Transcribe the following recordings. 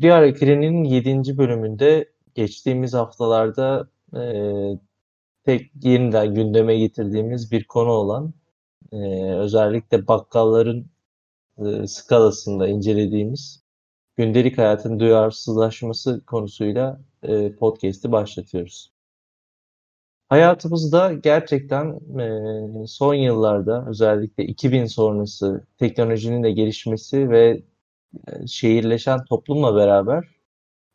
Bir Ara Kireni'nin 7. bölümünde geçtiğimiz haftalarda e, tek yeniden gündeme getirdiğimiz bir konu olan e, özellikle bakkalların e, skalasında incelediğimiz gündelik hayatın duyarsızlaşması konusuyla e, podcast'i başlatıyoruz. Hayatımızda gerçekten e, son yıllarda özellikle 2000 sonrası teknolojinin de gelişmesi ve e, şehirleşen toplumla beraber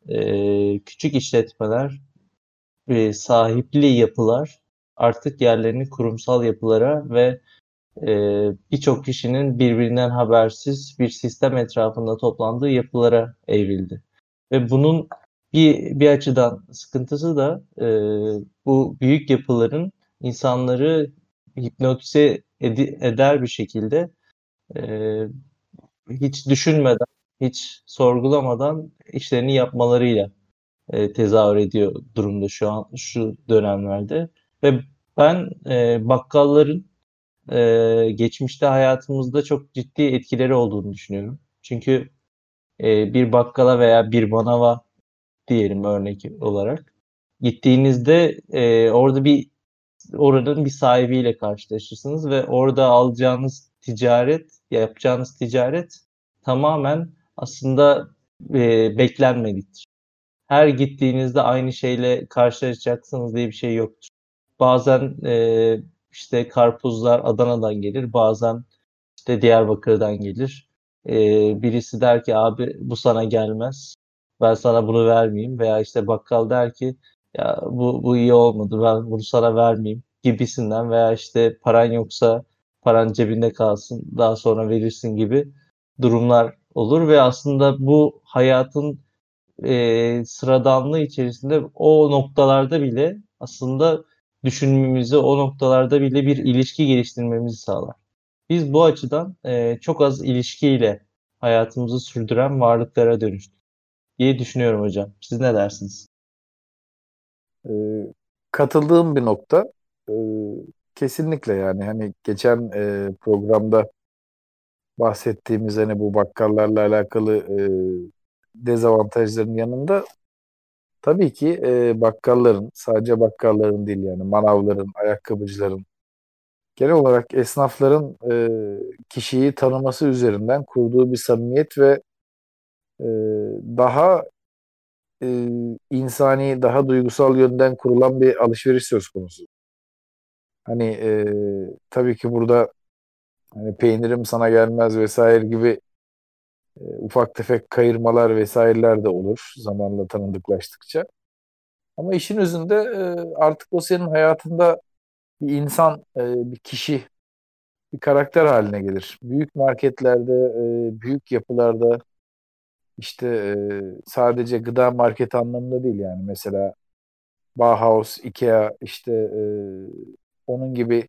e, küçük işletmeler ve sahipli yapılar artık yerlerini kurumsal yapılara ve e, birçok kişinin birbirinden habersiz bir sistem etrafında toplandığı yapılara evrildi. Ve bunun bir, bir açıdan sıkıntısı da e, bu büyük yapıların insanları hipnotize ed- eder bir şekilde e, hiç düşünmeden, hiç sorgulamadan işlerini yapmalarıyla e, tezahür ediyor durumda şu an şu dönemlerde ve ben e, bakkalların e, geçmişte hayatımızda çok ciddi etkileri olduğunu düşünüyorum. Çünkü e, bir bakkala veya bir manava diyelim örnek olarak gittiğinizde e, orada bir oranın bir sahibiyle karşılaşırsınız ve orada alacağınız ticaret, yapacağınız ticaret tamamen aslında e, beklenmediktir. Her gittiğinizde aynı şeyle karşılaşacaksınız diye bir şey yoktur. Bazen e, işte karpuzlar Adana'dan gelir, bazen işte Diyarbakır'dan gelir. E, birisi der ki abi bu sana gelmez, ben sana bunu vermeyeyim veya işte bakkal der ki ya bu, bu iyi olmadı ben bunu sana vermeyeyim gibisinden veya işte paran yoksa paran cebinde kalsın daha sonra verirsin gibi durumlar olur ve aslında bu hayatın e, sıradanlığı içerisinde o noktalarda bile aslında düşünmemizi o noktalarda bile bir ilişki geliştirmemizi sağlar. Biz bu açıdan e, çok az ilişkiyle hayatımızı sürdüren varlıklara dönüştük diye düşünüyorum hocam. Siz ne dersiniz? E, katıldığım bir nokta. E, kesinlikle yani hani geçen e, programda bahsettiğimiz hani bu bakkallarla alakalı e, dezavantajların yanında tabii ki e, bakkalların sadece bakkalların değil yani manavların, ayakkabıcıların genel olarak esnafların e, kişiyi tanıması üzerinden kurduğu bir samimiyet ve e, daha e, insani, daha duygusal yönden kurulan bir alışveriş söz konusu. Hani e, tabii ki burada hani peynirim sana gelmez vesaire gibi e, ufak tefek kayırmalar vesaireler de olur zamanla tanıdıklaştıkça. Ama işin özünde e, artık o senin hayatında bir insan, e, bir kişi, bir karakter haline gelir. Büyük marketlerde, e, büyük yapılarda işte e, sadece gıda market anlamında değil yani mesela Bauhaus, Ikea işte e, onun gibi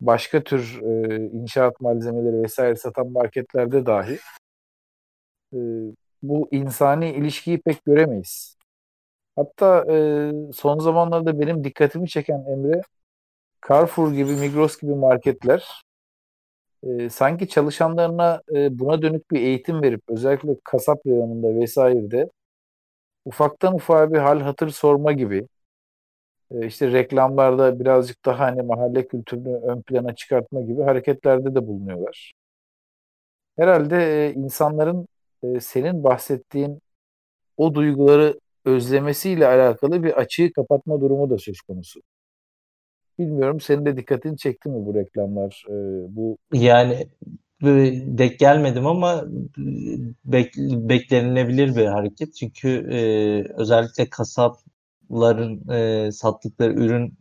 başka tür e, inşaat malzemeleri vesaire satan marketlerde dahi e, bu insani ilişkiyi pek göremeyiz. Hatta e, son zamanlarda benim dikkatimi çeken Emre Carrefour gibi, Migros gibi marketler e, sanki çalışanlarına e, buna dönük bir eğitim verip özellikle kasap reyonunda vesairede ufaktan ufağa bir hal hatır sorma gibi işte reklamlarda birazcık daha hani mahalle kültürünü ön plana çıkartma gibi hareketlerde de bulunuyorlar. Herhalde e, insanların e, senin bahsettiğin o duyguları özlemesiyle alakalı bir açığı kapatma durumu da söz konusu. Bilmiyorum senin de dikkatini çekti mi bu reklamlar? E, bu Yani denk gelmedim ama bek, beklenilebilir bir hareket. Çünkü e, özellikle kasapların e, sattıkları ürün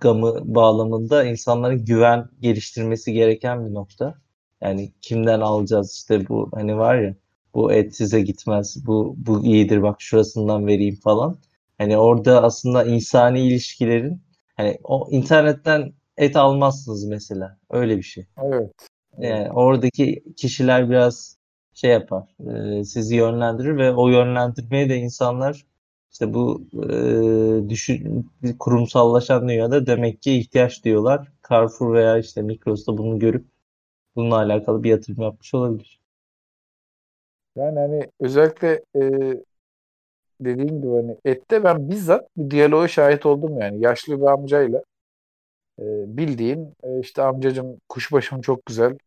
gamı bağlamında insanların güven geliştirmesi gereken bir nokta. Yani kimden alacağız işte bu hani var ya bu et size gitmez bu bu iyidir bak şurasından vereyim falan. Hani orada aslında insani ilişkilerin hani o internetten et almazsınız mesela öyle bir şey. Evet. Yani oradaki kişiler biraz şey yapar e, sizi yönlendirir ve o yönlendirmeye de insanlar işte bu e, düşün, kurumsallaşan dünyada demek ki ihtiyaç diyorlar. Carrefour veya işte Migros'ta bunu görüp bununla alakalı bir yatırım yapmış olabilir. Yani hani özellikle e, dediğim gibi hani ette ben bizzat bir diyaloğa şahit oldum yani. Yaşlı bir amcayla e, bildiğin e, işte amcacım kuşbaşım çok güzel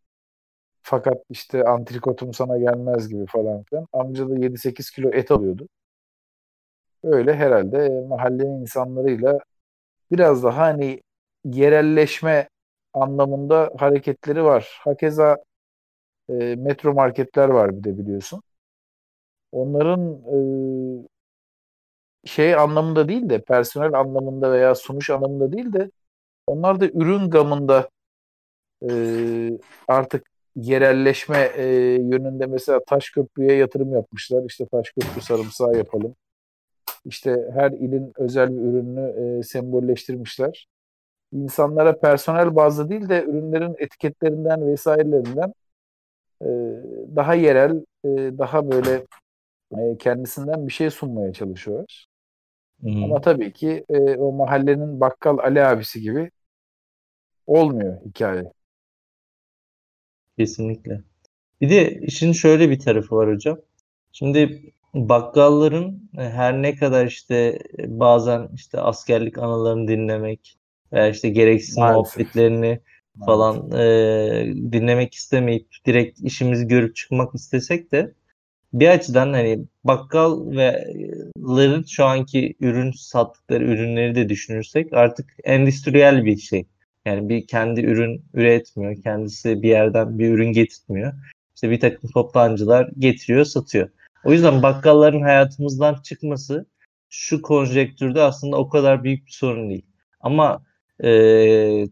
fakat işte antrikotum sana gelmez gibi falan filan. Amca da 7-8 kilo et alıyordu. Öyle herhalde mahallenin insanlarıyla biraz daha hani yerelleşme anlamında hareketleri var. Hakeza e, metro marketler var bir de biliyorsun. Onların e, şey anlamında değil de personel anlamında veya sunuş anlamında değil de onlar da ürün gamında e, artık yerelleşme e, yönünde mesela taş köprüye yatırım yapmışlar. İşte taş köprü sarımsağı yapalım. İşte her ilin özel bir ürününü e, sembolleştirmişler. İnsanlara personel bazlı değil de ürünlerin etiketlerinden vesairelerinden e, daha yerel, e, daha böyle e, kendisinden bir şey sunmaya çalışıyorlar. Hmm. Ama tabii ki e, o mahallenin bakkal Ali abisi gibi olmuyor hikaye. Kesinlikle. Bir de işin şöyle bir tarafı var hocam. Şimdi bakkalların e, her ne kadar işte e, bazen işte askerlik anılarını dinlemek veya işte gereksiz Maalesef. muhabbetlerini falan e, dinlemek istemeyip direkt işimizi görüp çıkmak istesek de bir açıdan hani bakkal ve'lerin şu anki ürün sattıkları ürünleri de düşünürsek artık endüstriyel bir şey. Yani bir kendi ürün üretmiyor. Kendisi bir yerden bir ürün getirtmiyor. İşte bir takım toptancılar getiriyor, satıyor. O yüzden bakkalların hayatımızdan çıkması şu konjektürde aslında o kadar büyük bir sorun değil. Ama e,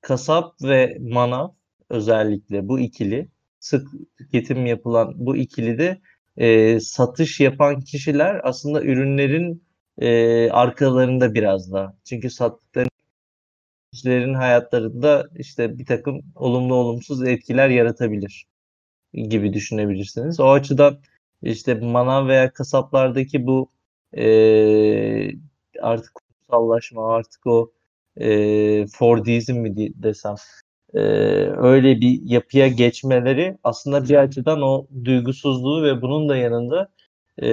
kasap ve manav özellikle bu ikili sık tüketim yapılan bu ikili de e, satış yapan kişiler aslında ürünlerin e, arkalarında biraz da. Çünkü sattıkları kişilerin hayatlarında işte bir takım olumlu olumsuz etkiler yaratabilir gibi düşünebilirsiniz. O açıdan işte manav veya kasaplardaki bu e, artık kurumsallaşma artık o e, Fordizm mi desem e, öyle bir yapıya geçmeleri aslında bir açıdan o duygusuzluğu ve bunun da yanında e,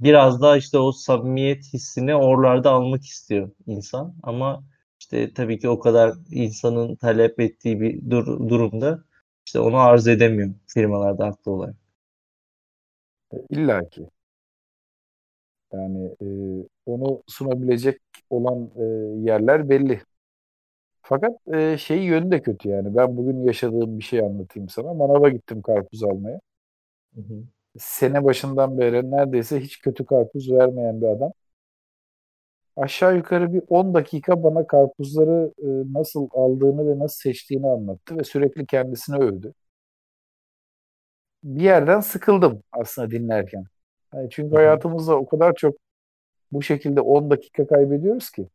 biraz daha işte o samimiyet hissini oralarda almak istiyor insan ama işte tabii ki o kadar insanın talep ettiği bir dur- durumda işte onu arz edemiyor firmalarda haklı olarak. E, İlla ki. Yani e, onu sunabilecek olan e, yerler belli. Fakat e, şey yönü de kötü yani. Ben bugün yaşadığım bir şey anlatayım sana. Manava gittim karpuz almaya. Hı hı. Sene başından beri neredeyse hiç kötü karpuz vermeyen bir adam. Aşağı yukarı bir 10 dakika bana karpuzları e, nasıl aldığını ve nasıl seçtiğini anlattı ve sürekli kendisini övdü. Bir yerden sıkıldım aslında dinlerken. Yani çünkü Hı-hı. hayatımızda o kadar çok bu şekilde 10 dakika kaybediyoruz ki.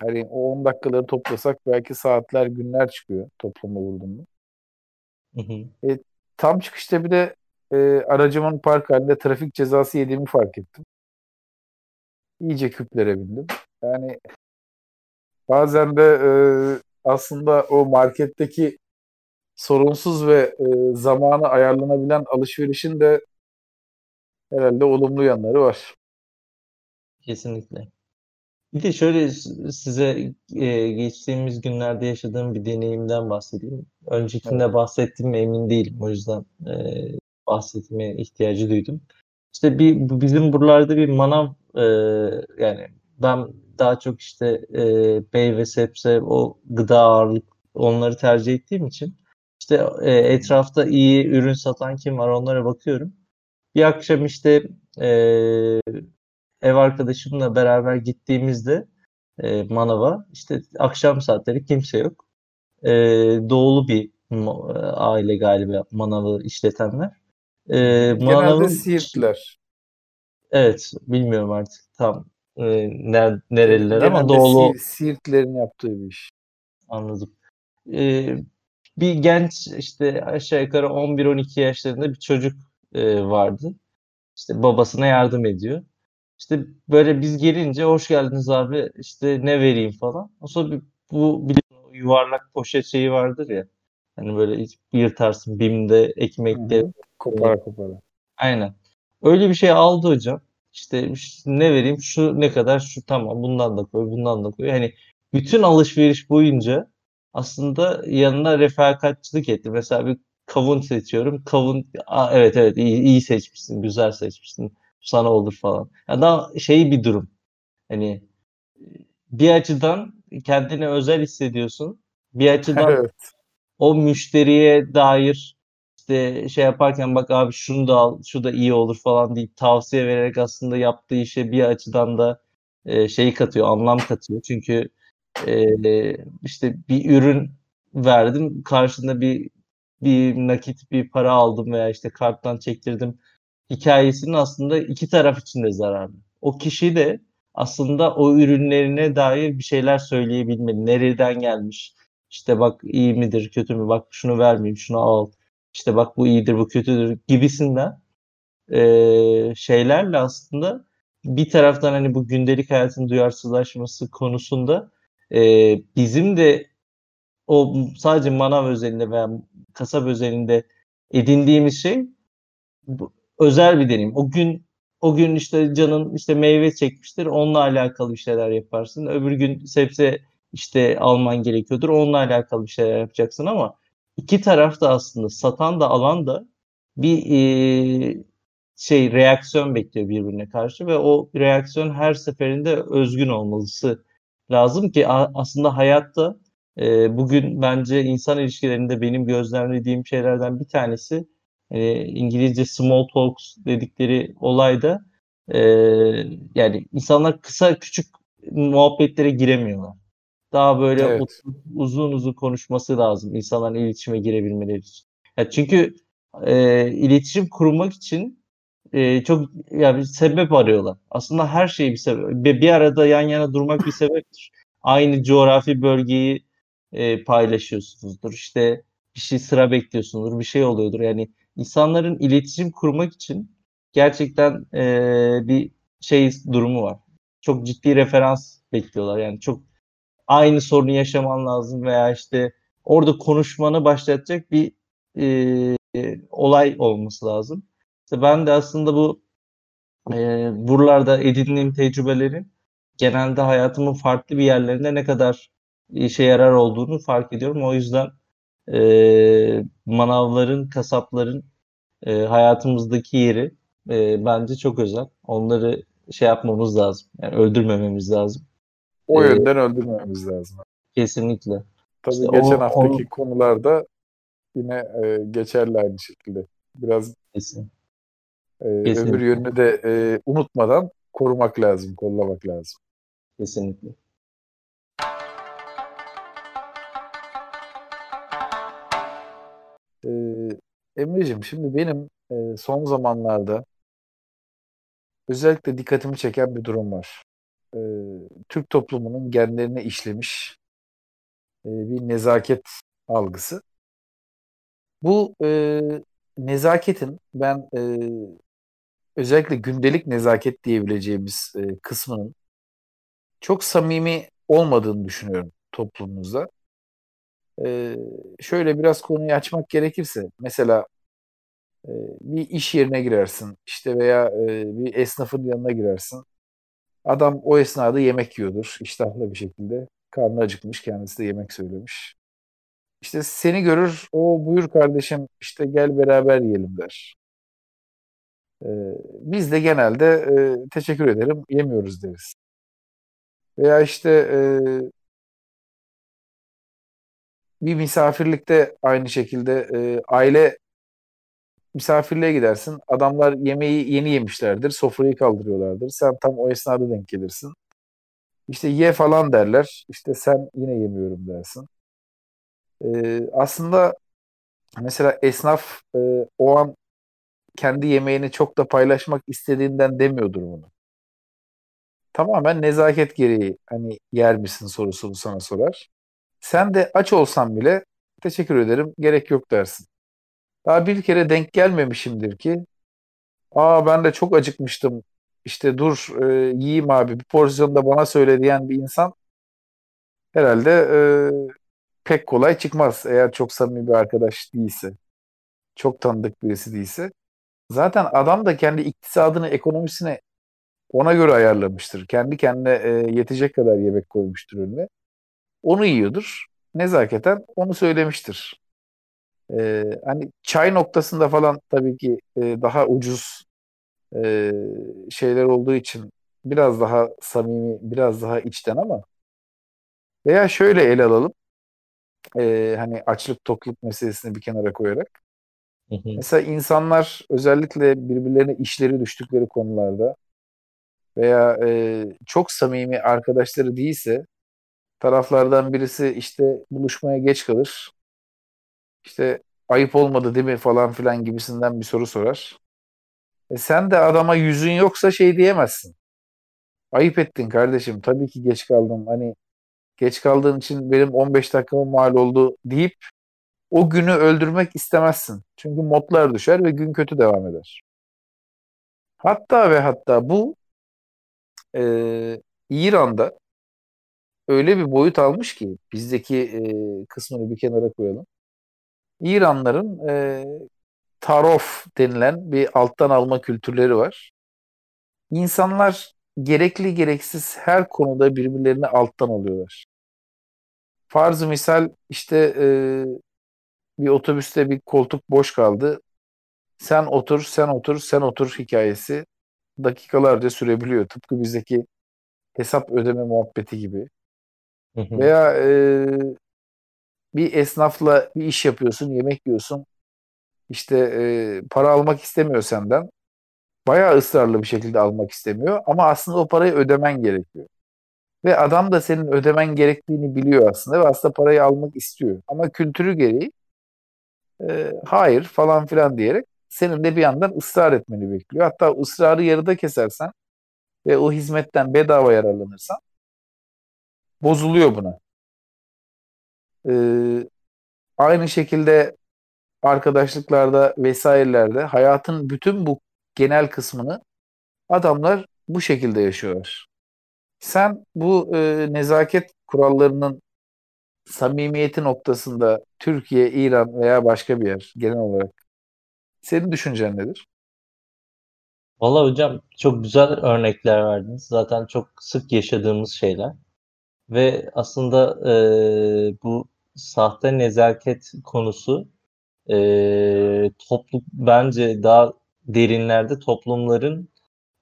Hani o 10 dakikaları toplasak belki saatler, günler çıkıyor toplama vurduğunda. E, tam çıkışta bir de e, aracımın park halinde trafik cezası yediğimi fark ettim. İyice küplere bindim. Yani bazen de e, aslında o marketteki sorunsuz ve e, zamanı ayarlanabilen alışverişin de herhalde olumlu yanları var. Kesinlikle. Bir de şöyle size e, geçtiğimiz günlerde yaşadığım bir deneyimden bahsedeyim. Öncekinde evet. bahsettiğim emin değilim. O yüzden e, bahsetmeye ihtiyacı duydum. İşte bir bizim buralarda bir manav e, yani ben daha çok işte e, bey ve sebze o gıda ağırlık onları tercih ettiğim için işte e, etrafta iyi ürün satan kim var onlara bakıyorum. Bir akşam işte e, ev arkadaşımla beraber gittiğimizde e, manava işte akşam saatleri kimse yok. E, doğulu bir aile galiba manavı işletenler. E, Genelde Siirtler. Evet bilmiyorum artık tam e, ner, nereliler Genelde ama doğulu. Siirtlerin yaptığı bir iş. Anladım. E, bir genç işte aşağı yukarı 11-12 yaşlarında bir çocuk e, vardı. İşte babasına yardım ediyor. İşte böyle biz gelince hoş geldiniz abi işte ne vereyim falan. O sonra bu bir yuvarlak poşet şeyi vardır ya. Hani böyle yırtarsın BİM'de ekmekte kopara kopara. Aynen. Öyle bir şey aldı hocam. İşte ne vereyim? Şu ne kadar? Şu tamam. Bundan da koy, bundan da koy. Hani bütün alışveriş boyunca aslında yanına refakatçılık etti. Mesela bir kavun seçiyorum. Kavun Aa, evet evet iyi, iyi seçmişsin, güzel seçmişsin. Sana olur falan. Ya daha şey bir durum. Hani bir açıdan kendini özel hissediyorsun. Bir açıdan Evet. o müşteriye dair işte şey yaparken bak abi şunu da al, şu da iyi olur falan deyip tavsiye vererek aslında yaptığı işe bir açıdan da e, şey katıyor, anlam katıyor. Çünkü e, işte bir ürün verdim, karşında bir bir nakit bir para aldım veya işte karttan çektirdim hikayesinin aslında iki taraf için de zararlı. O kişi de aslında o ürünlerine dair bir şeyler söyleyebilmeli. Nereden gelmiş? İşte bak iyi midir, kötü mü? Bak şunu vermeyeyim, şunu al. İşte bak bu iyidir, bu kötüdür gibisinden e, şeylerle aslında bir taraftan hani bu gündelik hayatın duyarsızlaşması konusunda e, bizim de o sadece manav özelinde veya kasap özelinde edindiğimiz şey bu, özel bir deneyim. O gün o gün işte canın işte meyve çekmiştir. Onunla alakalı bir şeyler yaparsın. Öbür gün sebze işte alman gerekiyordur. Onunla alakalı bir şeyler yapacaksın ama iki taraf da aslında satan da alan da bir e, şey reaksiyon bekliyor birbirine karşı ve o reaksiyon her seferinde özgün olması lazım ki aslında hayatta e, bugün bence insan ilişkilerinde benim gözlemlediğim şeylerden bir tanesi e, İngilizce small talks dedikleri olayda e, yani insanlar kısa küçük muhabbetlere giremiyorlar. Daha böyle Evet. uzun uzun konuşması lazım insanların iletişime girebilmeleri için. Ya çünkü e, iletişim kurmak için e, çok yani sebep arıyorlar. Aslında her şey bir sebep. Bir, bir arada yan yana durmak bir sebeptir. Aynı coğrafi bölgeyi e, paylaşıyorsunuzdur. İşte bir şey sıra bekliyorsunuzdur. Bir şey oluyordur. Yani insanların iletişim kurmak için gerçekten e, bir şey durumu var. Çok ciddi referans bekliyorlar. Yani çok aynı sorunu yaşaman lazım veya işte orada konuşmanı başlatacak bir e, olay olması lazım. İşte ben de aslında bu e, buralarda edindiğim tecrübelerin genelde hayatımın farklı bir yerlerinde ne kadar işe yarar olduğunu fark ediyorum. O yüzden e, manavların, kasapların e, hayatımızdaki yeri e, bence çok özel. Onları şey yapmamız lazım. Yani öldürmememiz lazım. O ee, yönden öldürmememiz lazım. Kesinlikle. Tabii işte geçen o, haftaki o... konularda yine e, geçerli aynı şekilde. Biraz Kesin. E, öbür yönünü de e, unutmadan korumak lazım, kollamak lazım. Kesinlikle. Ee, Emre'cim şimdi benim e, son zamanlarda özellikle dikkatimi çeken bir durum var. Ee, Türk toplumunun genlerine işlemiş e, bir nezaket algısı. Bu e, nezaketin ben e, özellikle gündelik nezaket diyebileceğimiz e, kısmının çok samimi olmadığını düşünüyorum toplumumuzda. E, şöyle biraz konuyu açmak gerekirse mesela e, bir iş yerine girersin işte veya e, bir esnafın yanına girersin. Adam o esnada yemek yiyordur iştahlı bir şekilde. Karnı acıkmış kendisi de yemek söylemiş. İşte seni görür, o buyur kardeşim işte gel beraber yiyelim der. Biz de genelde e, teşekkür ederim yemiyoruz deriz. Veya işte e, bir misafirlikte aynı şekilde e, aile misafirliğe gidersin. Adamlar yemeği yeni yemişlerdir. Sofrayı kaldırıyorlardır. Sen tam o esnada denk gelirsin. İşte ye falan derler. İşte sen yine yemiyorum dersin. Ee, aslında mesela esnaf e, o an kendi yemeğini çok da paylaşmak istediğinden demiyordur bunu. Tamamen nezaket gereği hani yer misin sorusunu sana sorar. Sen de aç olsan bile teşekkür ederim gerek yok dersin. Daha bir kere denk gelmemişimdir ki aa ben de çok acıkmıştım işte dur e, yiyeyim abi bir porsiyon da bana söyle diyen bir insan herhalde e, pek kolay çıkmaz eğer çok samimi bir arkadaş değilse. Çok tanıdık birisi değilse. Zaten adam da kendi iktisadını, ekonomisini ona göre ayarlamıştır. Kendi kendine e, yetecek kadar yemek koymuştur önüne. Onu yiyordur. Nezaketen onu söylemiştir. E, hani çay noktasında falan tabii ki e, daha ucuz e, şeyler olduğu için biraz daha samimi, biraz daha içten ama veya şöyle ele alalım. E, hani açlık tokluk meselesini bir kenara koyarak. Mesela insanlar özellikle birbirlerine işleri düştükleri konularda veya e, çok samimi arkadaşları değilse taraflardan birisi işte buluşmaya geç kalır. İşte ayıp olmadı değil mi falan filan gibisinden bir soru sorar. E sen de adama yüzün yoksa şey diyemezsin. Ayıp ettin kardeşim. Tabii ki geç kaldım. Hani geç kaldığın için benim 15 dakikamı mal oldu deyip o günü öldürmek istemezsin. Çünkü modlar düşer ve gün kötü devam eder. Hatta ve hatta bu e, İran'da öyle bir boyut almış ki bizdeki e, kısmını bir kenara koyalım. İranların e, tarof denilen bir alttan alma kültürleri var. İnsanlar gerekli gereksiz her konuda birbirlerini alttan alıyorlar. Farz misal işte e, bir otobüste bir koltuk boş kaldı. Sen otur, sen otur, sen otur hikayesi dakikalarca sürebiliyor. Tıpkı bizdeki hesap ödeme muhabbeti gibi. Hı hı. Veya e, bir esnafla bir iş yapıyorsun, yemek yiyorsun. İşte e, para almak istemiyor senden. Bayağı ısrarlı bir şekilde almak istemiyor ama aslında o parayı ödemen gerekiyor. Ve adam da senin ödemen gerektiğini biliyor aslında ve aslında parayı almak istiyor. Ama kültürü gereği e, hayır falan filan diyerek senin de bir yandan ısrar etmeni bekliyor. Hatta ısrarı yarıda kesersen ve o hizmetten bedava yararlanırsan bozuluyor buna. Ee, aynı şekilde arkadaşlıklarda vesairelerde hayatın bütün bu genel kısmını adamlar bu şekilde yaşıyorlar. Sen bu e, nezaket kurallarının samimiyeti noktasında Türkiye, İran veya başka bir yer genel olarak senin düşüncen nedir? Valla hocam çok güzel örnekler verdiniz. Zaten çok sık yaşadığımız şeyler. Ve aslında e, bu sahte nezaket konusu e, toplum bence daha derinlerde toplumların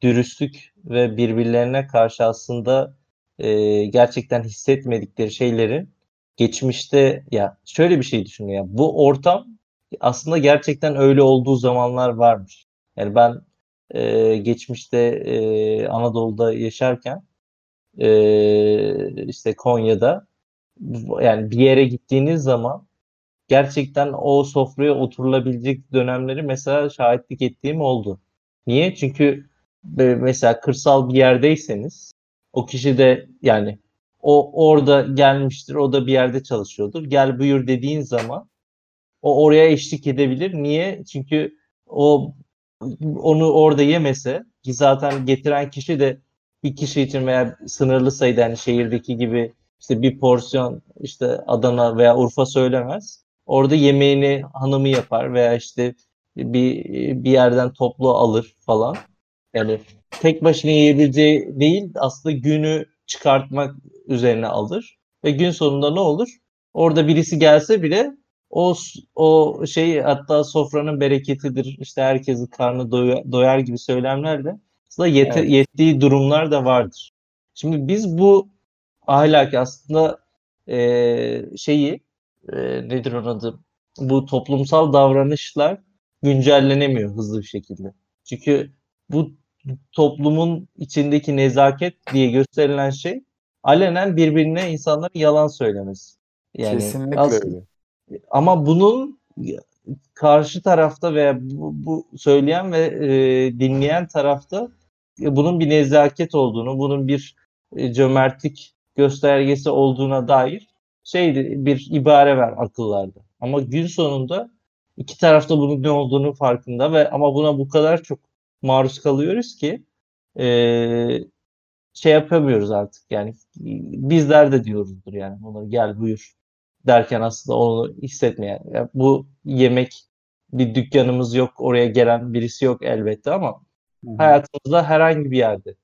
dürüstlük ve birbirlerine karşı aslında e, gerçekten hissetmedikleri şeyleri geçmişte ya şöyle bir şey düşünün ya bu ortam aslında gerçekten öyle olduğu zamanlar varmış. Yani ben e, geçmişte e, Anadolu'da yaşarken e, işte Konya'da yani bir yere gittiğiniz zaman gerçekten o sofraya oturulabilecek dönemleri mesela şahitlik ettiğim oldu. Niye? Çünkü mesela kırsal bir yerdeyseniz o kişi de yani o orada gelmiştir, o da bir yerde çalışıyordur. Gel buyur dediğin zaman o oraya eşlik edebilir. Niye? Çünkü o onu orada yemese ki zaten getiren kişi de bir kişi için veya sınırlı sayıda yani şehirdeki gibi işte bir porsiyon işte Adana veya Urfa söylemez. Orada yemeğini hanımı yapar veya işte bir bir yerden toplu alır falan. Yani tek başına yiyebileceği değil aslında günü çıkartmak üzerine alır. Ve gün sonunda ne olur? Orada birisi gelse bile o o şey hatta sofranın bereketidir. İşte herkesin karnı doyar, doyar gibi söylemlerle aslında yete, evet. yettiği durumlar da vardır. Şimdi biz bu ahlaki aslında e, şeyi e, nedir onun adı? Bu toplumsal davranışlar güncellenemiyor hızlı bir şekilde. Çünkü bu toplumun içindeki nezaket diye gösterilen şey alenen birbirine insanların yalan söylemesi. Yani Kesinlikle aslında, öyle. Ama bunun karşı tarafta veya bu, bu söyleyen ve e, dinleyen tarafta e, bunun bir nezaket olduğunu, bunun bir e, cömertlik göstergesi olduğuna dair şey bir ibare ver akıllarda. Ama gün sonunda iki tarafta bunun ne olduğunu farkında ve ama buna bu kadar çok maruz kalıyoruz ki e, şey yapamıyoruz artık yani bizler de diyoruzdur yani onları gel buyur derken aslında onu hissetmeyen yani bu yemek bir dükkanımız yok, oraya gelen birisi yok elbette ama Hı hı. hayatımızda herhangi bir yerde.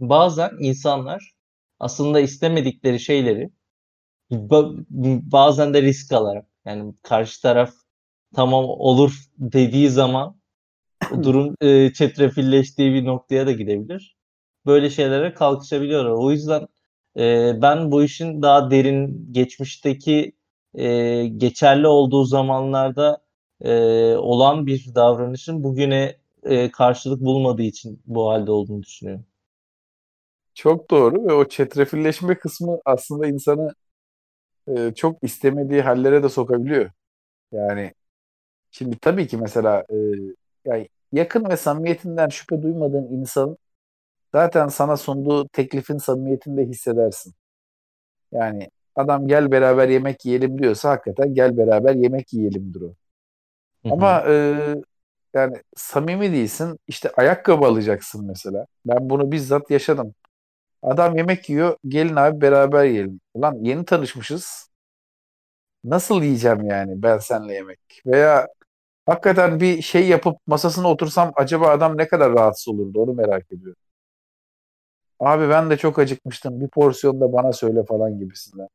Bazen insanlar aslında istemedikleri şeyleri ba- bazen de risk alarak yani karşı taraf tamam olur dediği zaman durum e, çetrefilleştiği bir noktaya da gidebilir. Böyle şeylere kalkışabiliyorlar. O yüzden e, ben bu işin daha derin geçmişteki e, geçerli olduğu zamanlarda e, olan bir davranışın bugüne e, karşılık bulmadığı için bu halde olduğunu düşünüyorum. Çok doğru ve o çetrefilleşme kısmı aslında insanı e, çok istemediği hallere de sokabiliyor. Yani şimdi tabii ki mesela e, yani yakın ve samimiyetinden şüphe duymadığın insan zaten sana sunduğu teklifin samimiyetinde hissedersin. Yani adam gel beraber yemek yiyelim diyorsa hakikaten gel beraber yemek yiyelimdir o. Ama e, yani samimi değilsin. İşte ayakkabı alacaksın mesela. Ben bunu bizzat yaşadım. Adam yemek yiyor. Gelin abi beraber yiyelim. Ulan yeni tanışmışız. Nasıl yiyeceğim yani ben seninle yemek? Veya hakikaten bir şey yapıp masasına otursam acaba adam ne kadar rahatsız olurdu onu merak ediyorum. Abi ben de çok acıkmıştım. Bir porsiyon da bana söyle falan gibisinden.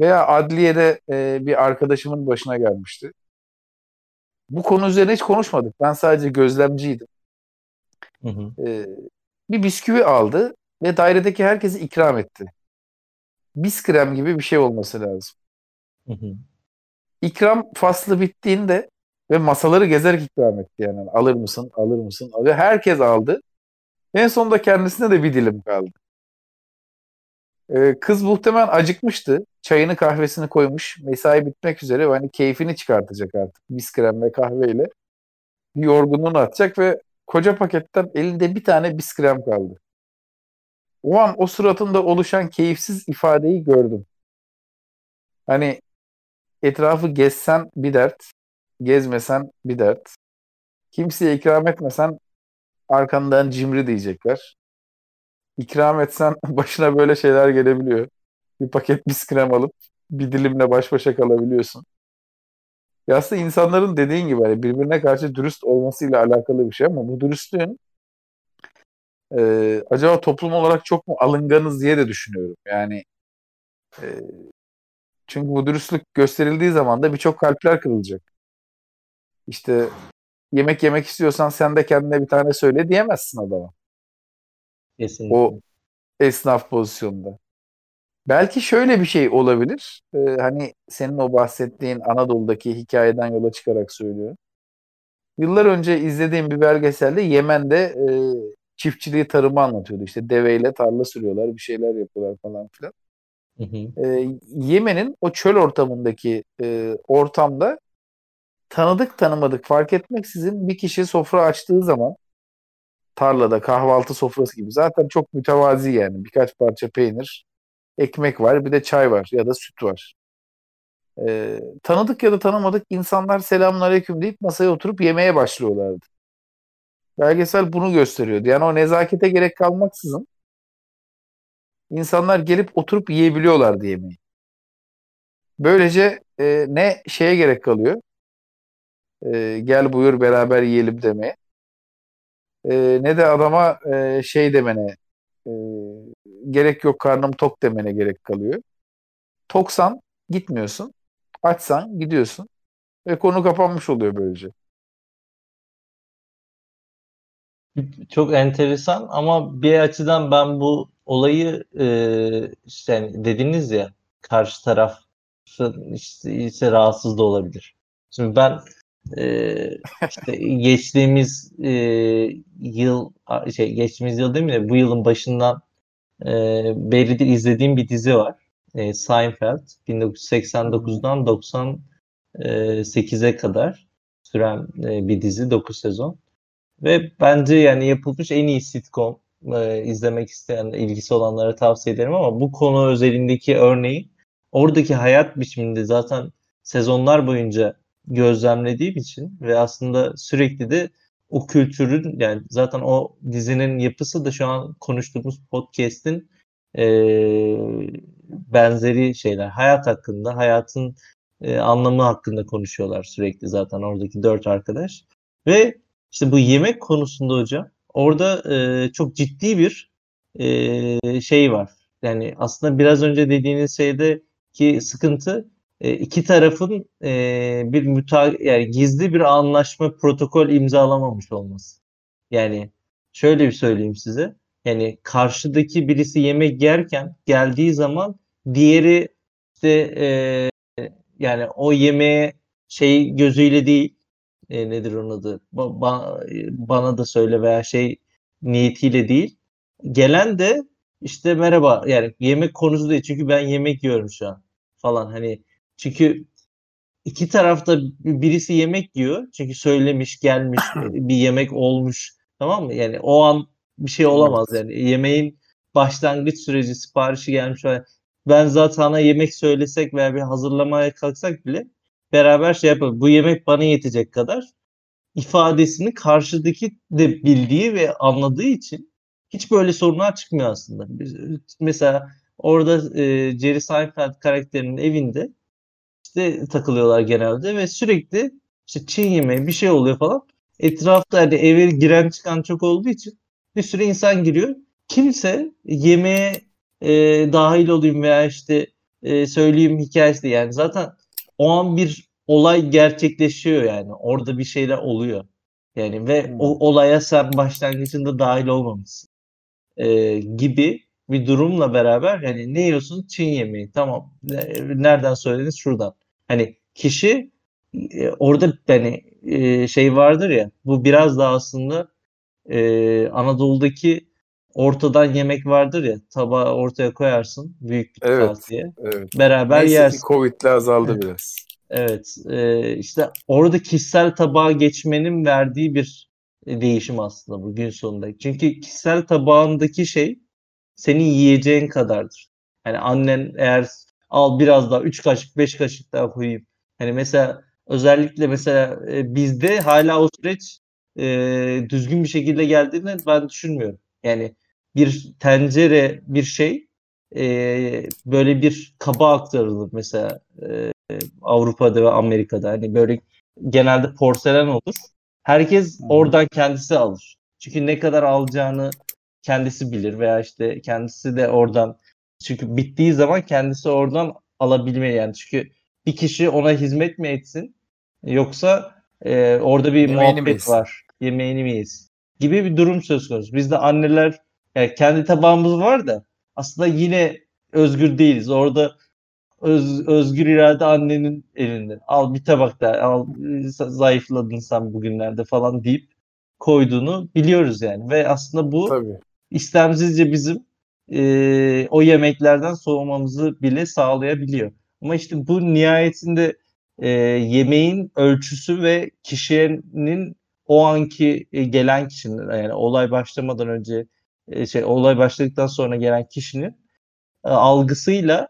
Veya adliyede e, bir arkadaşımın başına gelmişti. Bu konu üzerine hiç konuşmadık. Ben sadece gözlemciydim. Hı hı. E, bir bisküvi aldı ve dairedeki herkese ikram etti. Biskrem gibi bir şey olması lazım. Hı hı. İkram faslı bittiğinde ve masaları gezerek ikram etti yani. Alır mısın, alır mısın? Ve herkes aldı. En sonunda kendisine de bir dilim kaldı. Ee, kız muhtemelen acıkmıştı. Çayını kahvesini koymuş. Mesai bitmek üzere. Hani keyfini çıkartacak artık. Biskrem ve kahveyle. Bir yorgunluğunu atacak ve koca paketten elinde bir tane biskrem kaldı. O an o suratında oluşan keyifsiz ifadeyi gördüm. Hani etrafı gezsen bir dert, gezmesen bir dert. Kimseye ikram etmesen arkandan cimri diyecekler. İkram etsen başına böyle şeyler gelebiliyor. Bir paket biskrem alıp bir dilimle baş başa kalabiliyorsun. Ya aslında insanların dediğin gibi hani birbirine karşı dürüst olmasıyla alakalı bir şey ama bu dürüstlüğün e, acaba toplum olarak çok mu alınganız diye de düşünüyorum. Yani e, çünkü bu dürüstlük gösterildiği zaman da birçok kalpler kırılacak. İşte yemek yemek istiyorsan sen de kendine bir tane söyle diyemezsin adama. Kesinlikle. O esnaf pozisyonunda. Belki şöyle bir şey olabilir. Ee, hani senin o bahsettiğin Anadolu'daki hikayeden yola çıkarak söylüyorum. Yıllar önce izlediğim bir belgeselde Yemen'de e, çiftçiliği, tarımı anlatıyordu. İşte deveyle tarla sürüyorlar, bir şeyler yapıyorlar falan filan. Hı hı. Ee, Yemen'in o çöl ortamındaki e, ortamda tanıdık tanımadık fark etmeksizin bir kişi sofra açtığı zaman tarlada kahvaltı sofrası gibi zaten çok mütevazi yani birkaç parça peynir, ekmek var bir de çay var ya da süt var. Ee, tanıdık ya da tanımadık insanlar selamünaleyküm deyip masaya oturup yemeye başlıyorlardı. Belgesel bunu gösteriyordu. Yani o nezakete gerek kalmaksızın insanlar gelip oturup yiyebiliyorlardı yemeği. Böylece e, ne şeye gerek kalıyor? E, gel buyur beraber yiyelim demeye. E, ne de adama e, şey demene e, gerek yok karnım tok demene gerek kalıyor. Toksan gitmiyorsun. Açsan gidiyorsun. Ve konu kapanmış oluyor böylece. Çok enteresan ama bir açıdan ben bu olayı e, işte yani dediniz ya karşı taraf işte, işte rahatsız da olabilir. Şimdi ben e, işte geçtiğimiz e, yıl şey geçtiğimiz yıl değil mi bu yılın başından e, beridir izlediğim bir dizi var. E, Seinfeld 1989'dan 98'e kadar süren e, bir dizi 9 sezon. Ve bence yani yapılmış en iyi sitcom e, izlemek isteyen, ilgisi olanlara tavsiye ederim ama bu konu özelindeki örneği oradaki hayat biçiminde zaten sezonlar boyunca gözlemlediğim için ve aslında sürekli de o kültürün yani zaten o dizinin yapısı da şu an konuştuğumuz podcast'in e, benzeri şeyler. Hayat hakkında, hayatın e, anlamı hakkında konuşuyorlar sürekli zaten oradaki dört arkadaş. Ve işte bu yemek konusunda hocam orada e, çok ciddi bir e, şey var. Yani aslında biraz önce dediğiniz şeyde ki sıkıntı e, iki tarafın e, bir müta yani gizli bir anlaşma protokol imzalamamış olması. Yani şöyle bir söyleyeyim size. Yani karşıdaki birisi yemek yerken geldiği zaman diğeri işte e, yani o yemeğe şey gözüyle değil e, nedir onun adı ba, ba, bana da söyle veya şey niyetiyle değil gelen de işte merhaba yani yemek konusu değil çünkü ben yemek yiyorum şu an falan hani çünkü iki tarafta birisi yemek yiyor. Çünkü söylemiş gelmiş bir yemek olmuş. Tamam mı? Yani o an bir şey olamaz yani. Yemeğin başlangıç süreci siparişi gelmiş ben zaten yemek söylesek veya bir hazırlamaya kalksak bile beraber şey yapalım. Bu yemek bana yetecek kadar ifadesini karşıdaki de bildiği ve anladığı için hiç böyle sorunlar çıkmıyor aslında. Mesela orada e, Jerry Seinfeld karakterinin evinde işte takılıyorlar genelde ve sürekli işte Çin yemeği bir şey oluyor falan. Etrafta hani eve giren çıkan çok olduğu için bir sürü insan giriyor. Kimse yemeğe e, dahil olayım veya işte e, söyleyeyim hikayesi yani zaten o an bir olay gerçekleşiyor yani orada bir şeyler oluyor yani ve hmm. o olaya sen başlangıcında dahil olmamışsın e, gibi bir durumla beraber hani ne yiyorsun Çin yemeği tamam nereden söylediniz şuradan hani kişi e, orada hani e, şey vardır ya bu biraz daha aslında e, Anadolu'daki ortadan yemek vardır ya tabağı ortaya koyarsın büyük bir evet, tavsiye. Evet. Beraber Neyse yersin. Ki Covid'le azaldı evet. biraz. Evet e, işte orada kişisel tabağa geçmenin verdiği bir değişim aslında bu gün sonunda. Çünkü kişisel tabağındaki şey senin yiyeceğin kadardır. Yani annen eğer al biraz daha 3 kaşık 5 kaşık daha koyayım. Hani mesela özellikle mesela e, bizde hala o süreç e, düzgün bir şekilde geldiğini ben düşünmüyorum. Yani bir tencere bir şey e, böyle bir kaba aktarılır mesela e, Avrupa'da ve Amerika'da hani böyle genelde porselen olur. Herkes oradan kendisi alır. Çünkü ne kadar alacağını kendisi bilir veya işte kendisi de oradan çünkü bittiği zaman kendisi oradan alabilmeli yani çünkü bir kişi ona hizmet mi etsin yoksa e, orada bir Yemeğini muhabbet var yemeğini mi yesin gibi bir durum söz konusu. Bizde anneler yani kendi tabağımız var da aslında yine özgür değiliz. Orada öz, özgür irade annenin elinde. Al bir tabak da al zayıfladın sen bugünlerde falan deyip koyduğunu biliyoruz yani. Ve aslında bu Tabii. İstemsizce bizim e, o yemeklerden soğumamızı bile sağlayabiliyor. Ama işte bu nihayetinde e, yemeğin ölçüsü ve kişinin o anki e, gelen kişinin yani olay başlamadan önce e, şey olay başladıktan sonra gelen kişinin e, algısıyla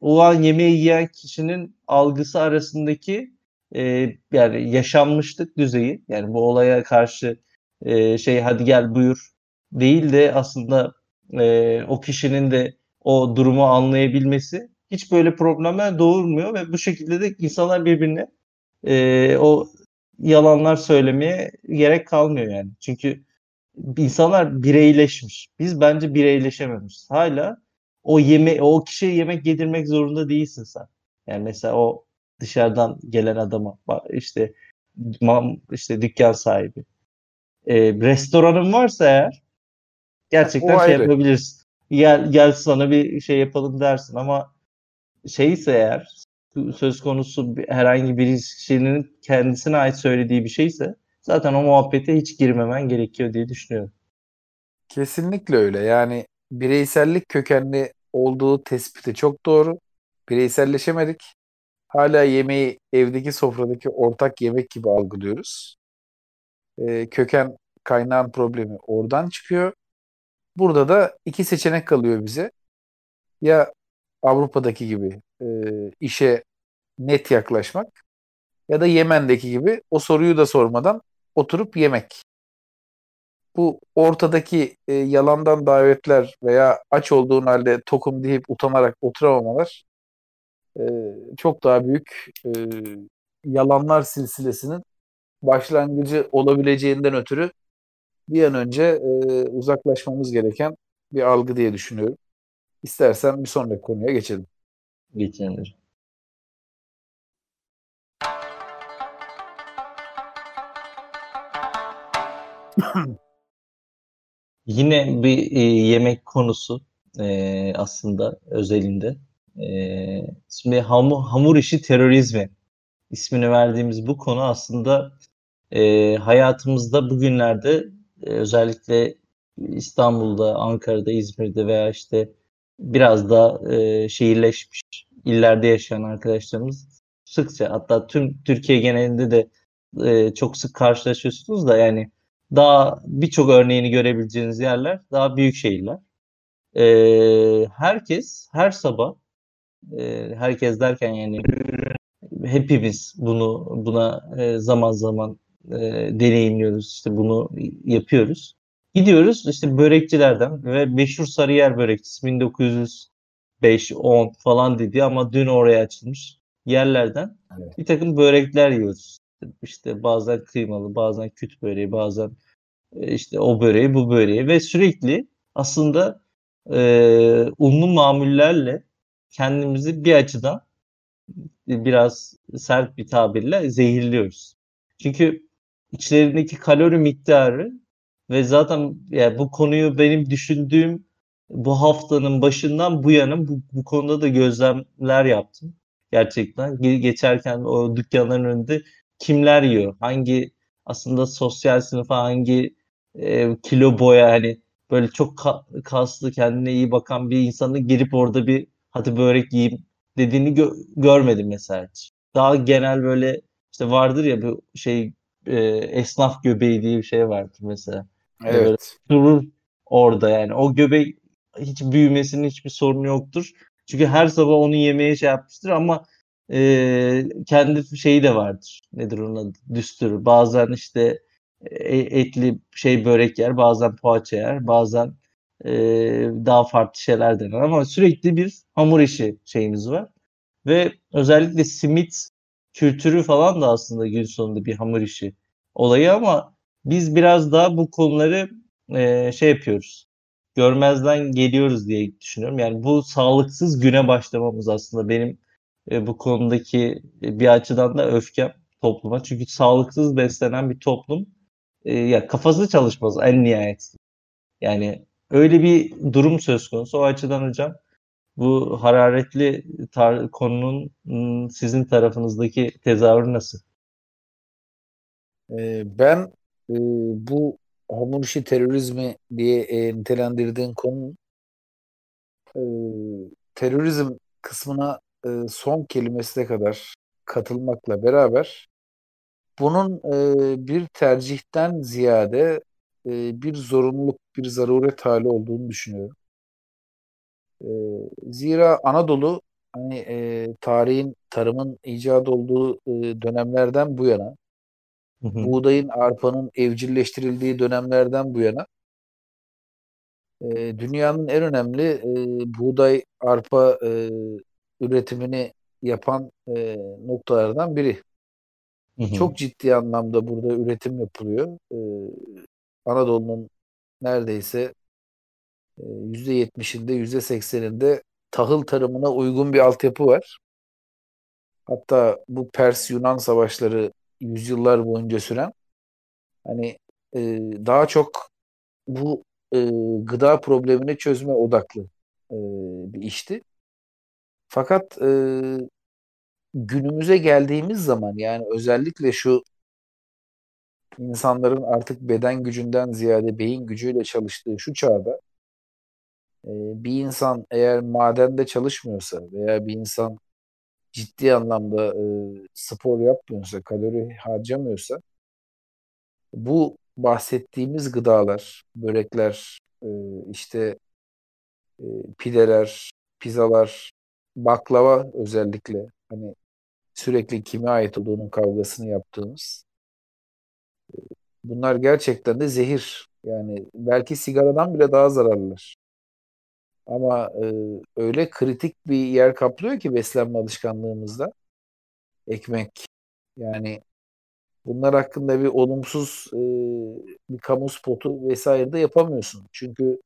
o an yemeği yiyen kişinin algısı arasındaki e, yani yaşanmışlık düzeyi yani bu olaya karşı e, şey hadi gel buyur değil de aslında e, o kişinin de o durumu anlayabilmesi hiç böyle problemler doğurmuyor ve bu şekilde de insanlar birbirine e, o yalanlar söylemeye gerek kalmıyor yani. Çünkü insanlar bireyleşmiş. Biz bence bireyleşememişiz. Hala o yeme o kişiye yemek yedirmek zorunda değilsin sen. Yani mesela o dışarıdan gelen adama işte işte dükkan sahibi. E, restoranın varsa eğer gerçekten o şey ayrı. yapabilirsin. Gel, gel sana bir şey yapalım dersin ama şeyse eğer söz konusu herhangi bir kişinin kendisine ait söylediği bir şeyse zaten o muhabbete hiç girmemen gerekiyor diye düşünüyorum. Kesinlikle öyle. Yani bireysellik kökenli olduğu tespiti çok doğru. Bireyselleşemedik. Hala yemeği evdeki sofradaki ortak yemek gibi algılıyoruz. Ee, köken kaynağın problemi oradan çıkıyor. Burada da iki seçenek kalıyor bize. Ya Avrupa'daki gibi e, işe net yaklaşmak ya da Yemen'deki gibi o soruyu da sormadan oturup yemek. Bu ortadaki e, yalandan davetler veya aç olduğun halde tokum deyip utanarak oturamamalar e, çok daha büyük e, yalanlar silsilesinin başlangıcı olabileceğinden ötürü bir an önce e, uzaklaşmamız gereken bir algı diye düşünüyorum. İstersen bir sonraki konuya geçelim. Geçelim. Yine bir e, yemek konusu e, aslında özelinde. E, şimdi hamur, hamur işi terörizmi ismini verdiğimiz bu konu aslında e, hayatımızda bugünlerde özellikle İstanbul'da, Ankara'da, İzmir'de veya işte biraz da e, şehirleşmiş illerde yaşayan arkadaşlarımız sıkça hatta tüm Türkiye genelinde de e, çok sık karşılaşıyorsunuz da yani daha birçok örneğini görebileceğiniz yerler daha büyük şehirler. E, herkes her sabah e, herkes derken yani hepimiz bunu buna e, zaman zaman e, deneyimliyoruz işte bunu yapıyoruz. Gidiyoruz işte börekçilerden ve meşhur Sarıyer börekçisi 1905 10 falan dedi ama dün oraya açılmış yerlerden evet. bir takım börekler yiyoruz. İşte bazen kıymalı, bazen küt böreği, bazen e, işte o böreği, bu böreği ve sürekli aslında e, unlu mamullerle kendimizi bir açıdan biraz sert bir tabirle zehirliyoruz. Çünkü içlerindeki kalori miktarı ve zaten yani bu konuyu benim düşündüğüm bu haftanın başından bu yana bu, bu konuda da gözlemler yaptım. Gerçekten geçerken o dükkanların önünde kimler yiyor? Hangi aslında sosyal sınıfa hangi e, kilo boya hani böyle çok ka- kaslı kendine iyi bakan bir insanın girip orada bir hadi börek yiyeyim dediğini gö- görmedim mesela hiç. Daha genel böyle işte vardır ya bu şey e, esnaf göbeği diye bir şey vardır mesela. Evet. Böyle durur orada yani. O göbek hiç büyümesinin hiçbir sorunu yoktur. Çünkü her sabah onu yemeye şey yapmıştır ama e, kendi şeyi de vardır. Nedir onun adı? Düstur. Bazen işte e, etli şey börek yer, bazen poğaça yer, bazen e, daha farklı şeyler dener ama sürekli bir hamur işi şeyimiz var. Ve özellikle simit kültürü falan da aslında gün sonunda bir hamur işi olayı ama biz biraz daha bu konuları e, şey yapıyoruz. Görmezden geliyoruz diye düşünüyorum. Yani bu sağlıksız güne başlamamız aslında benim e, bu konudaki e, bir açıdan da öfkem topluma. Çünkü sağlıksız beslenen bir toplum e, ya kafası çalışmaz en nihayet. Yani öyle bir durum söz konusu. O açıdan hocam bu hararetli tar- konunun sizin tarafınızdaki tezahürü nasıl? Ben e, bu hamur terörizmi diye e, nitelendirdiğin konu e, terörizm kısmına e, son kelimesine kadar katılmakla beraber bunun e, bir tercihten ziyade e, bir zorunluluk, bir zaruret hali olduğunu düşünüyorum. E, zira Anadolu hani e, tarihin, tarımın icat olduğu e, dönemlerden bu yana, hı hı. buğdayın, arpanın evcilleştirildiği dönemlerden bu yana e, dünyanın en önemli e, buğday, arpa e, üretimini yapan e, noktalardan biri. Hı hı. Çok ciddi anlamda burada üretim yapılıyor. E, Anadolu'nun neredeyse %70'inde e, %80'inde tahıl tarımına uygun bir altyapı var. Hatta bu Pers-Yunan savaşları yüzyıllar boyunca süren hani e, daha çok bu e, gıda problemini çözme odaklı e, bir işti. Fakat e, günümüze geldiğimiz zaman yani özellikle şu insanların artık beden gücünden ziyade beyin gücüyle çalıştığı şu çağda bir insan eğer madende çalışmıyorsa veya bir insan ciddi anlamda e, spor yapmıyorsa, kalori harcamıyorsa bu bahsettiğimiz gıdalar, börekler, e, işte e, pideler, pizzalar, baklava özellikle hani sürekli kime ait olduğunun kavgasını yaptığımız bunlar gerçekten de zehir. Yani belki sigaradan bile daha zararlılar. Ama e, öyle kritik bir yer kaplıyor ki beslenme alışkanlığımızda ekmek. Yani bunlar hakkında bir olumsuz e, bir kamu spotu vesaire de yapamıyorsun. Çünkü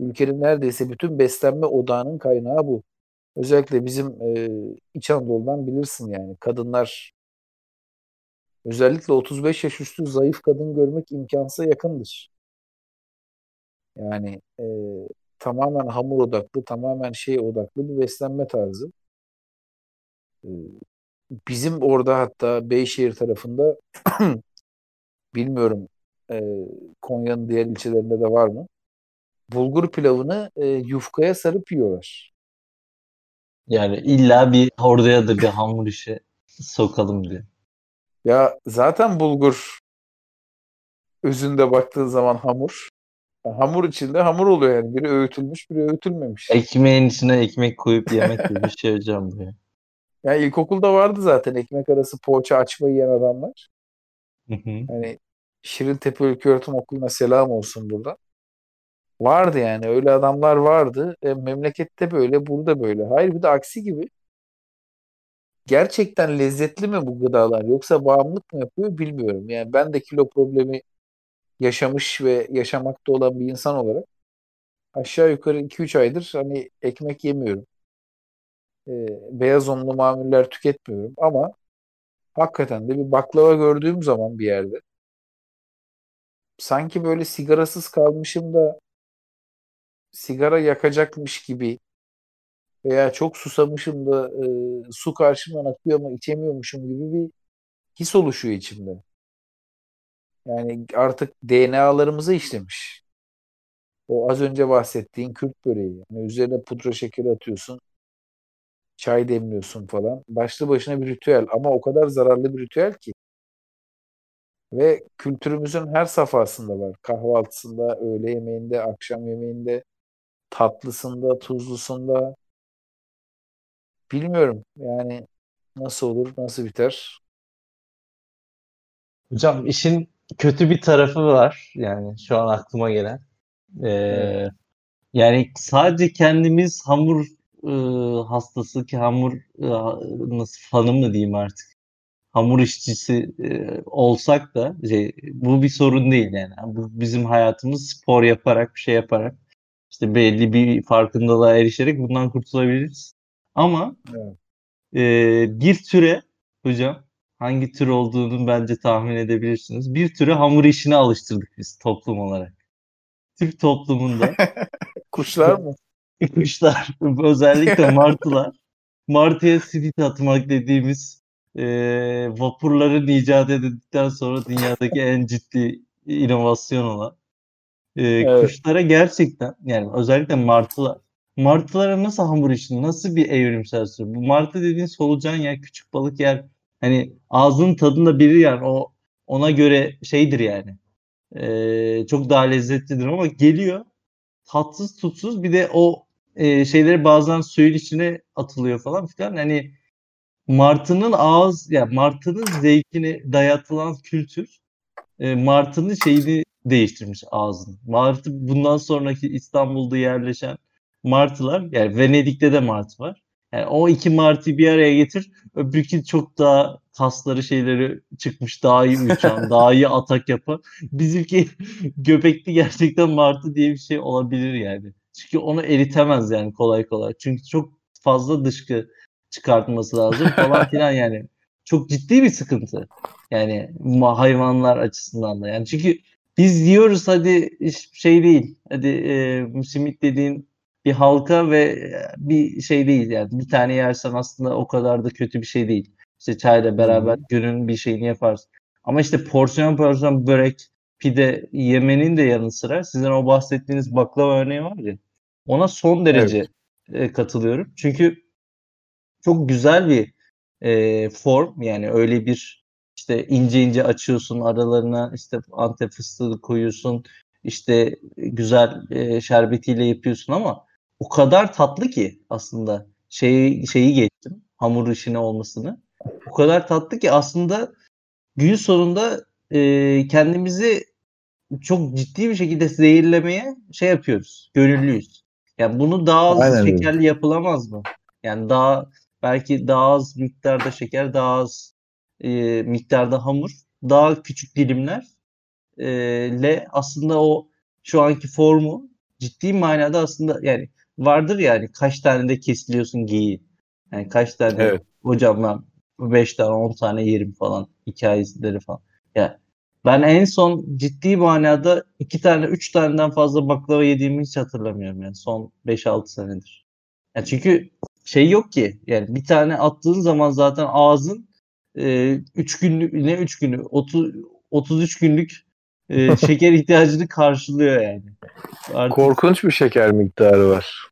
ülkenin neredeyse bütün beslenme odağının kaynağı bu. Özellikle bizim e, İç Anadolu'dan bilirsin yani kadınlar özellikle 35 yaş üstü zayıf kadın görmek imkansıza yakındır. Yani e, tamamen hamur odaklı, tamamen şey odaklı bir beslenme tarzı. E, bizim orada hatta Beyşehir tarafında bilmiyorum e, Konya'nın diğer ilçelerinde de var mı? Bulgur pilavını e, yufkaya sarıp yiyorlar. Yani illa bir oraya da bir hamur işi sokalım diye. Ya zaten bulgur özünde baktığın zaman hamur. Hamur içinde hamur oluyor yani. Biri öğütülmüş, biri öğütülmemiş. Ekmeğin içine ekmek koyup yemek gibi bir şey hocam bu ya. Yani ilkokulda vardı zaten ekmek arası poğaça açma yiyen adamlar. Hı hı. Hani Şirintepe Ülköğretim Okulu'na selam olsun burada. Vardı yani öyle adamlar vardı. E, memlekette böyle, burada böyle. Hayır bir de aksi gibi. Gerçekten lezzetli mi bu gıdalar yoksa bağımlılık mı yapıyor bilmiyorum. Yani ben de kilo problemi yaşamış ve yaşamakta olan bir insan olarak aşağı yukarı 2-3 aydır hani ekmek yemiyorum. E, beyaz unlu mamuller tüketmiyorum ama hakikaten de bir baklava gördüğüm zaman bir yerde sanki böyle sigarasız kalmışım da sigara yakacakmış gibi veya çok susamışım da e, su karşımdan akıyor ama içemiyormuşum gibi bir his oluşuyor içimde. Yani artık DNA'larımıza işlemiş. O az önce bahsettiğin Kürt böreği. Yani üzerine pudra şekeri atıyorsun. Çay demliyorsun falan. Başlı başına bir ritüel ama o kadar zararlı bir ritüel ki. Ve kültürümüzün her safhasında var. Kahvaltısında, öğle yemeğinde, akşam yemeğinde, tatlısında, tuzlusunda. Bilmiyorum yani nasıl olur, nasıl biter. Hocam işin kötü bir tarafı var. Yani şu an aklıma gelen. Ee, Evet. yani sadece kendimiz hamur e, hastası ki hamur e, nasıl fanı mı diyeyim artık. Hamur işçisi e, olsak da şey, bu bir sorun değil yani. Bu bizim hayatımız spor yaparak bir şey yaparak işte belli bir farkındalığa erişerek bundan kurtulabiliriz. Ama Evet. e, bir türe hocam hangi tür olduğunu bence tahmin edebilirsiniz. Bir türe hamur işine alıştırdık biz toplum olarak. Türk toplumunda Kuşlar mı? kuşlar özellikle martılar martıya simit atmak dediğimiz e, vapurların icat edildikten sonra dünyadaki en ciddi inovasyon olan e, Evet. kuşlara gerçekten yani özellikle martılar martılara nasıl hamur işini nasıl bir evrimsel süreç bu martı dediğin solucan yer küçük balık yer hani ağzının tadında biri yer o ona göre şeydir yani e, çok daha lezzetlidir ama geliyor tatsız tutsuz bir de o e, şeyleri bazen suyun içine atılıyor falan filan hani martının ağız ya martının zevkini dayatılan kültür e, martının şeyini değiştirmiş ağzını. Martı bundan sonraki İstanbul'da yerleşen martılar yani Venedik'te de martı var. Yani o iki martıyı bir araya getir. Öbürkü çok daha kasları şeyleri çıkmış. Daha iyi uçan, daha iyi atak yapan. Bizimki göbekli gerçekten martı diye bir şey olabilir yani. Çünkü onu eritemez yani kolay kolay. Çünkü çok fazla dışkı çıkartması lazım falan filan yani. Çok ciddi bir sıkıntı. Yani hayvanlar açısından da. Yani çünkü biz yiyoruz hadi şey değil. Hadi e, simit dediğin bir halka ve e, bir şey değil yani. Bir tane yersen aslında o kadar da kötü bir şey değil. İşte çayla beraber günün bir şeyini yaparsın. Ama işte porsiyon porsiyon börek, pide yemenin de yanı sıra sizin o bahsettiğiniz baklava örneği var ya. Ona son derece e, katılıyorum. Çünkü çok güzel bir e, form yani öyle bir işte ince ince açıyorsun aralarına işte antep fıstığı koyuyorsun işte güzel e, şerbetiyle yapıyorsun ama o kadar tatlı ki aslında şeyi şeyi geçtim hamur işine olmasını. O kadar tatlı ki aslında gün sonunda e, kendimizi çok ciddi bir şekilde zehirlemeye şey yapıyoruz gönüllüyüz. Yani bunu daha az Aynen şekerli yapılamaz mı? Yani daha belki daha az miktarda şeker, daha az e, miktarda hamur, daha küçük dilimler e, le aslında o şu anki formu ciddi manada aslında yani vardır yani kaç tane de kesiliyorsun giyi. Yani kaç tane evet. hocam ben 5 tane 10 tane yerim falan hikayeleri falan. Yani ben en son ciddi manada 2 tane 3 taneden fazla baklava yediğimi hiç hatırlamıyorum yani son 5-6 senedir. Yani çünkü şey yok ki yani bir tane attığın zaman zaten ağzın 3 e, günlük ne 3 günü 30 33 günlük e, şeker ihtiyacını karşılıyor yani. Artık... Korkunç bir şeker miktarı var.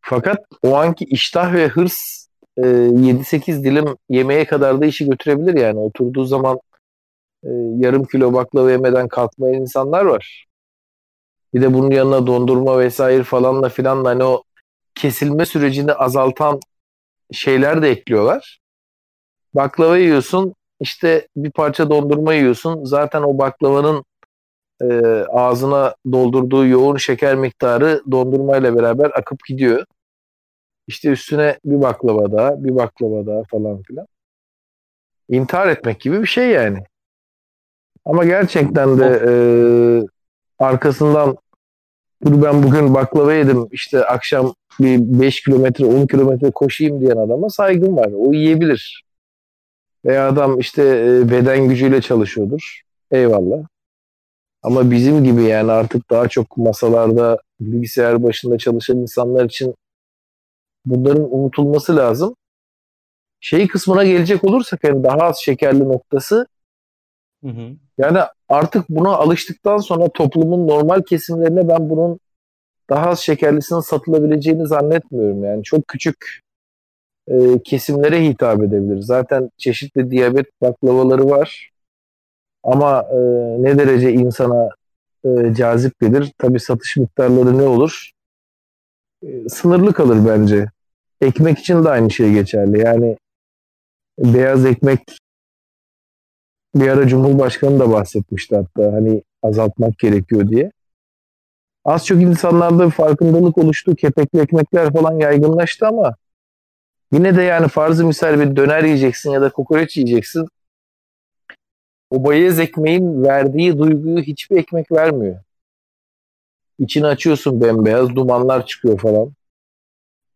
Fakat o anki iştah ve hırs e, 7-8 dilim yemeğe kadar da işi götürebilir yani. Oturduğu zaman e, yarım kilo baklava yemeden kalkmayan insanlar var. Bir de bunun yanına dondurma vesaire falanla filanla hani o kesilme sürecini azaltan şeyler de ekliyorlar. Baklava yiyorsun, işte bir parça dondurma yiyorsun. Zaten o baklavanın e, ağzına doldurduğu yoğun şeker miktarı dondurmayla beraber akıp gidiyor. İşte üstüne bir baklava daha, bir baklava daha falan filan. İntihar etmek gibi bir şey yani. Ama gerçekten de e, arkasından dur ben bugün baklava yedim işte akşam bir 5 kilometre 10 kilometre koşayım diyen adama saygım var. O yiyebilir. Veya adam işte e, beden gücüyle çalışıyordur. Eyvallah. Ama bizim gibi yani artık daha çok masalarda bilgisayar başında çalışan insanlar için bunların unutulması lazım. Şey kısmına gelecek olursak yani daha az şekerli noktası hı hı. yani artık buna alıştıktan sonra toplumun normal kesimlerine ben bunun daha az şekerlisinin satılabileceğini zannetmiyorum. Yani çok küçük e, kesimlere hitap edebilir. Zaten çeşitli diyabet baklavaları var. Ama e, ne derece insana e, cazip gelir? Tabii satış miktarları ne olur? E, sınırlı kalır bence. Ekmek için de aynı şey geçerli. Yani beyaz ekmek bir ara Cumhurbaşkanı da bahsetmişti hatta hani azaltmak gerekiyor diye. Az çok insanlarda bir farkındalık oluştu. Kepekli ekmekler falan yaygınlaştı ama yine de yani farzı misal bir döner yiyeceksin ya da kokoreç yiyeceksin. O bayez ekmeğin verdiği duyguyu hiçbir ekmek vermiyor. İçini açıyorsun bembeyaz, dumanlar çıkıyor falan.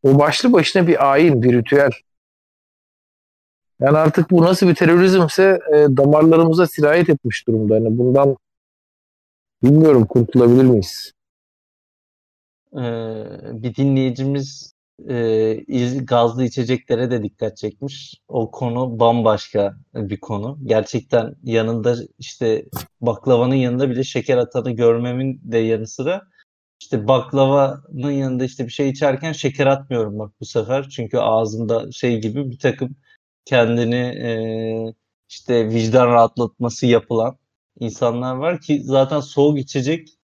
O başlı başına bir ayin, bir ritüel. Yani artık bu nasıl bir terörizmse e, damarlarımıza sirayet etmiş durumda. Yani bundan bilmiyorum kurtulabilir miyiz? Ee, bir dinleyicimiz e, gazlı içeceklere de dikkat çekmiş. O konu bambaşka bir konu. Gerçekten yanında işte baklavanın yanında bile şeker atanı görmemin de yanı sıra işte baklavanın yanında işte bir şey içerken şeker atmıyorum bak bu sefer. Çünkü ağzımda şey gibi bir takım kendini e, işte vicdan rahatlatması yapılan insanlar var ki zaten soğuk içecekler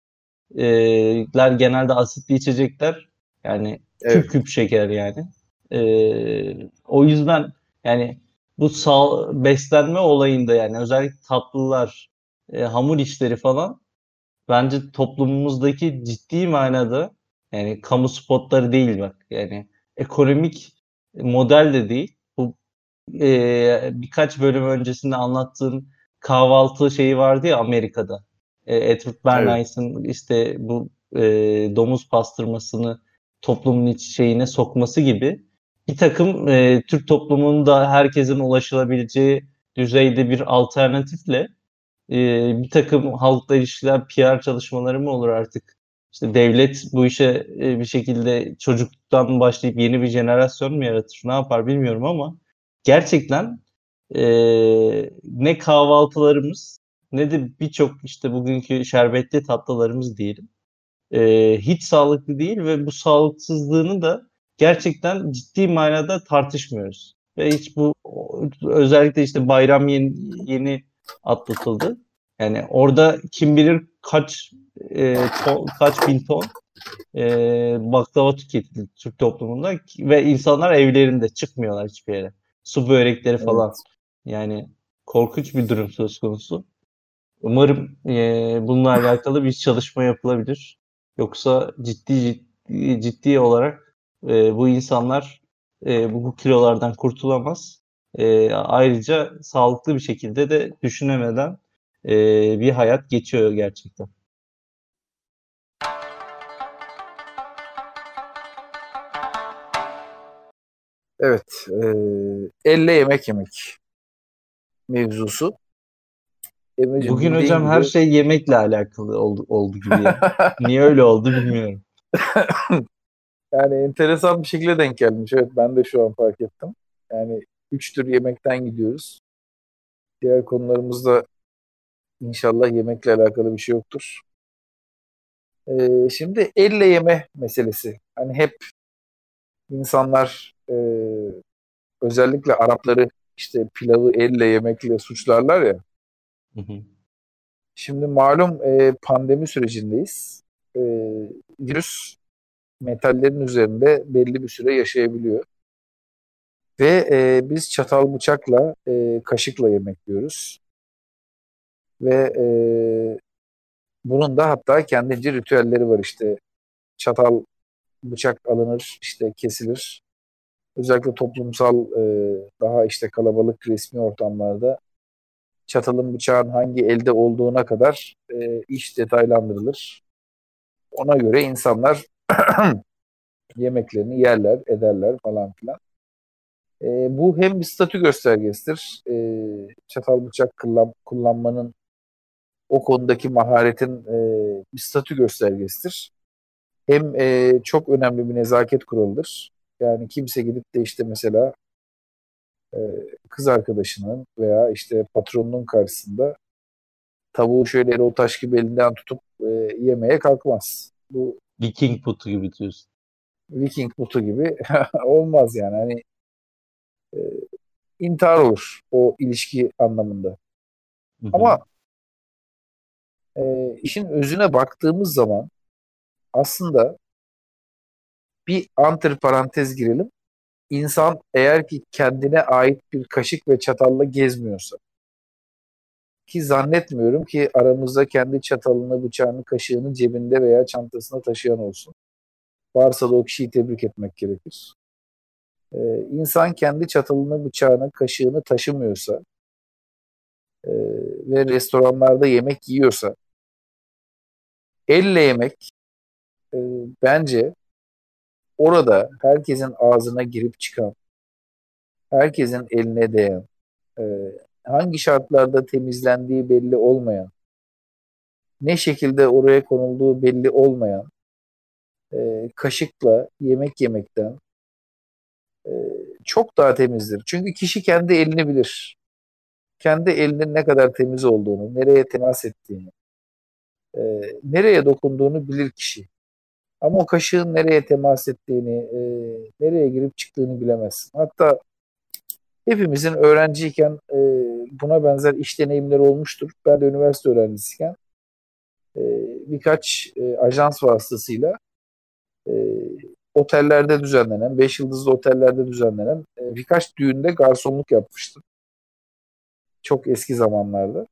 genelde asitli içecekler yani evet. küp küp şeker yani. E, o yüzden yani bu sağ, beslenme olayında yani özellikle tatlılar, e, hamur işleri falan bence toplumumuzdaki ciddi manada yani kamu spotları değil bak yani ekonomik model de değil. Bu e, birkaç bölüm öncesinde anlattığım kahvaltı şeyi vardı ya Amerika'da. E, Edward Bernays'ın evet. işte bu e, domuz pastırmasını toplumun iç şeyine sokması gibi bir takım e, Türk toplumunda herkesin ulaşılabileceği düzeyde bir alternatifle e, bir takım halkla ilişkiler PR çalışmaları mı olur artık? İşte devlet bu işe e, bir şekilde çocukluktan başlayıp yeni bir jenerasyon mu yaratır? Ne yapar bilmiyorum ama gerçekten e, ne kahvaltılarımız ne de birçok işte bugünkü şerbetli tatlılarımız diyelim e, hiç sağlıklı değil ve bu sağlıksızlığını da gerçekten ciddi manada tartışmıyoruz. Ve hiç bu özellikle işte bayram yeni, yeni atlatıldı. Yani orada kim bilir kaç e, ton, kaç bin ton e, baklava tüketildi Türk toplumunda ve insanlar evlerinde çıkmıyorlar hiçbir yere. Su börekleri falan. Evet. Yani korkunç bir durum söz konusu. Umarım e, bununla alakalı bir çalışma yapılabilir. Yoksa ciddi ciddi olarak e, bu insanlar e, bu kilolardan kurtulamaz. E, ayrıca sağlıklı bir şekilde de düşünemeden e, bir hayat geçiyor gerçekten. Evet, e, elle yemek yemek mevzusu. Emre'cim, Bugün hocam gibi... her şey yemekle alakalı oldu, oldu gibi. Yani. Niye öyle oldu bilmiyorum. yani enteresan bir şekilde denk gelmiş. Evet ben de şu an fark ettim. Yani üç tür yemekten gidiyoruz. Diğer konularımızda inşallah yemekle alakalı bir şey yoktur. Ee, şimdi elle yeme meselesi. Hani hep insanlar e, özellikle Arapları işte pilavı elle yemekle suçlarlar ya. Şimdi malum e, pandemi sürecindeyiz. E, virüs metallerin üzerinde belli bir süre yaşayabiliyor. Ve e, biz çatal bıçakla, e, kaşıkla yemek yiyoruz. Ve e, bunun da hatta kendince ritüelleri var işte. Çatal bıçak alınır, işte kesilir. Özellikle toplumsal e, daha işte kalabalık resmi ortamlarda çatalın bıçağın hangi elde olduğuna kadar e, iş detaylandırılır. Ona göre insanlar yemeklerini yerler, ederler falan filan. E, bu hem bir statü göstergesidir. E, çatal bıçak kullan, kullanmanın o konudaki maharetin e, bir statü göstergesidir. Hem e, çok önemli bir nezaket kuralıdır. Yani kimse gidip de işte mesela kız arkadaşının veya işte patronunun karşısında tavuğu şöyle o taş gibi elinden tutup e, yemeye kalkmaz. Bu Viking putu gibi diyorsun. Viking putu gibi olmaz yani. Hani e, intihar olur o ilişki anlamında. Hı hı. Ama e, işin özüne baktığımız zaman aslında bir antre parantez girelim. İnsan eğer ki kendine ait bir kaşık ve çatalla gezmiyorsa ki zannetmiyorum ki aramızda kendi çatalını, bıçağını, kaşığını cebinde veya çantasına taşıyan olsun. Varsa da o kişiyi tebrik etmek gerekir. Ee, insan kendi çatalını, bıçağını, kaşığını taşımıyorsa e, ve restoranlarda yemek yiyorsa elle yemek e, bence orada herkesin ağzına girip çıkan, herkesin eline değen, e, hangi şartlarda temizlendiği belli olmayan, ne şekilde oraya konulduğu belli olmayan, e, kaşıkla yemek yemekten e, çok daha temizdir. Çünkü kişi kendi elini bilir. Kendi elinin ne kadar temiz olduğunu, nereye temas ettiğini, e, nereye dokunduğunu bilir kişi. Ama o kaşığın nereye temas ettiğini, e, nereye girip çıktığını bilemezsin. Hatta hepimizin öğrenciyken e, buna benzer iş deneyimleri olmuştur. Ben de üniversite öğrencisiyken e, birkaç e, ajans vasıtasıyla e, otellerde düzenlenen, 5 yıldızlı otellerde düzenlenen e, birkaç düğünde garsonluk yapmıştım. Çok eski zamanlarda.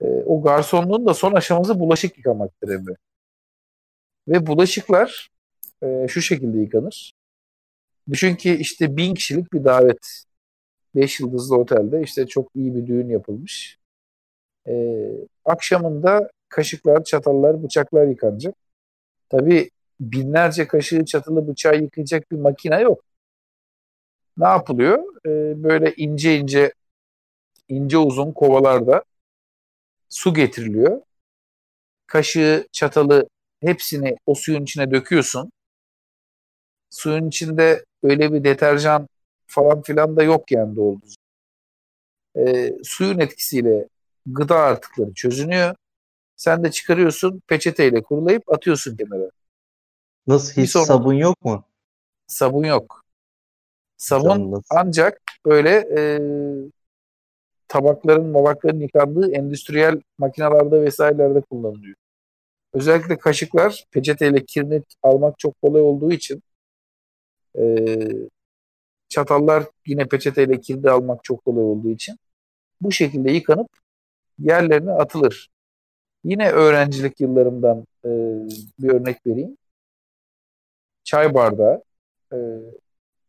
E, o garsonluğun da son aşaması bulaşık yıkamaktır Emre. Ve bulaşıklar e, şu şekilde yıkanır. Düşün ki işte bin kişilik bir davet. Beş yıldızlı otelde işte çok iyi bir düğün yapılmış. E, akşamında kaşıklar, çatallar, bıçaklar yıkanacak. Tabii binlerce kaşığı, çatalı, bıçağı yıkayacak bir makine yok. Ne yapılıyor? E, böyle ince ince ince uzun kovalarda su getiriliyor. Kaşığı, çatalı hepsini o suyun içine döküyorsun. Suyun içinde öyle bir deterjan falan filan da yok yani doğru e, suyun etkisiyle gıda artıkları çözünüyor. Sen de çıkarıyorsun peçeteyle kurulayıp atıyorsun kenara. Nasıl hiç sonra, sabun yok mu? Sabun yok. Sabun ancak böyle e, tabakların, mabakların yıkandığı endüstriyel makinalarda vesairelerde kullanılıyor. Özellikle kaşıklar peçeteyle kirini almak çok kolay olduğu için e, çatallar yine peçeteyle kirli almak çok kolay olduğu için bu şekilde yıkanıp yerlerine atılır. Yine öğrencilik yıllarımdan e, bir örnek vereyim. çay bardağı e,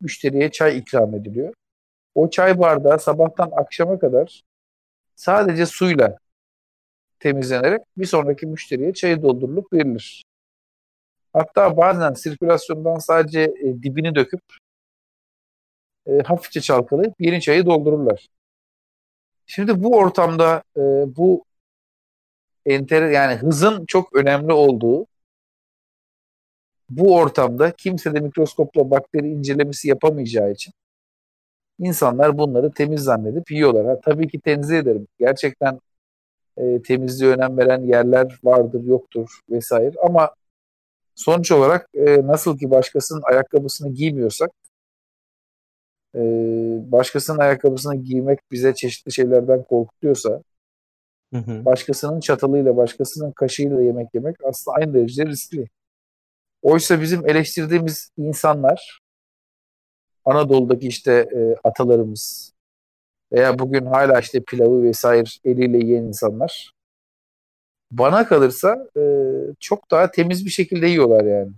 müşteriye çay ikram ediliyor. O çay bardağı sabahtan akşama kadar sadece suyla temizlenerek bir sonraki müşteriye çayı doldurulup verilir. Hatta bazen sirkülasyondan sadece e, dibini döküp e, hafifçe çalkalayıp yeni çayı doldururlar. Şimdi bu ortamda e, bu enter yani hızın çok önemli olduğu bu ortamda kimse de mikroskopla bakteri incelemesi yapamayacağı için insanlar bunları temiz zannedip yiyorlar. Ha, tabii ki tenzih ederim. Gerçekten e, temizliğe önem veren yerler vardır, yoktur vesaire. Ama sonuç olarak e, nasıl ki başkasının ayakkabısını giymiyorsak e, başkasının ayakkabısını giymek bize çeşitli şeylerden korkutuyorsa hı hı. başkasının çatalıyla, başkasının kaşığıyla yemek yemek aslında aynı derecede riskli. Oysa bizim eleştirdiğimiz insanlar Anadolu'daki işte e, atalarımız veya bugün hala işte pilavı vesaire eliyle yiyen insanlar bana kalırsa e, çok daha temiz bir şekilde yiyorlar yani.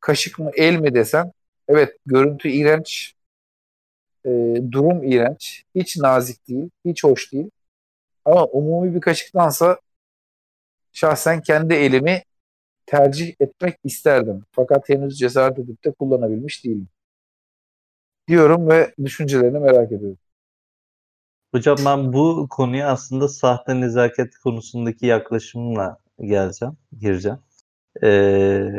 Kaşık mı el mi desen evet görüntü iğrenç e, durum iğrenç hiç nazik değil hiç hoş değil ama umumi bir kaşıktansa şahsen kendi elimi tercih etmek isterdim. Fakat henüz cesaret edip de kullanabilmiş değilim. Diyorum ve düşüncelerini merak ediyorum. Hocam ben bu konuya aslında sahte nezaket konusundaki yaklaşımla geleceğim, gireceğim. Ee,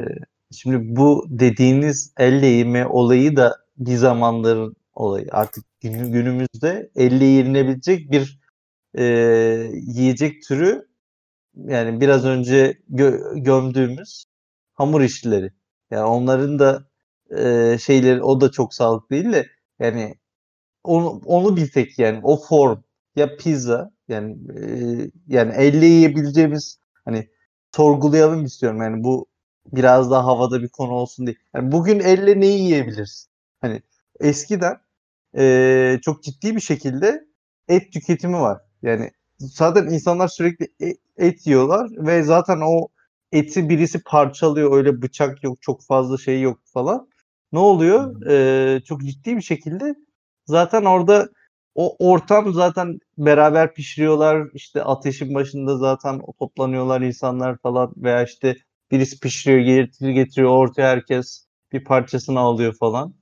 şimdi bu dediğiniz elle yeme olayı da bir zamanların olayı. Artık günümüzde elle yenilebilecek bir e, yiyecek türü yani biraz önce gö- gömdüğümüz hamur işçileri. Yani onların da e, şeyleri o da çok sağlıklı değil de yani onu, onu bilsek yani o form ya pizza yani e, yani elle yiyebileceğimiz hani sorgulayalım istiyorum yani bu biraz daha havada bir konu olsun diye. Yani bugün elle neyi yiyebilirsin? Hani eskiden e, çok ciddi bir şekilde et tüketimi var. Yani zaten insanlar sürekli e, et yiyorlar ve zaten o eti birisi parçalıyor öyle bıçak yok çok fazla şey yok falan. Ne oluyor? Ee, çok ciddi bir şekilde zaten orada o ortam zaten beraber pişiriyorlar işte ateşin başında zaten toplanıyorlar insanlar falan veya işte birisi pişiriyor getiriyor, getiriyor ortaya herkes bir parçasını alıyor falan.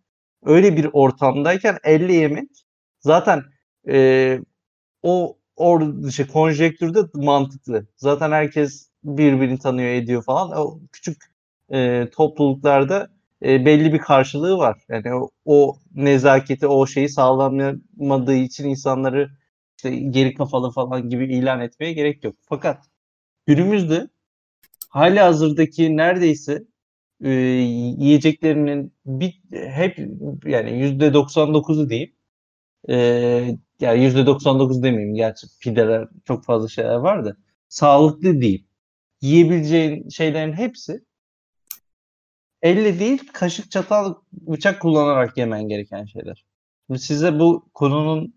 Öyle bir ortamdayken elle yemek zaten e, o orada şey konjektürde mantıklı. Zaten herkes birbirini tanıyor ediyor falan. O küçük e, topluluklarda e, belli bir karşılığı var. Yani o, o nezaketi, o şeyi sağlanmadığı için insanları işte geri kafalı falan gibi ilan etmeye gerek yok. Fakat günümüzde hali hazırdaki neredeyse e, yiyeceklerinin bir hep yani yüzde 99'u diyeyim e, yani yüzde 99 demeyeyim gerçi pideler çok fazla şeyler var da sağlıklı değil. Yiyebileceğin şeylerin hepsi elle değil kaşık çatal bıçak kullanarak yemen gereken şeyler. Şimdi size bu konunun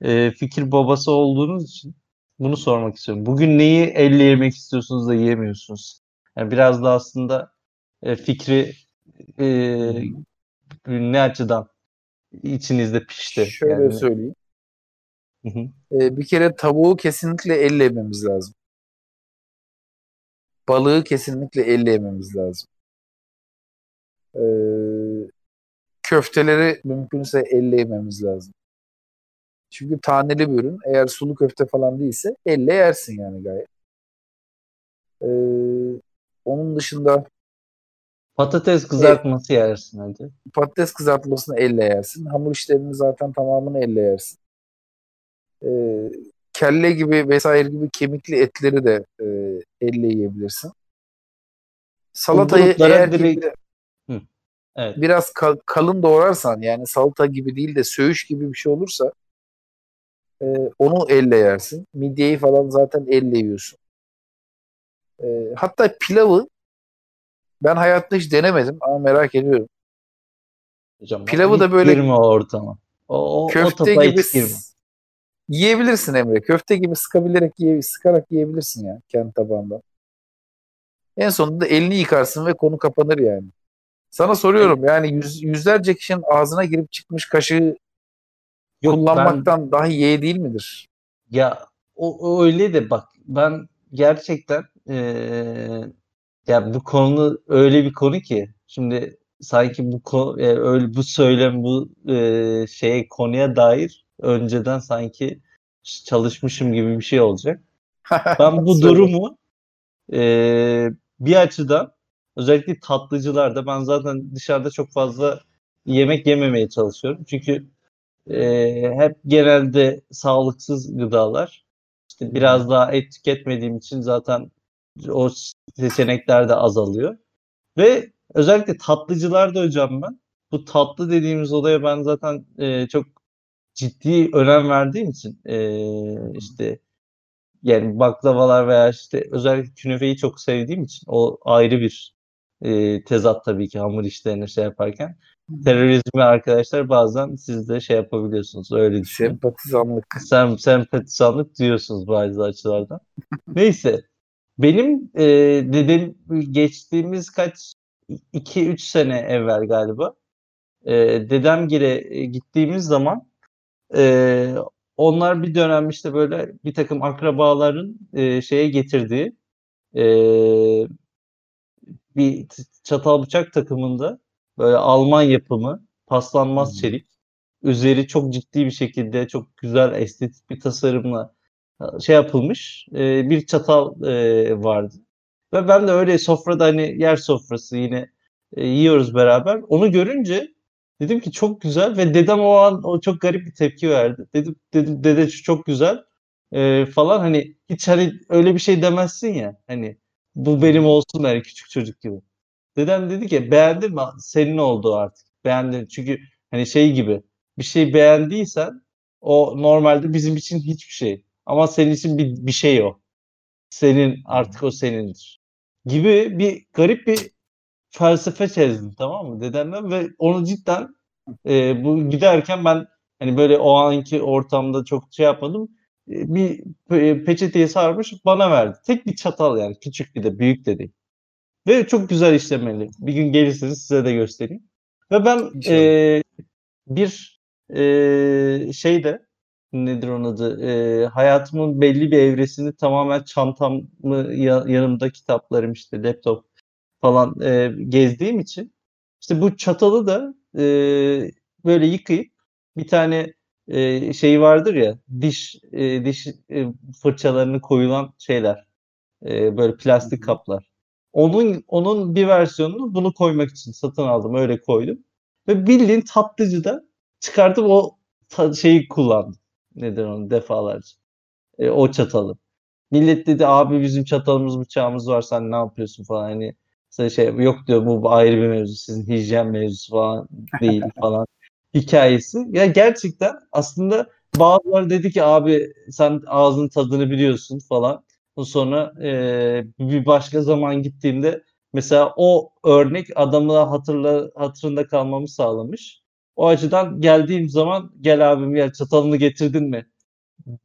e, fikir babası olduğunuz için bunu sormak istiyorum. Bugün neyi elle yemek istiyorsunuz da yiyemiyorsunuz? Yani biraz da aslında e, fikri e, ne açıdan içinizde pişti? Şöyle yani... söyleyeyim. Hı hı. Ee, bir kere tavuğu kesinlikle elle yememiz lazım. Balığı kesinlikle elle yememiz lazım. Ee, köfteleri mümkünse elle yememiz lazım. Çünkü taneli bir ürün. Eğer sulu köfte falan değilse elle yersin yani gayet. Ee, onun dışında Patates kızartması e, yersin hadi. Patates kızartmasını elle yersin. Hamur işlerini zaten tamamını elle yersin. E, kelle gibi vesaire gibi kemikli etleri de e, elle yiyebilirsin. Salatayı eğer direkt... Hı. Evet. biraz kal- kalın doğrarsan yani salata gibi değil de söğüş gibi bir şey olursa e, onu elle yersin. Midyeyi falan zaten elle yiyorsun. E, hatta pilavı ben hayatta hiç denemedim ama merak ediyorum. Hocam, Pilavı da böyle girme ortama. O, o, köfte o gibi girme. yiyebilirsin Emre. Köfte gibi sıkabilerek yiye, sıkarak yiyebilirsin ya kendi tabağında. En sonunda elini yıkarsın ve konu kapanır yani. Sana soruyorum yani yüz, yüzlerce kişinin ağzına girip çıkmış kaşığı Yok, kullanmaktan ben, daha iyi değil midir? Ya o, o öyle de bak ben gerçekten ee, ya bu konu öyle bir konu ki şimdi sanki bu konu e, öyle bu söylem bu e, şeye konuya dair önceden sanki çalışmışım gibi bir şey olacak. Ben bu durumu e, bir açıdan özellikle tatlıcılarda ben zaten dışarıda çok fazla yemek yememeye çalışıyorum. Çünkü e, hep genelde sağlıksız gıdalar. İşte biraz daha et tüketmediğim için zaten o seçenekler de azalıyor. Ve özellikle tatlıcılarda hocam ben bu tatlı dediğimiz olaya ben zaten e, çok ciddi önem verdiğim için e, işte yani baklavalar veya işte özellikle künefeyi çok sevdiğim için o ayrı bir e, tezat tabii ki hamur işlerini şey yaparken. Terörizmi arkadaşlar bazen siz de şey yapabiliyorsunuz. Öyle düşünüyorum. Sempatizanlık. Sem sempatizanlık diyorsunuz bazı açılardan. Neyse. Benim e, dedim geçtiğimiz kaç 2-3 sene evvel galiba e, dedemgile gittiğimiz zaman e, onlar bir dönem işte böyle bir takım akrabaların e, şeye getirdiği e, bir çatal bıçak takımında böyle Alman yapımı paslanmaz hmm. çelik üzeri çok ciddi bir şekilde çok güzel estetik bir tasarımla şey yapılmış e, bir çatal e, vardı. Ve ben de öyle sofrada hani yer sofrası yine e, yiyoruz beraber. Onu görünce Dedim ki çok güzel ve dedem o an o çok garip bir tepki verdi. Dedim, dedim dede çok güzel ee, falan hani hiç hani öyle bir şey demezsin ya hani bu benim olsun yani küçük çocuk gibi. Dedem dedi ki beğendin mi? Senin oldu artık. Beğendin. Çünkü hani şey gibi bir şey beğendiysen o normalde bizim için hiçbir şey. Ama senin için bir, bir şey o. Senin artık o senindir. Gibi bir garip bir felsefe çizdim tamam mı dedemden ve onu cidden e, bu giderken ben hani böyle o anki ortamda çok şey yapmadım. E, bir pe- peçeteye sarmış bana verdi. Tek bir çatal yani küçük bir de büyük de değil. Ve çok güzel işlemeli. Bir gün gelirseniz size de göstereyim. Ve ben e, bir e, şeyde nedir onun adı e, hayatımın belli bir evresini tamamen çantamı yanımda kitaplarım işte laptop falan e, gezdiğim için işte bu çatalı da e, böyle yıkayıp bir tane e, şey vardır ya diş e, diş e, fırçalarını koyulan şeyler e, böyle plastik kaplar. Onun onun bir versiyonunu bunu koymak için satın aldım öyle koydum ve bildiğin tatlıcıda çıkartıp o şeyi kullandım. Nedir onu defalarca. E, o çatalı. Millet dedi abi bizim çatalımız bıçağımız var sen ne yapıyorsun falan hani şey yok diyor bu ayrı bir mevzu sizin hijyen mevzusu falan değil falan hikayesi. Ya gerçekten aslında bazıları dedi ki abi sen ağzın tadını biliyorsun falan. Sonra e, bir başka zaman gittiğimde mesela o örnek adamla hatırla, hatırında kalmamı sağlamış. O açıdan geldiğim zaman gel abim ya çatalını getirdin mi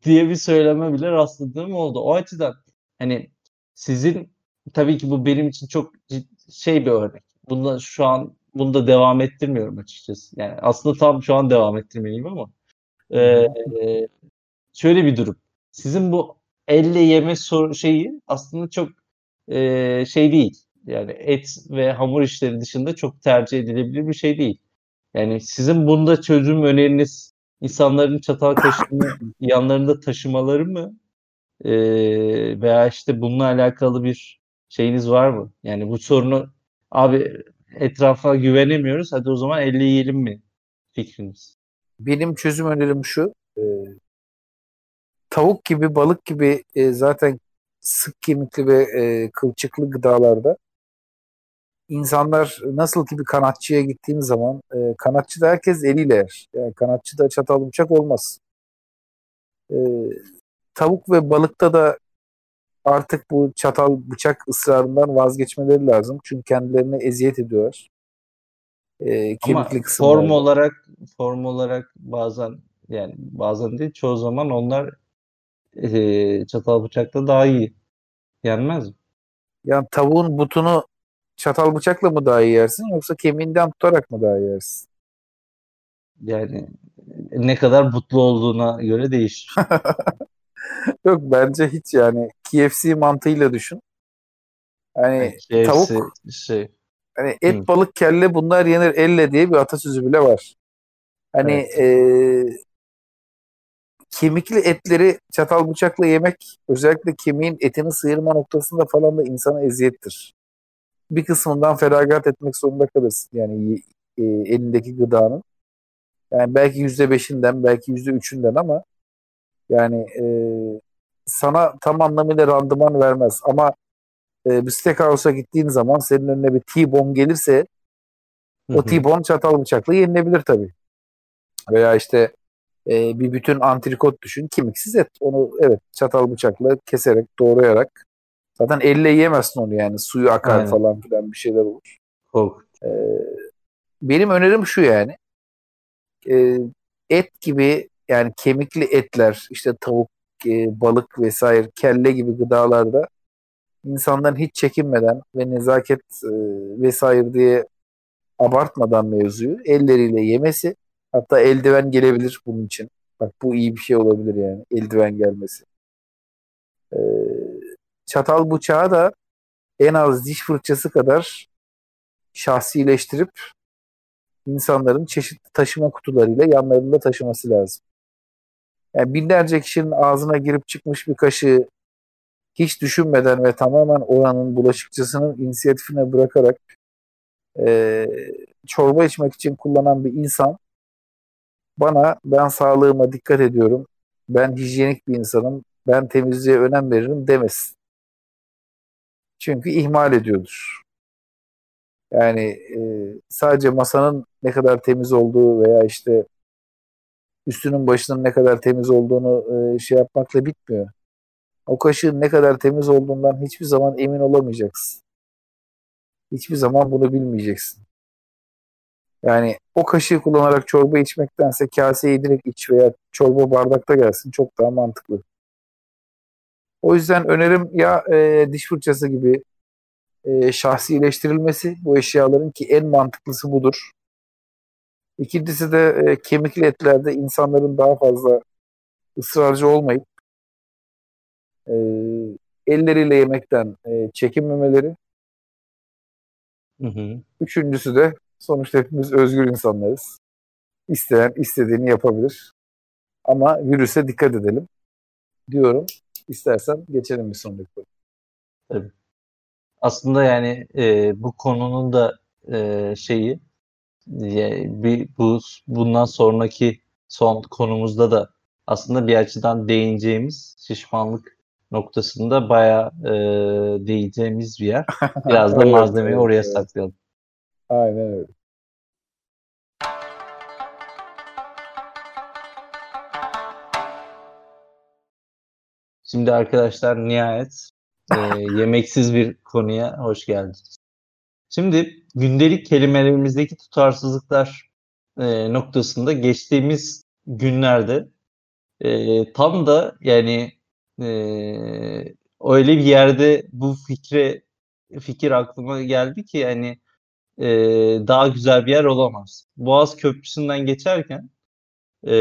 diye bir söyleme bile rastladığım oldu. O açıdan hani sizin tabii ki bu benim için çok şey bir örnek. Bunda şu an bunu da devam ettirmiyorum açıkçası. Yani aslında tam şu an devam ettirmeliyim ama e, şöyle bir durum. Sizin bu elle yeme sor şeyi aslında çok e, şey değil. Yani et ve hamur işleri dışında çok tercih edilebilir bir şey değil. Yani sizin bunda çözüm öneriniz insanların çatal kaşığını yanlarında taşımaları mı? E, veya işte bununla alakalı bir şeyiniz var mı? Yani bu sorunu abi etrafa güvenemiyoruz. Hadi o zaman 50 yiyelim mi fikriniz? Benim çözüm önerim şu. E, tavuk gibi, balık gibi e, zaten sık kemikli ve e, kılçıklı gıdalarda insanlar nasıl ki bir kanatçıya gittiğim zaman e, kanatçı da herkes eliyle yer. Yani kanatçı da çatal bıçak olmaz. E, tavuk ve balıkta da artık bu çatal bıçak ısrarından vazgeçmeleri lazım. Çünkü kendilerine eziyet ediyorlar. E, Ama form olarak form olarak bazen yani bazen değil çoğu zaman onlar e, çatal bıçakta daha iyi yenmez mi? Yani tavuğun butunu çatal bıçakla mı daha iyi yersin yoksa kemiğinden tutarak mı daha iyi yersin? Yani ne kadar mutlu olduğuna göre değişir. Yok bence hiç yani KFC mantığıyla düşün. Hani KFC tavuk şey. hani et Hı. balık kelle bunlar yenir elle diye bir atasözü bile var. Hani Evet. eee, kemikli etleri çatal bıçakla yemek özellikle kemiğin etini sıyırma noktasında falan da insana eziyettir. Bir kısmından feragat etmek zorunda kalırsın. Yani e, elindeki gıdanın. Yani belki yüzde beşinden belki yüzde üçünden ama yani e, sana tam anlamıyla randıman vermez. Ama e, bir steakhouse'a gittiğin zaman senin önüne bir T-bone gelirse o. T-bone çatal bıçakla yenilebilir tabii. Veya işte e, bir bütün antrikot düşün. Kemiksiz et. Onu evet çatal bıçakla keserek, doğrayarak zaten elle yiyemezsin onu yani. Suyu akar Aynen. falan filan bir şeyler olur. Kork. E, benim önerim şu yani. E, et gibi yani kemikli etler, işte tavuk, e, balık vesaire, kelle gibi gıdalarda insanların hiç çekinmeden ve nezaket e, vesaire diye abartmadan mevzuyu elleriyle yemesi hatta eldiven gelebilir bunun için. Bak bu iyi bir şey olabilir yani eldiven gelmesi. Ee, çatal bıçağı da en az diş fırçası kadar şahsileştirip insanların çeşitli taşıma kutularıyla yanlarında taşıması lazım. Yani binlerce kişinin ağzına girip çıkmış bir kaşığı hiç düşünmeden ve tamamen oranın bulaşıkçısının inisiyatifine bırakarak e, çorba içmek için kullanan bir insan bana ben sağlığıma dikkat ediyorum, ben hijyenik bir insanım, ben temizliğe önem veririm demesin. Çünkü ihmal ediyordur. Yani e, sadece masanın ne kadar temiz olduğu veya işte üstünün başının ne kadar temiz olduğunu e, şey yapmakla bitmiyor. O kaşığın ne kadar temiz olduğundan hiçbir zaman emin olamayacaksın. Hiçbir zaman bunu bilmeyeceksin. Yani o kaşığı kullanarak çorba içmektense kaseyi direkt iç veya çorba bardakta gelsin çok daha mantıklı. O yüzden önerim ya e, diş fırçası gibi e, şahsileştirilmesi bu eşyaların ki en mantıklısı budur. İkincisi de e, kemikli etlerde insanların daha fazla ısrarcı olmayıp e, elleriyle yemekten e, çekinmemeleri. Hı hı. Üçüncüsü de sonuçta hepimiz özgür insanlarız. İsteyen istediğini yapabilir. Ama virüse dikkat edelim diyorum. İstersen geçelim bir sonraki konu. Aslında yani e, bu konunun da e, şeyi bir bu bundan sonraki son konumuzda da aslında bir açıdan değineceğimiz şişmanlık noktasında bayağı e, değineceğimiz bir yer. Biraz da malzemeyi oraya evet. saklayalım. Aynen öyle. Şimdi arkadaşlar nihayet e, yemeksiz bir konuya hoş geldiniz. Şimdi gündelik kelimelerimizdeki tutarsızlıklar e, noktasında geçtiğimiz günlerde e, tam da yani e, öyle bir yerde bu fikre fikir aklıma geldi ki yani e, daha güzel bir yer olamaz. Boğaz Köprüsü'nden geçerken e,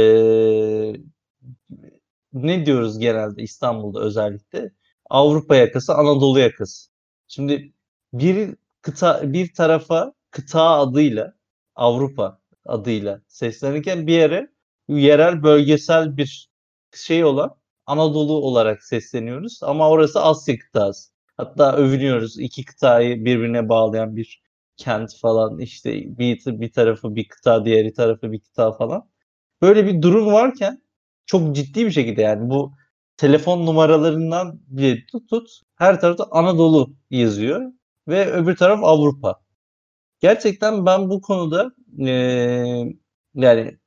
ne diyoruz genelde İstanbul'da özellikle? Avrupa yakası, Anadolu yakası. Şimdi bir kıta bir tarafa kıta adıyla Avrupa adıyla seslenirken bir yere yerel bölgesel bir şey olan Anadolu olarak sesleniyoruz ama orası Asya kıtası. Hatta övünüyoruz iki kıtayı birbirine bağlayan bir kent falan işte bir, bir tarafı bir kıta diğeri tarafı bir kıta falan. Böyle bir durum varken çok ciddi bir şekilde yani bu telefon numaralarından bile tut tut her tarafta Anadolu yazıyor ve öbür taraf Avrupa. Gerçekten ben bu konuda eee, yani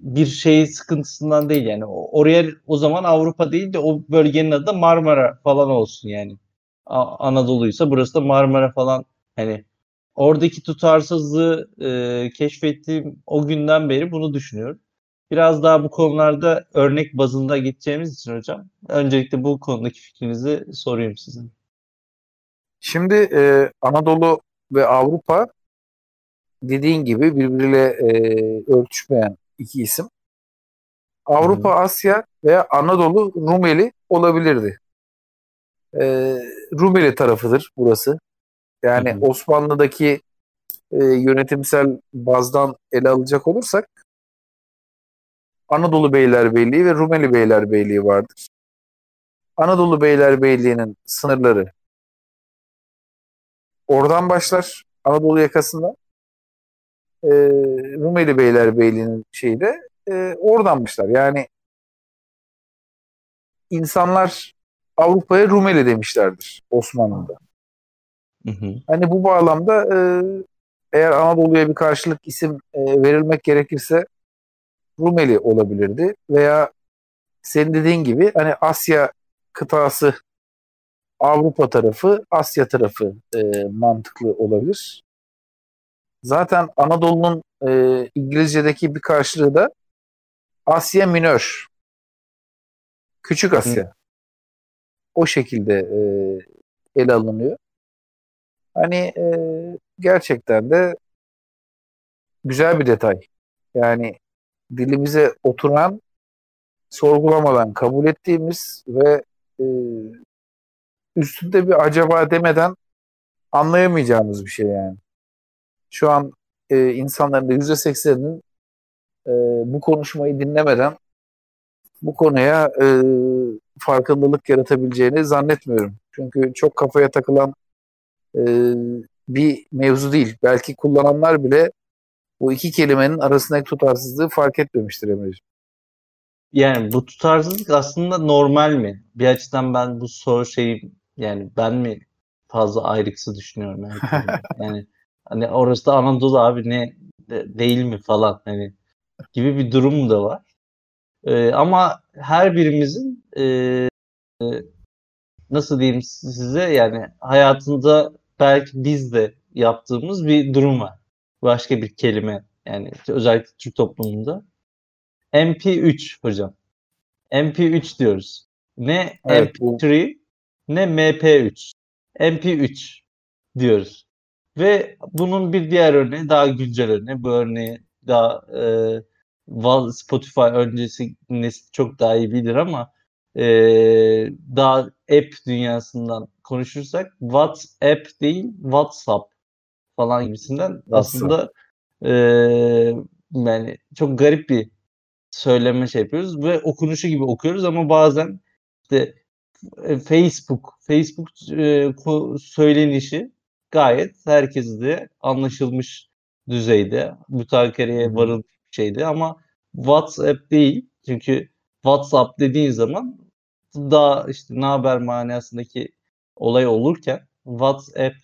bir şey sıkıntısından değil yani oraya o zaman Avrupa değil de o bölgenin adı Marmara falan olsun yani. Anadolu'ysa burası da Marmara falan hani oradaki tutarsızlığı eee, keşfettiğim o günden beri bunu düşünüyorum. Biraz daha bu konularda örnek bazında gideceğimiz için hocam öncelikle bu konudaki fikrinizi sorayım size. Şimdi e, Anadolu ve Avrupa dediğin gibi birbiriyle e, örtüşmeyen iki isim. Avrupa, Hı. Asya veya Anadolu Rumeli olabilirdi. E, Rumeli tarafıdır burası. Yani Hı. Osmanlı'daki e, yönetimsel bazdan ele alacak olursak Anadolu Beylerbeyliği ve Rumeli Beylerbeyliği vardır. Anadolu Beylerbeyliği'nin sınırları oradan başlar Anadolu yakasında. E, Rumeli Beylerbeyliği'nin şeyi de e, oradan başlar. Yani insanlar Avrupa'ya Rumeli demişlerdir Osmanlı'da. Hı hı. Hani bu bağlamda e, eğer Anadolu'ya bir karşılık isim e, verilmek gerekirse Rumeli olabilirdi veya senin dediğin gibi hani Asya kıtası Avrupa tarafı, Asya tarafı e, mantıklı olabilir. Zaten Anadolu'nun e, İngilizce'deki bir karşılığı da Asya Minör. Küçük Asya. Hı. O şekilde e, ele alınıyor. Hani e, gerçekten de güzel bir detay. Yani dilimize oturan, sorgulamadan kabul ettiğimiz ve e, üstünde bir acaba demeden anlayamayacağımız bir şey yani. Şu an e, insanların da yüzde sekseninin e, bu konuşmayı dinlemeden bu konuya e, farkındalık yaratabileceğini zannetmiyorum. Çünkü çok kafaya takılan e, bir mevzu değil. Belki kullananlar bile bu iki kelimenin arasındaki tutarsızlığı fark etmemiştir Emre'ciğim. Yani bu tutarsızlık aslında normal mi? Bir açıdan ben bu soru şeyi yani ben mi fazla ayrıksı düşünüyorum yani. yani hani orası da Anadolu abi ne de, değil mi falan hani gibi bir durum da var. Ee, ama her birimizin e, e, nasıl diyeyim size yani hayatında belki biz de yaptığımız bir durum var. Başka bir kelime yani özellikle Türk toplumunda. MP3 hocam. MP3 diyoruz. Ne evet, MP3 ne MP3. MP3 diyoruz. Ve bunun bir diğer örneği daha güncel örneği. Bu örneği daha e, Spotify öncesi çok daha iyi bilir ama e, daha app dünyasından konuşursak WhatsApp değil WhatsApp falan gibisinden aslında e, yani çok garip bir söyleme şey yapıyoruz ve okunuşu gibi okuyoruz ama bazen işte Facebook Facebook e, söylenişi gayet herkese de anlaşılmış düzeyde mütakereye varılmış şeydi ama WhatsApp değil çünkü WhatsApp dediğin zaman daha işte ne haber manasındaki olay olurken WhatsApp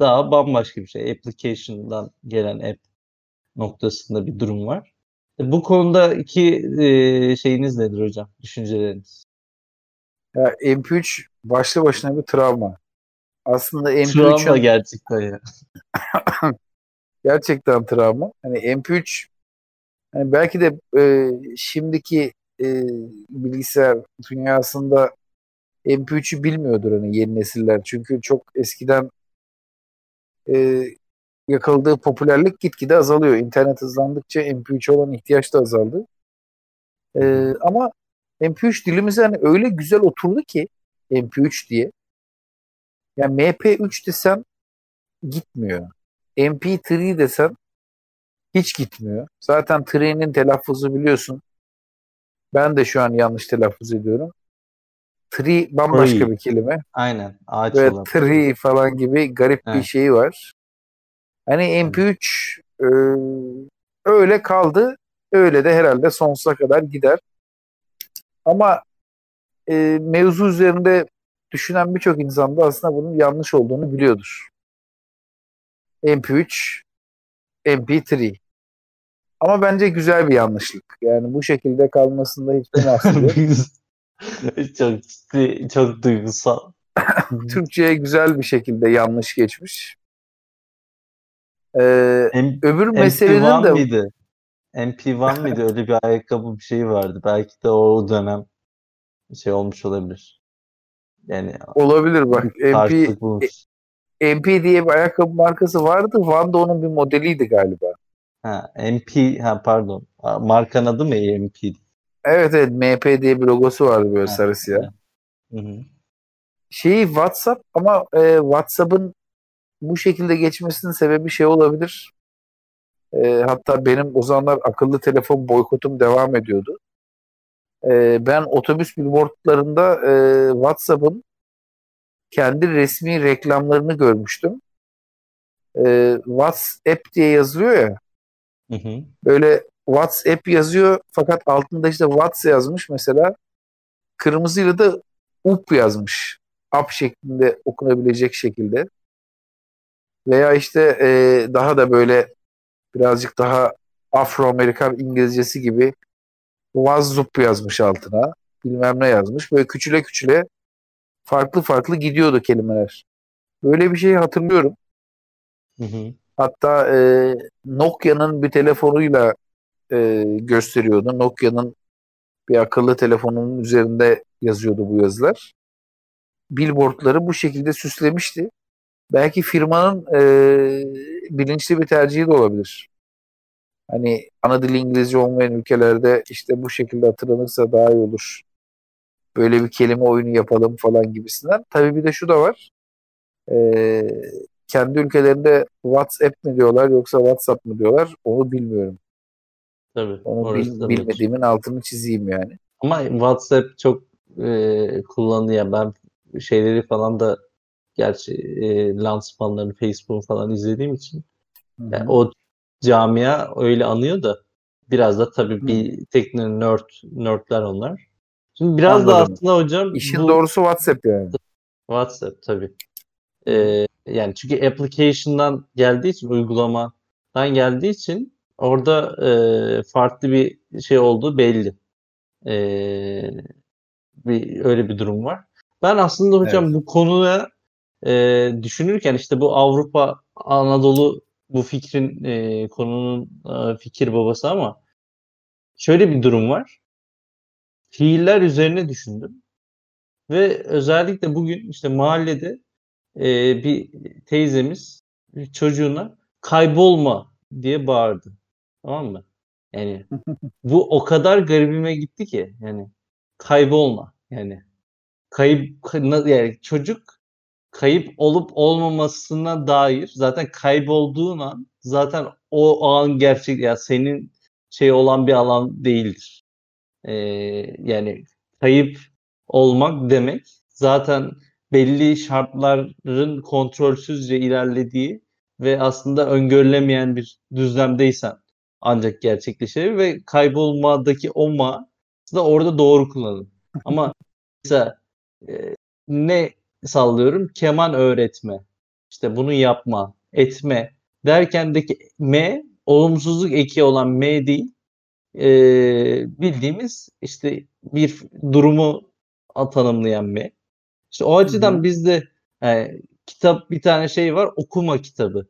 daha bambaşka bir şey. Application'dan gelen app noktasında bir durum var. E, bu konuda iki e, şeyiniz nedir hocam? Düşünceleriniz? Ya MP3 başlı başına bir travma. Aslında MP3 travma gerçekten ya. gerçekten travma. Hani MP3 hani belki de e, şimdiki e, bilgisayar dünyasında MP3'ü bilmiyordur hani yeni nesiller. Çünkü çok eskiden e, yakaladığı popülerlik gitgide azalıyor. İnternet hızlandıkça MP3 olan ihtiyaç da azaldı. E, ama MP3 dilimize hani öyle güzel oturdu ki MP3 diye. Yani MP3 desem gitmiyor. MP3 desem hiç gitmiyor. Zaten 3'nin telaffuzu biliyorsun. Ben de şu an yanlış telaffuz ediyorum. Tree bambaşka tree. bir kelime. Aynen. Ağaç Ve olan. tree falan gibi garip evet. bir şey var. Hani MP3 e, öyle kaldı. Öyle de herhalde sonsuza kadar gider. Ama e, mevzu üzerinde düşünen birçok insan da aslında bunun yanlış olduğunu biliyordur. MP3, MP3. Ama bence güzel bir yanlışlık. Yani bu şekilde kalmasında hiçbir mahsur yok. çok, çok duygusal. Türkçe'ye güzel bir şekilde yanlış geçmiş. Ee, M- öbür meselenin de... Miydi? MP1 miydi? Öyle bir ayakkabı bir şey vardı. Belki de o dönem şey olmuş olabilir. Yani olabilir bak. MP MP diye bir ayakkabı markası vardı. Van da onun bir modeliydi galiba. Ha, MP ha pardon. Markanın adı mı MP? Evet evet MP diye bir logosu vardı böyle ha, sarı siyah. Şeyi WhatsApp ama e, WhatsApp'ın bu şekilde geçmesinin sebebi şey olabilir. E, hatta benim o zamanlar akıllı telefon boykotum devam ediyordu. E, ben otobüs billboardlarında e, WhatsApp'ın kendi resmi reklamlarını görmüştüm. E, WhatsApp diye yazılıyor ya. Hı hı. Böyle WhatsApp yazıyor fakat altında işte Whats yazmış mesela. Kırmızıyla da up yazmış. Up şeklinde okunabilecek şekilde. Veya işte e, daha da böyle birazcık daha Afro-Amerikan İngilizcesi gibi Wazzup yazmış altına. Bilmem ne yazmış. Böyle küçüle küçüle farklı farklı gidiyordu kelimeler. Böyle bir şeyi hatırlıyorum. Hı hı. Hatta e, Nokia'nın bir telefonuyla e, gösteriyordu. Nokia'nın bir akıllı telefonunun üzerinde yazıyordu bu yazılar. Billboardları bu şekilde süslemişti. Belki firmanın e, bilinçli bir tercihi de olabilir. Hani ana dili İngilizce olmayan ülkelerde işte bu şekilde hatırlanırsa daha iyi olur. Böyle bir kelime oyunu yapalım falan gibisinden. Tabii bir de şu da var. E, kendi ülkelerinde WhatsApp mi diyorlar yoksa WhatsApp mı diyorlar onu bilmiyorum. Tabii. Onu bil, bilmediğimin altını çizeyim yani. Ama WhatsApp çok e, kullanılıyor. Ben şeyleri falan da gerçi e, lansmanlarını Facebook falan izlediğim için yani o camia öyle anıyor da biraz da tabii Hı. bir teknik nerd nerdler onlar. Şimdi biraz Anladım. da aslında hocam işin bu, doğrusu WhatsApp yani. WhatsApp tabii. Ee, yani çünkü application'dan geldiği için uygulamadan geldiği için orada e, farklı bir şey olduğu belli. E, bir öyle bir durum var. Ben aslında hocam evet. bu konuya e, düşünürken işte bu Avrupa Anadolu bu fikrin e, konunun e, fikir babası ama şöyle bir durum var. Fiiller üzerine düşündüm. Ve özellikle bugün işte mahallede e, bir teyzemiz bir çocuğuna kaybolma diye bağırdı. Tamam mı? Yani bu o kadar garibime gitti ki yani kaybolma yani kayıp yani çocuk kayıp olup olmamasına dair zaten kaybolduğun an zaten o an gerçek ya senin şey olan bir alan değildir. Ee, yani kayıp olmak demek zaten belli şartların kontrolsüzce ilerlediği ve aslında öngörülemeyen bir düzlemdeysen ancak gerçekleşir ve kaybolmadaki o ma da orada doğru kullanılır. Ama mesela e, ne sallıyorum? Keman öğretme. İşte bunu yapma, etme derkendeki M olumsuzluk eki olan M değil. E, bildiğimiz işte bir durumu tanımlayan M. İşte o açıdan bizde yani, kitap bir tane şey var okuma kitabı.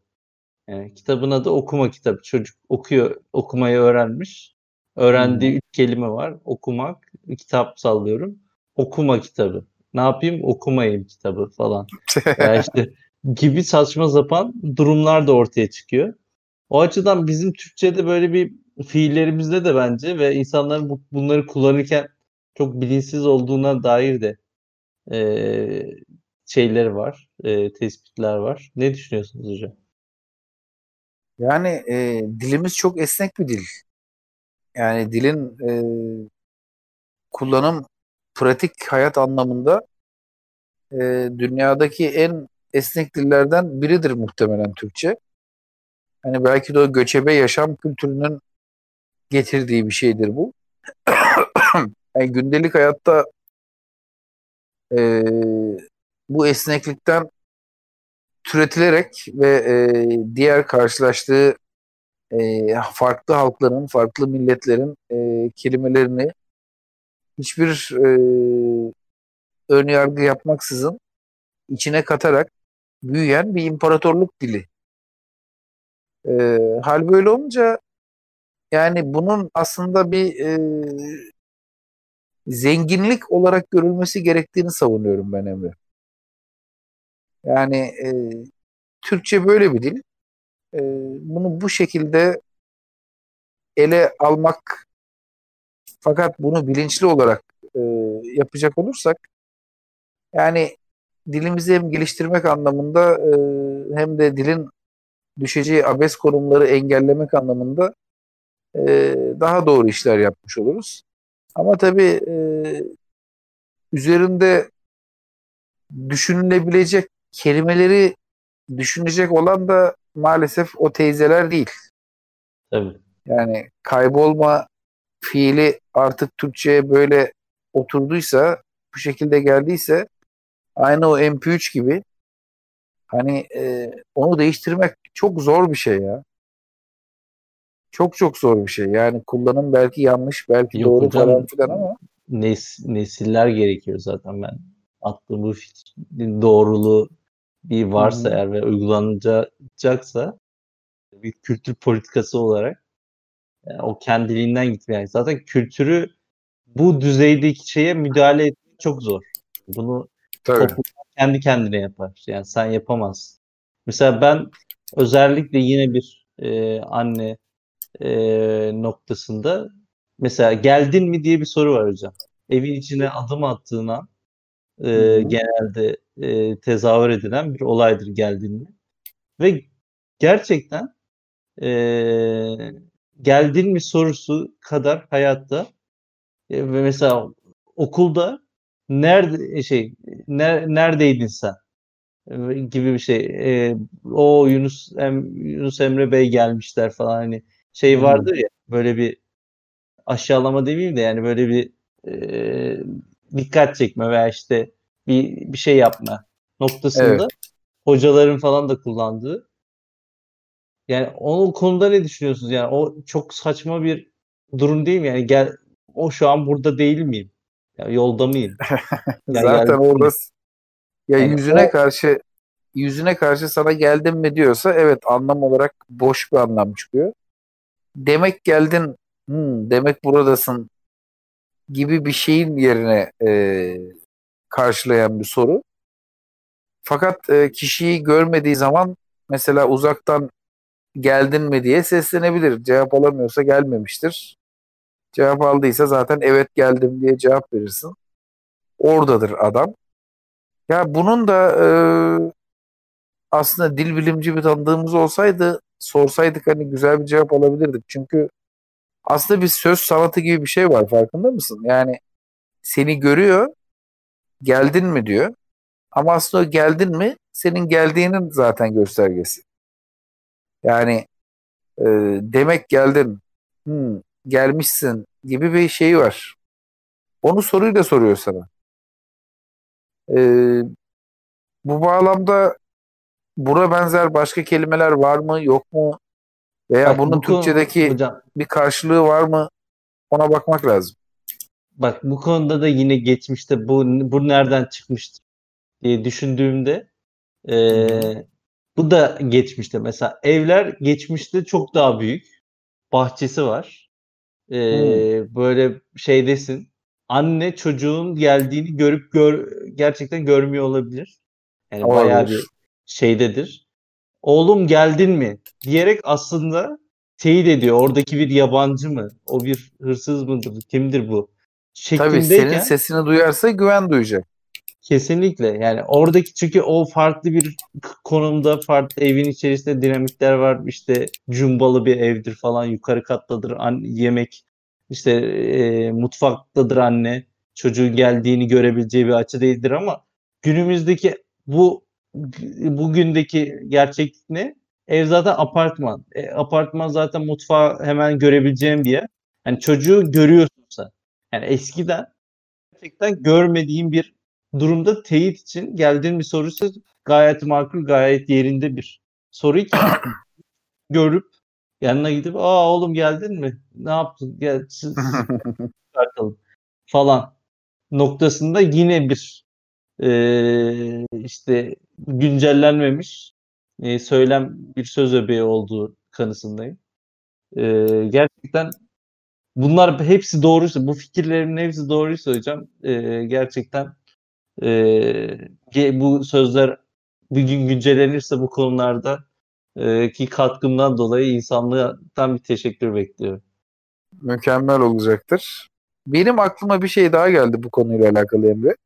Yani kitabın adı okuma kitabı. Çocuk okuyor, okumayı öğrenmiş. Öğrendiği hmm. üç kelime var. Okumak, kitap sallıyorum. Okuma kitabı. Ne yapayım? Okumayayım kitabı falan. yani işte gibi saçma sapan durumlar da ortaya çıkıyor. O açıdan bizim Türkçe'de böyle bir fiillerimizde de bence ve insanların bu, bunları kullanırken çok bilinçsiz olduğuna dair de e, şeyleri var, e, tespitler var. Ne düşünüyorsunuz hocam? Yani e, dilimiz çok esnek bir dil. Yani dilin e, kullanım pratik hayat anlamında e, dünyadaki en esnek dillerden biridir muhtemelen Türkçe. Hani belki de o göçebe yaşam kültürünün getirdiği bir şeydir bu. yani gündelik hayatta e, bu esneklikten türetilerek ve e, diğer karşılaştığı e, farklı halkların, farklı milletlerin e, kelimelerini hiçbir e, ön yargı yapmaksızın içine katarak büyüyen bir imparatorluk dili. E, hal böyle olunca yani bunun aslında bir e, zenginlik olarak görülmesi gerektiğini savunuyorum ben Emre. Yani e, Türkçe böyle bir dil. E, bunu bu şekilde ele almak fakat bunu bilinçli olarak e, yapacak olursak yani dilimizi hem geliştirmek anlamında e, hem de dilin düşeceği abes konumları engellemek anlamında e, daha doğru işler yapmış oluruz. Ama tabii e, üzerinde düşünülebilecek kelimeleri düşünecek olan da maalesef o teyzeler değil. Tabii. Yani kaybolma fiili artık Türkçe'ye böyle oturduysa, bu şekilde geldiyse aynı o MP3 gibi hani e, onu değiştirmek çok zor bir şey ya. Çok çok zor bir şey. Yani kullanım belki yanlış, belki Yok doğru hocam, falan filan ama nes nesiller gerekiyor zaten ben attığım bu doğruluğu bir varsa hmm. eğer ve uygulanacaksa bir kültür politikası olarak yani o kendiliğinden gitmiyor. zaten kültürü bu düzeydeki şeye müdahale etmek çok zor. Bunu toplum kendi kendine yapar. Yani sen yapamazsın. Mesela ben özellikle yine bir e, anne e, noktasında mesela geldin mi diye bir soru var hocam. Evin içine adım attığına e, genelde e, tezahür edilen bir olaydır geldin mi. Ve gerçekten e, geldin mi sorusu kadar hayatta e, ve mesela okulda nerede şey ner, neredeydin sen e, gibi bir şey. E, o Yunus em, Yunus Emre Bey gelmişler falan hani şey vardır ya böyle bir aşağılama demeyeyim de yani böyle bir e, dikkat çekme veya işte bir bir şey yapma noktasında evet. hocaların falan da kullandığı yani o konuda ne düşünüyorsunuz? Yani o çok saçma bir durum değil mi? Yani gel o şu an burada değil miyim? Ya yolda mıyım? Yani Zaten orada ya yani yüzüne o... karşı yüzüne karşı sana geldim mi diyorsa evet anlam olarak boş bir anlam çıkıyor. Demek geldin, hmm, demek buradasın gibi bir şeyin yerine e, karşılayan bir soru. Fakat e, kişiyi görmediği zaman mesela uzaktan geldin mi diye seslenebilir. Cevap alamıyorsa gelmemiştir. Cevap aldıysa zaten evet geldim diye cevap verirsin. Oradadır adam. Ya bunun da e, aslında dil bilimci bir tanıdığımız olsaydı sorsaydık hani güzel bir cevap alabilirdik. Çünkü aslında bir söz sanatı gibi bir şey var farkında mısın? Yani seni görüyor geldin mi diyor. Ama aslında o geldin mi senin geldiğinin zaten göstergesi. Yani e, demek geldin, hmm, gelmişsin gibi bir şey var. Onu soruyu da soruyor sana. E, bu bağlamda buna benzer başka kelimeler var mı yok mu? Veya Bak, bunun bu Türkçedeki hocam, bir karşılığı var mı? Ona bakmak lazım. Bak bu konuda da yine geçmişte bu bu nereden çıkmıştır diye düşündüğümde e, bu da geçmişte mesela evler geçmişte çok daha büyük. Bahçesi var. Ee, hmm. Böyle şeydesin. Anne çocuğun geldiğini görüp gör, gerçekten görmüyor olabilir. Yani olabilir. bayağı bir şeydedir. Oğlum geldin mi? Diyerek aslında teyit ediyor. Oradaki bir yabancı mı? O bir hırsız mıdır? Kimdir bu? Tabii senin sesini duyarsa güven duyacak. Kesinlikle yani oradaki çünkü o farklı bir konumda farklı evin içerisinde dinamikler var işte cumbalı bir evdir falan yukarı kattadır an, yemek işte e, mutfaktadır anne çocuğun geldiğini görebileceği bir açı değildir ama günümüzdeki bu bugündeki gerçeklik ne? Ev zaten apartman. E, apartman zaten mutfağı hemen görebileceğim bir yer. Yani çocuğu görüyorsun sen. Yani eskiden gerçekten görmediğim bir durumda teyit için geldiğin bir soruysa gayet makul, gayet yerinde bir soru ki görüp yanına gidip aa oğlum geldin mi? Ne yaptın? Gel çıkartalım falan noktasında yine bir e, işte güncellenmemiş e, söylem bir söz öbeği olduğu kanısındayım. E, gerçekten bunlar hepsi doğruysa, bu fikirlerin hepsi doğruysa hocam e, gerçekten e, bu sözler bir gün güncellenirse bu konularda e, ki katkımdan dolayı insanlıktan bir teşekkür bekliyorum. Mükemmel olacaktır. Benim aklıma bir şey daha geldi bu konuyla alakalı Emre.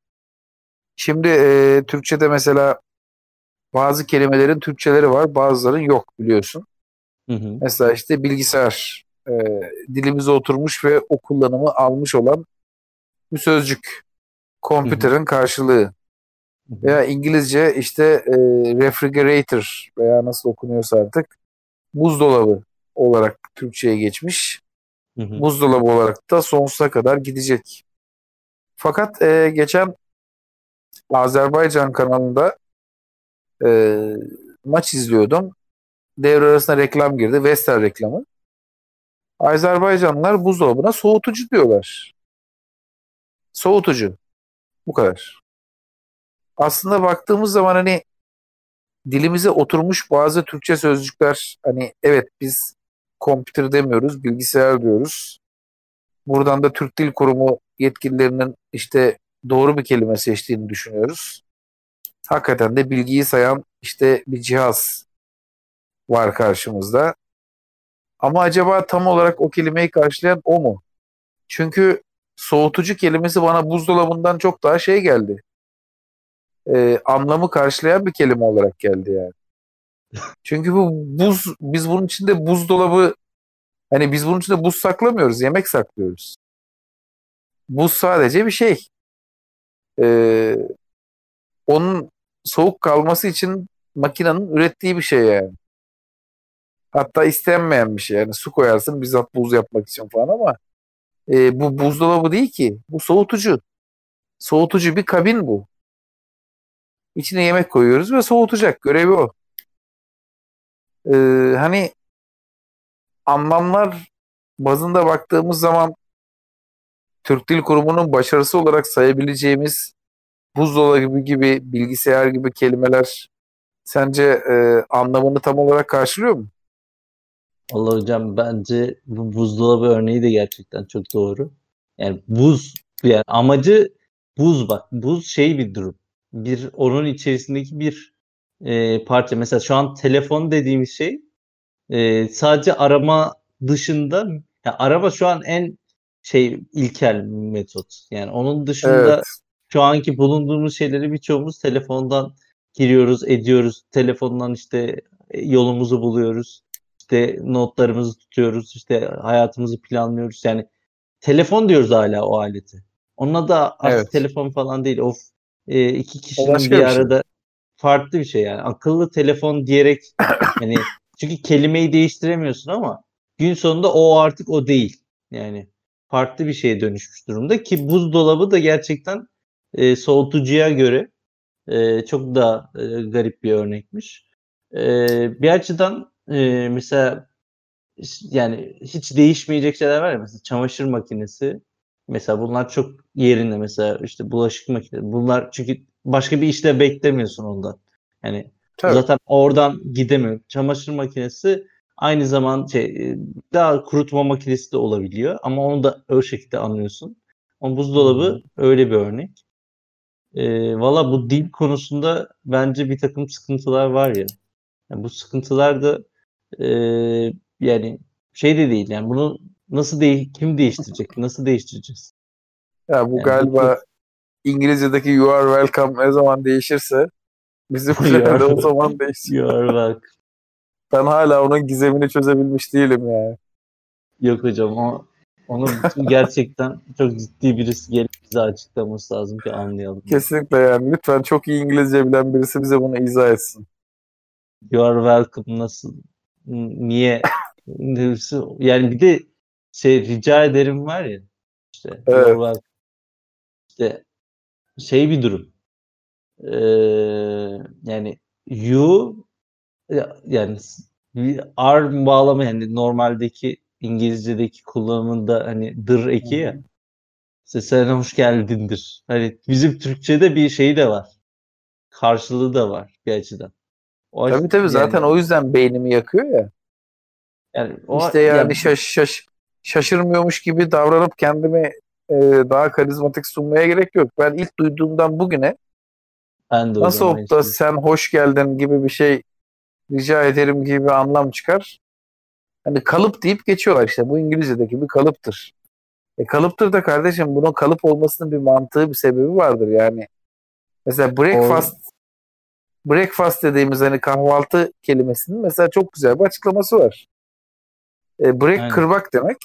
Şimdi e, Türkçe'de mesela bazı kelimelerin Türkçeleri var, bazıların yok biliyorsun. Hı hı. Mesela işte bilgisayar e, dilimize oturmuş ve o kullanımı almış olan bir sözcük. Computer'ın karşılığı. Veya İngilizce işte e, refrigerator veya nasıl okunuyorsa artık buzdolabı olarak Türkçe'ye geçmiş. Hı hı. Buzdolabı olarak da sonsuza kadar gidecek. Fakat e, geçen Azerbaycan kanalında e, maç izliyordum. Devre arasında reklam girdi. Vestel reklamı. Azerbaycanlılar buzdolabına soğutucu diyorlar. Soğutucu. Bu kadar. Aslında baktığımız zaman hani dilimize oturmuş bazı Türkçe sözcükler hani evet biz kompütür demiyoruz, bilgisayar diyoruz. Buradan da Türk Dil Kurumu yetkililerinin işte doğru bir kelime seçtiğini düşünüyoruz. Hakikaten de bilgiyi sayan işte bir cihaz var karşımızda. Ama acaba tam olarak o kelimeyi karşılayan o mu? Çünkü soğutucu kelimesi bana buzdolabından çok daha şey geldi. Ee, anlamı karşılayan bir kelime olarak geldi yani. Çünkü bu buz, biz bunun içinde buzdolabı hani biz bunun içinde buz saklamıyoruz, yemek saklıyoruz. Buz sadece bir şey. Ee, onun soğuk kalması için makinenin ürettiği bir şey yani. Hatta istenmeyen bir şey. Yani su koyarsın bizzat buz yapmak için falan ama e, bu buzdolabı değil ki. Bu soğutucu. Soğutucu bir kabin bu. İçine yemek koyuyoruz ve soğutacak. Görevi o. Ee, hani anlamlar bazında baktığımız zaman Türk Dil Kurumu'nun başarısı olarak sayabileceğimiz buzdolabı gibi bilgisayar gibi kelimeler sence e, anlamını tam olarak karşılıyor mu? Allah hocam bence bu buzdolabı örneği de gerçekten çok doğru. Yani buz yani amacı buz bak. Buz şey bir durum. Bir onun içerisindeki bir e, parça. Mesela şu an telefon dediğimiz şey e, sadece arama dışında yani araba şu an en şey ilkel metot. Yani onun dışında evet. şu anki bulunduğumuz şeyleri birçoğumuz telefondan giriyoruz, ediyoruz. Telefondan işte e, yolumuzu buluyoruz. İşte notlarımızı tutuyoruz. işte hayatımızı planlıyoruz. Yani telefon diyoruz hala o aleti. Onunla da aslında evet. telefon falan değil. Of e, iki kişinin bir, bir arada şey. farklı bir şey yani. Akıllı telefon diyerek yani çünkü kelimeyi değiştiremiyorsun ama gün sonunda o artık o değil. Yani farklı bir şeye dönüşmüş durumda ki buzdolabı da gerçekten e, soğutucuya göre e, çok da e, garip bir örnekmiş. E, bir açıdan e, mesela yani hiç değişmeyecek şeyler var ya mesela çamaşır makinesi mesela bunlar çok yerinde mesela işte bulaşık makinesi bunlar çünkü başka bir işte beklemiyorsun ondan. Yani Tabii. zaten oradan gidemiyor. Çamaşır makinesi aynı zaman şey daha kurutma makinesi de olabiliyor ama onu da o şekilde anlıyorsun. Ama buzdolabı öyle bir örnek. E, Valla bu dil konusunda bence bir takım sıkıntılar var ya. Yani bu sıkıntılar da e, yani şey de değil yani bunu nasıl değil kim değiştirecek? Nasıl değiştireceğiz? Ya bu yani galiba bu... İngilizce'deki you are welcome ne zaman değişirse bizim de o zaman değişir. you are welcome. Ben hala onun gizemini çözebilmiş değilim yani. Yok hocam o onu gerçekten çok ciddi birisi gelip bize açıklaması lazım ki anlayalım. Kesinlikle yani. Lütfen çok iyi İngilizce bilen birisi bize bunu izah etsin. You are welcome nasıl? Niye? yani bir de şey rica ederim var ya işte evet. işte şey bir durum ee, yani you yani are bağlama yani normaldeki İngilizce'deki kullanımında hani dır eki ya. İşte sen hoş geldindir. Hani bizim Türkçe'de bir şey de var. Karşılığı da var bir açıdan. O tabii tabii yani, zaten o yüzden beynimi yakıyor ya. Yani o, işte yani, yani şaş, şaş, şaşırmıyormuş gibi davranıp kendimi e, daha karizmatik sunmaya gerek yok. Ben ilk duyduğumdan bugüne Ben de Nasıl olup da işte. sen hoş geldin gibi bir şey rica ederim gibi bir anlam çıkar. Hani kalıp deyip geçiyorlar işte. Bu İngilizce'deki bir kalıptır. E kalıptır da kardeşim bunun kalıp olmasının bir mantığı bir sebebi vardır yani. Mesela breakfast breakfast dediğimiz hani kahvaltı kelimesinin mesela çok güzel bir açıklaması var. E, break Aynen. kırmak demek.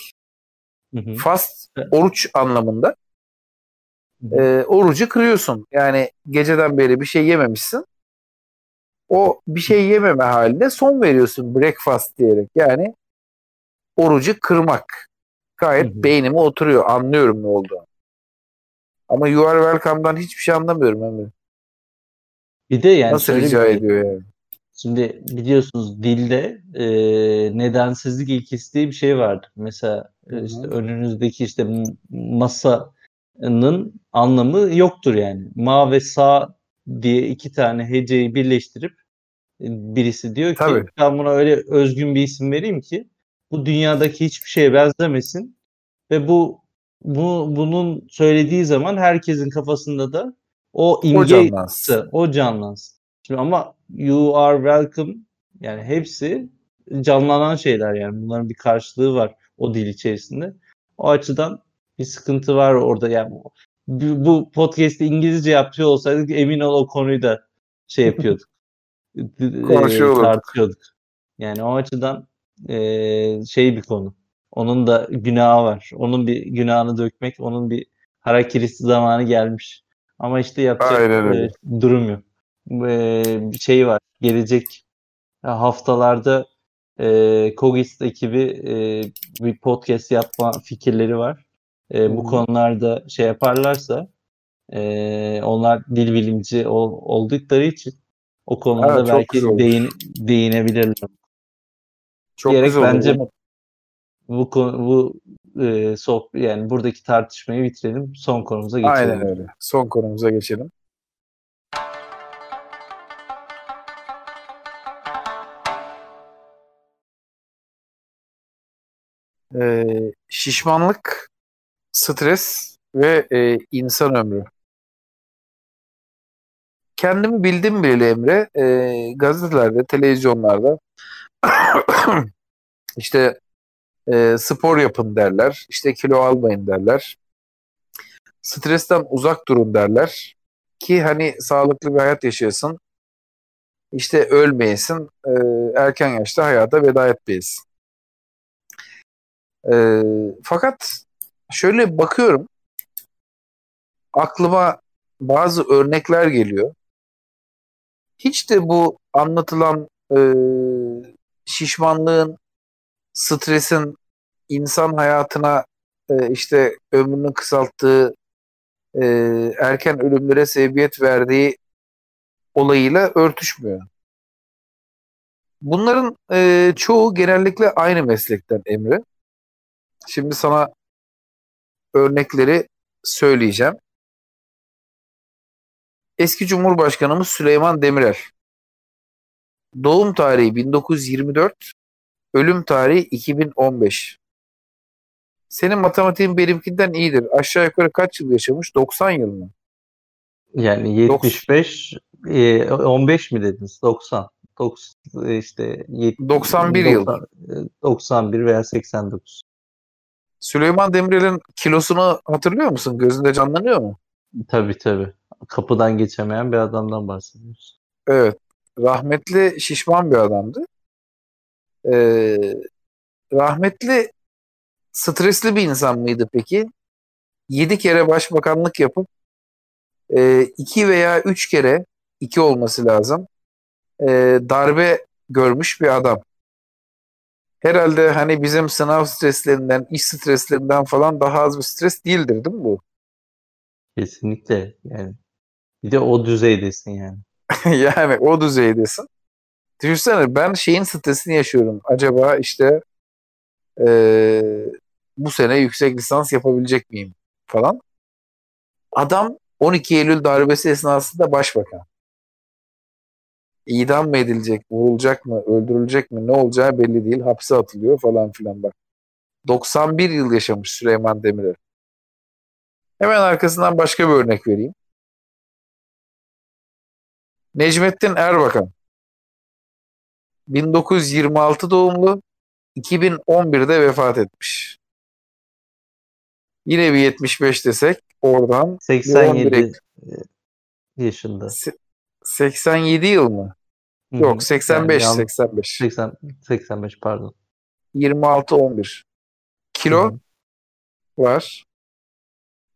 Hı hı. Fast oruç anlamında. Hı hı. E, orucu kırıyorsun. Yani geceden beri bir şey yememişsin. O bir şey yememe haline son veriyorsun breakfast diyerek. Yani orucu kırmak. Gayet Hı hı. beynime oturuyor. Anlıyorum ne olduğunu. Ama You Are Welcome'dan hiçbir şey anlamıyorum Emre. Bir de yani Nasıl şöyle bir rica şey. ediyor yani? Şimdi biliyorsunuz dilde e, nedensizlik ilkesi diye bir şey vardır. Mesela e, Hı hı. işte önünüzdeki işte masanın anlamı yoktur yani. Ma ve sa diye iki tane heceyi birleştirip e, birisi diyor ki Tabii. ben buna öyle özgün bir isim vereyim ki bu dünyadaki hiçbir şeye benzemesin ve bu bu bunun söylediği zaman herkesin kafasında da o O imge canlansın. o canlansın. Şimdi ama you are welcome yani hepsi canlanan şeyler yani bunların bir karşılığı var o dil içerisinde. O açıdan bir sıkıntı var orada yani bu podcast'i İngilizce yapıyor olsaydık emin ol o konuyu da şey yapıyorduk. e, Konuşuyor olurduk. tartışıyorduk. Yani o açıdan e, şey bir konu. Onun da günahı var. Onun bir günahını dökmek, onun bir harakirisi zamanı gelmiş. Ama işte yapacak Aynen e, durum yok. E, bir şey var. Gelecek haftalarda e, Kogist ekibi e, bir podcast yapma fikirleri var. E, bu hı. konularda şey yaparlarsa e, onlar dil bilimci ol- oldukları için o konularda Ha, çok belki olur. değin, değinebilirler. Çok Diyerek güzel olur. bence Umut. Bu konu bu e, sohbet yani buradaki tartışmayı bitirelim. Son konumuza geçelim. Aynen öyle. Son konumuza geçelim. Ee, şişmanlık, stres ve e, insan ömrü. Kendimi bildim bile Emre. e, gazetelerde, televizyonlarda işte e, spor yapın derler. işte kilo almayın derler. Stresten uzak durun derler. Ki hani sağlıklı bir hayat yaşayasın. işte ölmeyesin. e, erken yaşta hayata veda etmeyesin. E, fakat şöyle bakıyorum. Aklıma bazı örnekler geliyor. Hiç de bu anlatılan e, şişmanlığın, stresin insan hayatına e, işte ömrünü kısalttığı, e, erken ölümlere sebebiyet verdiği olayıyla örtüşmüyor. Bunların e, çoğu genellikle aynı meslekten Emre. Şimdi sana örnekleri söyleyeceğim. Eski Cumhurbaşkanımız Süleyman Demirel. Doğum tarihi 1924, ölüm tarihi 2015. Senin matematiğin benimkinden iyidir. Aşağı yukarı kaç yıl yaşamış? 90 yıl mı? Yani 75 e, 15 mi dediniz? 90. 90 işte yet- 91 yıl. 90 e, 91 veya 89. Süleyman Demirel'in kilosunu hatırlıyor musun? Gözünde canlanıyor mu? Tabii tabii. Kapıdan geçemeyen bir adamdan bahsediyoruz. Evet. Rahmetli şişman bir adamdı. Ee, rahmetli stresli bir insan mıydı peki? 7 kere başbakanlık yapıp e, iki veya üç kere iki olması lazım e, darbe görmüş bir adam. Herhalde hani bizim sınav streslerinden, iş streslerinden falan daha az bir stres değildir değil mi bu? Kesinlikle yani. Bir de o düzeydesin yani. yani o düzeydesin. Düşünsene ben şeyin stresini yaşıyorum. Acaba işte eee, bu sene yüksek lisans yapabilecek miyim falan. Adam 12 Eylül darbesi esnasında başbakan. İdam mı edilecek, vurulacak mı, öldürülecek mi, ne olacağı belli değil. Hapse atılıyor falan filan bak. 91 yıl yaşamış Süleyman Demirel. Hemen arkasından başka bir örnek vereyim. Necmettin Erbakan. 1926 doğumlu. 2011'de vefat etmiş. Yine bir 75 desek oradan 87 yaşında. 87 yıl mı? Hı hı. Yok 85 Yani yan- 85. 80 85 pardon. 26 11. Kilo Hı hı. var.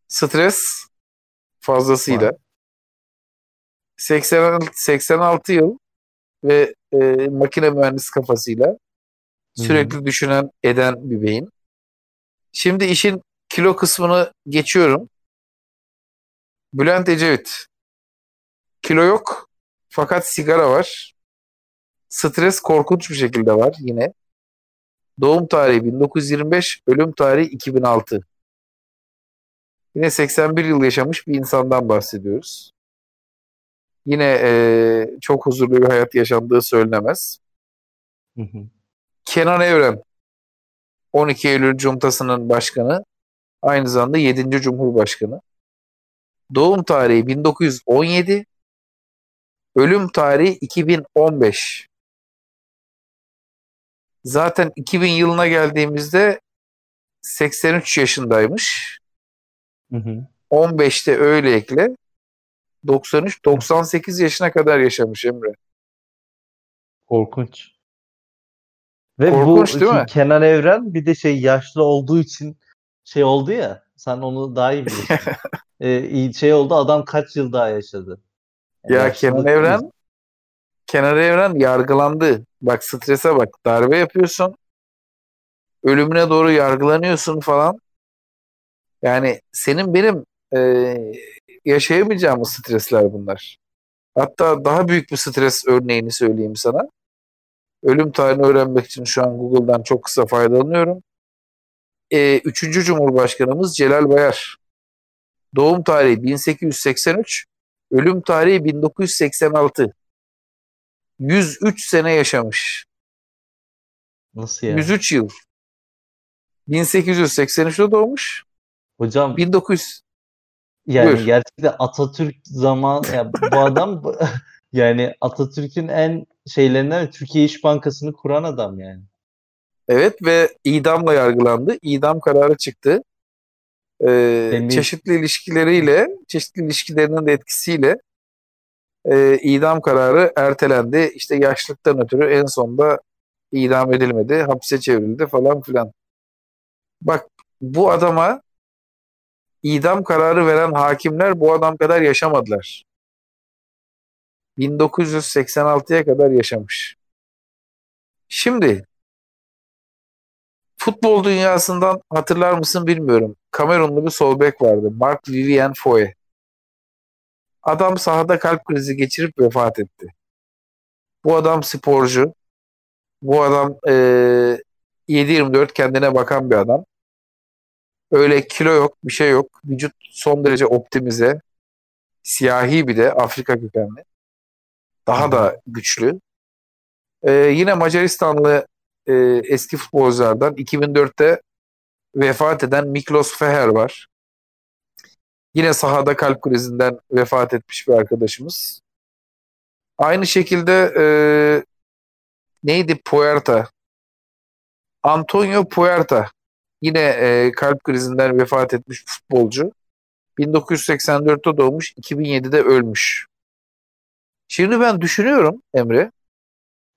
Stres fazlasıyla. Var. 86, 86 yıl ve e, makine mühendisi kafasıyla sürekli düşünen eden bir beyin. Şimdi işin kilo kısmını geçiyorum. Bülent Ecevit. Kilo yok fakat sigara var. Stres korkunç bir şekilde var yine. Doğum tarihi 1925, ölüm tarihi 2006. Yine 81 yıl yaşamış bir insandan bahsediyoruz. Yine eee, çok huzurlu bir hayat yaşandığı söylenemez. Hı hı. Kenan Evren, 12 Eylül Cumhuriyeti'nin başkanı, aynı zamanda 7. Cumhurbaşkanı. Doğum tarihi 1917, ölüm tarihi 2015. Zaten 2000 yılına geldiğimizde 83 yaşındaymış. Hı hı. 15'te öyle ekle. 93 98 yaşına kadar yaşamış Emre. Korkunç. Ve Korkunç bu değil mi? Kenan Evren bir de şey yaşlı olduğu için şey oldu ya. Sen onu daha iyi biliyorsun. Ee, iyi şey oldu adam kaç yıl daha yaşadı. Yani Ya Kenan Evren Kenan Evren yargılandı. Bak strese bak. Darbe yapıyorsun. Ölümüne doğru yargılanıyorsun falan. Yani senin benim e, yaşayamayacağımız stresler bunlar. Hatta daha büyük bir stres örneğini söyleyeyim sana. Ölüm tarihini öğrenmek için şu an Google'dan çok kısa faydalanıyorum. E, üçüncü Cumhurbaşkanımız Celal Bayar. Doğum tarihi 1883, ölüm tarihi 1986. 103 sene yaşamış. Nasıl yani? 103 yıl. 1883'te doğmuş. Hocam 1900 yani Buyur. gerçekten Atatürk zaman ya bu adam yani Atatürk'ün en şeylerinden Türkiye İş Bankası'nı kuran adam yani. evet ve idamla yargılandı. İdam kararı çıktı. Ee, Demir- çeşitli ilişkileriyle, çeşitli ilişkilerinin de etkisiyle e, idam kararı ertelendi. İşte yaşlıktan ötürü en sonunda idam edilmedi. Hapse çevrildi falan filan. Bak bu adama idam kararı veren hakimler bu adam kadar yaşamadılar. 1986'ya kadar yaşamış. Şimdi futbol dünyasından hatırlar mısın bilmiyorum. Kamerunlu bir sol bek vardı. Mark Vivien Foe. Adam sahada kalp krizi geçirip vefat etti. Bu adam sporcu. Bu adam eee 7-24 kendine bakan bir adam. Öyle kilo yok, bir şey yok. Vücut son derece optimize. Siyahi bir de Afrika kökenli. Daha da güçlü. Ee, yine Macaristanlı e, eski futbolculardan 2004'te vefat eden Miklos Feher var. Yine sahada kalp krizinden vefat etmiş bir arkadaşımız. Aynı şekilde e, neydi Puerta? Antonio Puerta. Yine e, kalp krizinden vefat etmiş futbolcu. 1984'te doğmuş, 2007'de ölmüş. Şimdi ben düşünüyorum Emre.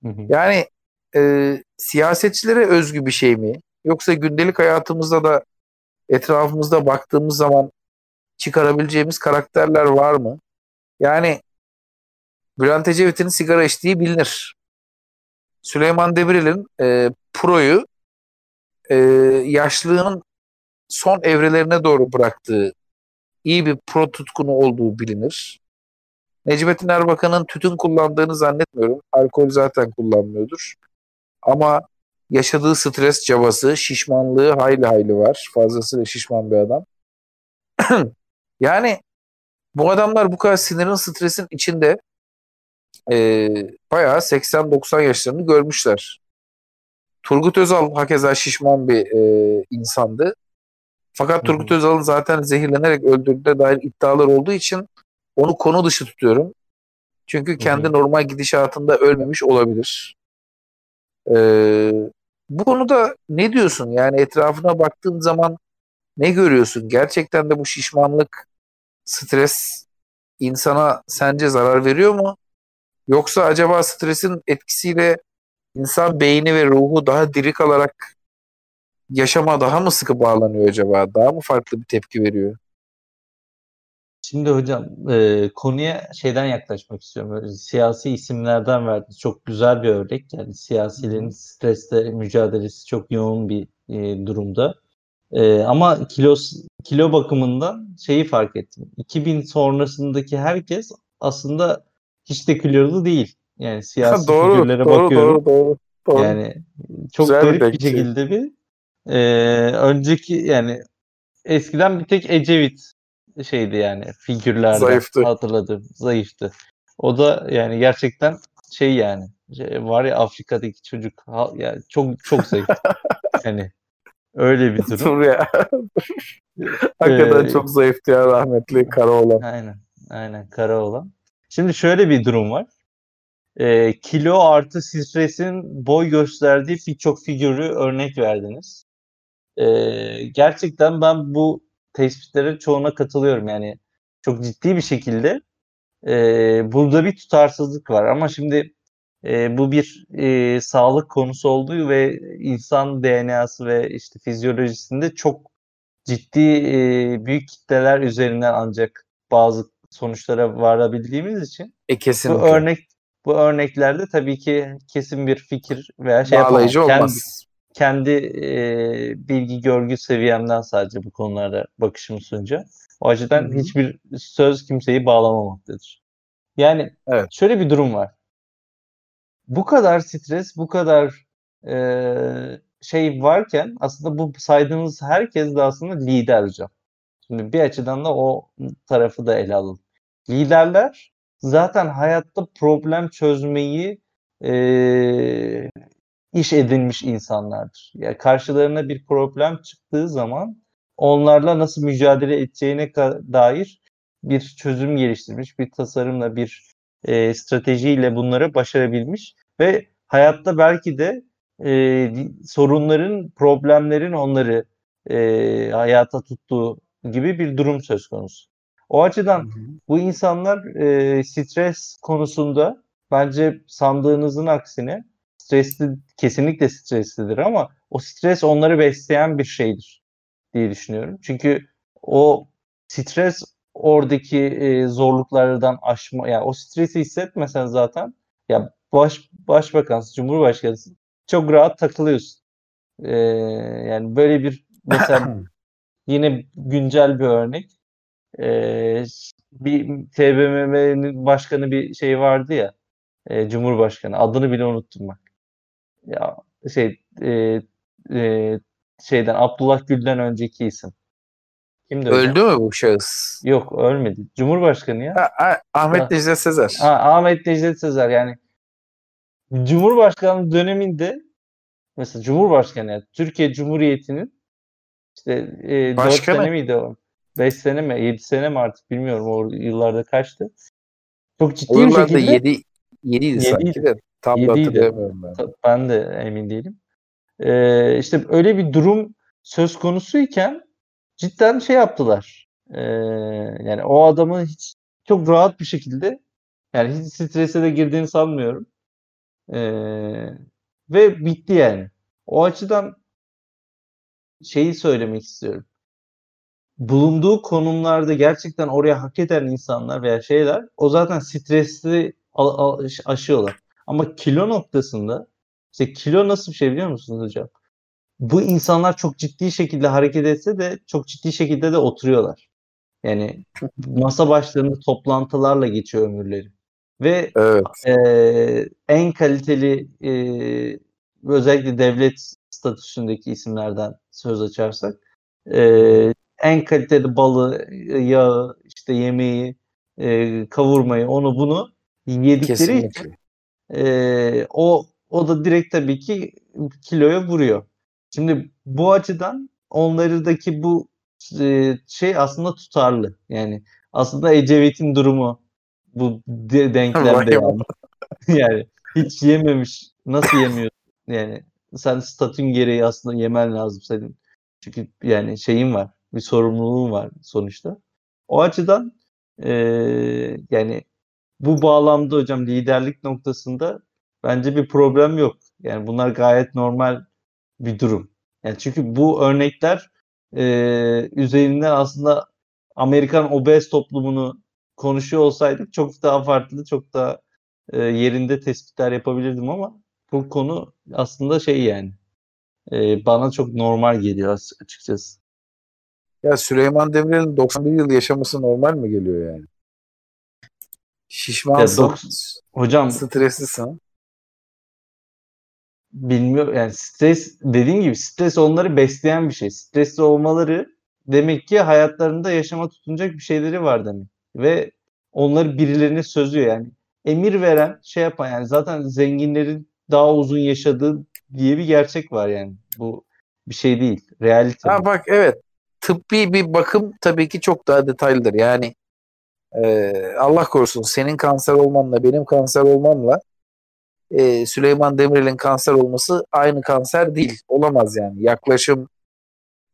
Hı hı. Yani e, siyasetçilere özgü bir şey mi? Yoksa gündelik hayatımızda da etrafımızda baktığımız zaman çıkarabileceğimiz karakterler var mı? Yani Bülent Ecevit'in sigara içtiği bilinir. Süleyman Demirel'in e, Pro'yu e, yaşlılığının son evrelerine doğru bıraktığı iyi bir pro tutkunu olduğu bilinir. Necmettin Erbakan'ın tütün kullandığını zannetmiyorum. Alkol zaten kullanmıyordur. Ama yaşadığı stres cabası, şişmanlığı hayli hayli var. Fazlasıyla şişman bir adam. yani bu adamlar bu kadar sinirin, stresin içinde e, bayağı 80-90 yaşlarını görmüşler. Turgut Özal hakeza şişman bir e, insandı. Fakat Turgut hı. Özal'ın zaten zehirlenerek öldürdüğüne dair iddialar olduğu için onu konu dışı tutuyorum. Çünkü kendi Hı-hı. normal gidişatında ölmemiş olabilir. Ee, bu konuda ne diyorsun? Yani etrafına baktığın zaman ne görüyorsun? Gerçekten de bu şişmanlık, stres insana sence zarar veriyor mu? Yoksa acaba stresin etkisiyle insan beyni ve ruhu daha diri kalarak yaşama daha mı sıkı bağlanıyor acaba? Daha mı farklı bir tepki veriyor? Şimdi hocam e, konuya şeyden yaklaşmak istiyorum. Böyle siyasi isimlerden verdi. Çok güzel bir örnek. Yani siyasilerin stresle mücadelesi çok yoğun bir e, durumda. E, ama kilo kilo bakımından şeyi fark ettim. 2000 sonrasındaki herkes aslında hiç de kilolu değil. Yani siyasi doğru, figürlere doğru, bakıyorum. Doğru, doğru, doğru. Yani çok Güzel garip bir, bir şekilde bir e, önceki yani eskiden bir tek Ecevit şeydi yani figürlerde zayıftı. hatırladım zayıftı. O da yani gerçekten şey yani şey, var ya Afrika'daki çocuk yani çok çok zayıf. yani öyle bir durum. Dur ya. Hakikaten ee, çok zayıftı ya rahmetli Karaoğlan. Aynen. Aynen Karaoğlan. Şimdi şöyle bir durum var. Ee, kilo artı stresin boy gösterdiği birçok figürü örnek verdiniz. Ee, gerçekten ben bu tespitlere çoğuna katılıyorum. Yani çok ciddi bir şekilde e, burada bir tutarsızlık var. Ama şimdi e, bu bir e, sağlık konusu olduğu ve insan DNA'sı ve işte fizyolojisinde çok ciddi e, büyük kitleler üzerinden ancak bazı sonuçlara varabildiğimiz için e, kesinlikle. bu örnek bu örneklerde tabii ki kesin bir fikir veya şey Bağlayıcı yapamam. olmaz kendi e, bilgi görgü seviyemden sadece bu konulara bakışımı sunacağım. O açıdan Hı-hı. hiçbir söz kimseyi bağlamamaktadır. Yani evet. şöyle bir durum var. Bu kadar stres, bu kadar e, şey varken aslında bu saydığınız herkes de aslında lider hocam. Şimdi bir açıdan da o tarafı da ele alalım. Liderler zaten hayatta problem çözmeyi e, iş edinmiş insanlardır. Yani karşılarına bir problem çıktığı zaman onlarla nasıl mücadele edeceğine dair bir çözüm geliştirmiş, bir tasarımla, bir e, stratejiyle bunları başarabilmiş ve hayatta belki de e, sorunların, problemlerin onları e, hayata tuttuğu gibi bir durum söz konusu. O açıdan hı hı. bu insanlar e, stres konusunda bence sandığınızın aksine stresli kesinlikle streslidir ama o stres onları besleyen bir şeydir diye düşünüyorum. Çünkü o stres oradaki e, zorluklardan aşma yani o stresi hissetmesen zaten ya baş başbakan, cumhurbaşkanı çok rahat takılıyorsun. Ee, yani böyle bir mesela yine güncel bir örnek. Ee, bir TBMM'nin başkanı bir şey vardı ya. E, Cumhurbaşkanı. Adını bile unuttum bak ya şey e, e, şeyden Abdullah Gül'den önceki isim. Kimdi Öldü mü bu şahıs? Yok ölmedi. Cumhurbaşkanı ya. Ha, ha, Ahmet. Necdet Sezer. Ha, Ahmet Necdet Sezer yani Cumhurbaşkanlığı döneminde mesela Cumhurbaşkanı yani Türkiye Cumhuriyeti'nin işte e, 4 sene miydi o? 5 sene mi? 7 sene mi artık bilmiyorum o yıllarda kaçtı. Çok ciddi o bir şekilde 7 7 idi sanki de. Tam da hatırlayamıyorum ben. Ben de emin değilim. Ee, işte öyle bir durum söz konusuyken cidden şey yaptılar. Ee, yani o adamı hiç çok rahat bir şekilde yani hiç strese de girdiğini sanmıyorum. Ee, ve bitti yani. O açıdan şeyi söylemek istiyorum. Bulunduğu konumlarda gerçekten oraya hak eden insanlar veya şeyler o zaten stresli aşıyorlar. Ama kilo noktasında işte kilo nasıl bir şey biliyor musunuz hocam? Bu insanlar çok ciddi şekilde hareket etse de çok ciddi şekilde de oturuyorlar. Yani masa başlarında toplantılarla geçiyor ömürleri. Ve evet. e, en kaliteli e, özellikle devlet statüsündeki isimlerden söz açarsak e, en kaliteli balı, yağı, işte yemeği, e, kavurmayı, onu bunu yedikleri Kesinlikle. için e, o o da direkt tabii ki kiloya vuruyor. Şimdi bu açıdan onlardaki bu e, şey aslında tutarlı. Yani aslında Ecevit'in durumu bu de- denklemde yani. yani hiç yememiş. Nasıl yemiyorsun? Yani sen statün gereği aslında yemen lazım senin. Çünkü yani şeyin var. Bir sorumluluğun var sonuçta. O açıdan eee, yani bu bağlamda hocam liderlik noktasında bence bir problem yok. Yani bunlar gayet normal bir durum. Yani çünkü bu örnekler eee üzerinden aslında Amerikan obez toplumunu konuşuyor olsaydık çok daha farklı, çok daha e, yerinde tespitler yapabilirdim ama bu konu aslında şey yani e, bana çok normal geliyor as- açıkçası. Ya Süleyman Demirel'in 91 yıl yaşaması normal mi geliyor yani? Şişmansın, Ya dok- Hocam streslisin. bilmiyor yani stres dediğim gibi stres onları besleyen bir şey. Stresli olmaları demek ki hayatlarında yaşama tutunacak bir şeyleri var demek. Ve onları birilerine sözüyor yani. Emir veren şey yapan yani zaten zenginlerin daha uzun yaşadığı diye bir gerçek var yani. Bu bir şey değil. Realite. Ha bak evet. Tıbbi bir bakım tabii ki çok daha detaylıdır. Yani e, Allah korusun senin kanser olmanla benim kanser olmamla e, Süleyman Demirel'in kanser olması aynı kanser değil. Olamaz yani. Yaklaşım,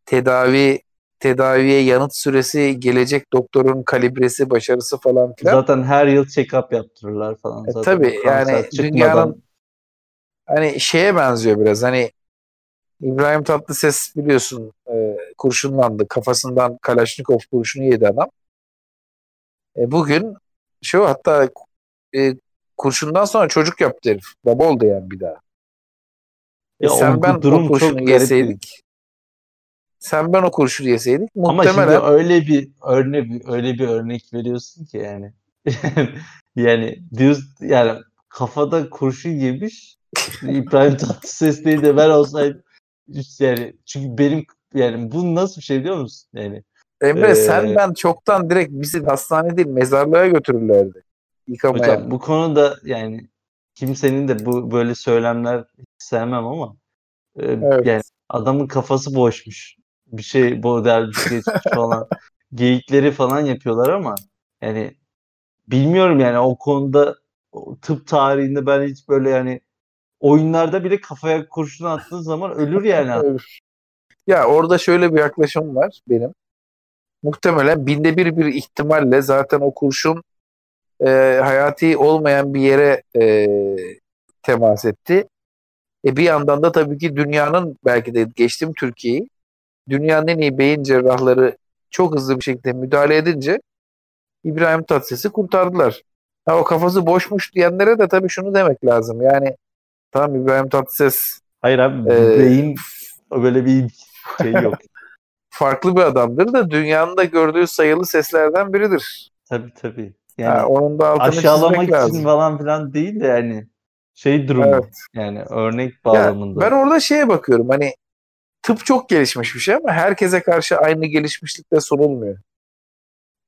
tedavi, tedaviye yanıt süresi, gelecek doktorun kalibresi, başarısı falan filan. Zaten her yıl check-up yaptırırlar falan. E, Zaten tabii, kanser yani çıkmadan- dünyanın- Hani şeye benziyor biraz hani İbrahim Tatlıses biliyorsun e, kurşunlandı. Kafasından Kalaşnikov kurşunu yedi adam. E, bugün şu hatta e, kurşundan sonra çocuk yaptı herif. Baba oldu yani bir daha. E, Ya o sen ben durum o çok kurşunu garip yeseydik. Sen ben o kurşunu yeseydik Ama şimdi muhtemelen öyle bir örne öyle bir örnek veriyorsun ki yani. yani diyorsun yani kafada kurşun yemiş İbrahim Tatlıses değil de ben olsaydım yani çünkü benim yani bu nasıl bir şey biliyor musun? Yani Emre Ee, sen ben çoktan direkt bizi hastane değil mezarlığa götürürlerdi. Yıkamaya. hocam bu konuda yani kimsenin de bu böyle söylemler sevmem ama e, Evet. yani adamın kafası boşmuş. Bir şey model bir şey geçmiş falan. Geyikleri falan yapıyorlar ama yani bilmiyorum yani o konuda o tıp tarihinde ben hiç böyle yani oyunlarda bile kafaya kurşun attığın zaman ölür yani. adam. Ya orada şöyle bir yaklaşım var benim. Muhtemelen binde bir bir ihtimalle zaten o kurşun e, hayati olmayan bir yere e, temas etti. E bir yandan da tabii ki dünyanın belki de geçtim Türkiye'yi dünyanın en iyi beyin cerrahları çok hızlı bir şekilde müdahale edince İbrahim Tatlıses'i kurtardılar. Ha, o kafası boşmuş diyenlere de tabii şunu demek lazım. Yani tamam İbrahim Tatlıses Hayır abi Ee, beyin böyle bir şey yok. farklı bir adamdır da dünyanın da gördüğü sayılı seslerden biridir. tabii tabii. Ha, Yani onun da aşağılamak için lazım. falan filan değil de yani şey durumu Evet. yani örnek bağlamında. ben orada şeye bakıyorum hani tıp çok gelişmiş bir şey ama herkese karşı aynı gelişmişlikte sunulmuyor.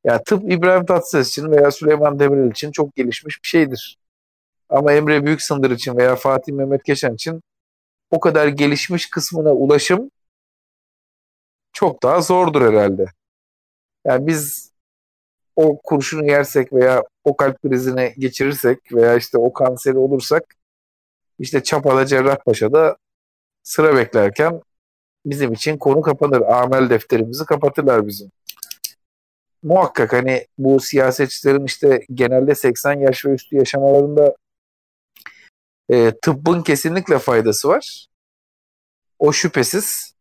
Ya tıp İbrahim Tatlıses için veya Süleyman Demirel için çok gelişmiş bir şeydir. Ama Emre Büyüksındır için veya Fatih Mehmet Geçen için o kadar gelişmiş kısmına ulaşım çok daha zordur herhalde. Yani biz o kurşunu yersek veya o kalp krizini geçirirsek veya işte o kanseri olursak işte Çapa'da Cerrahpaşa'da sıra beklerken bizim için konu kapanır. Amel defterimizi kapatırlar bizim. Muhakkak hani bu siyasetçilerin işte genelde 80 yaş ve üstü yaşamalarında e, tıbbın kesinlikle faydası var. O şüphesiz.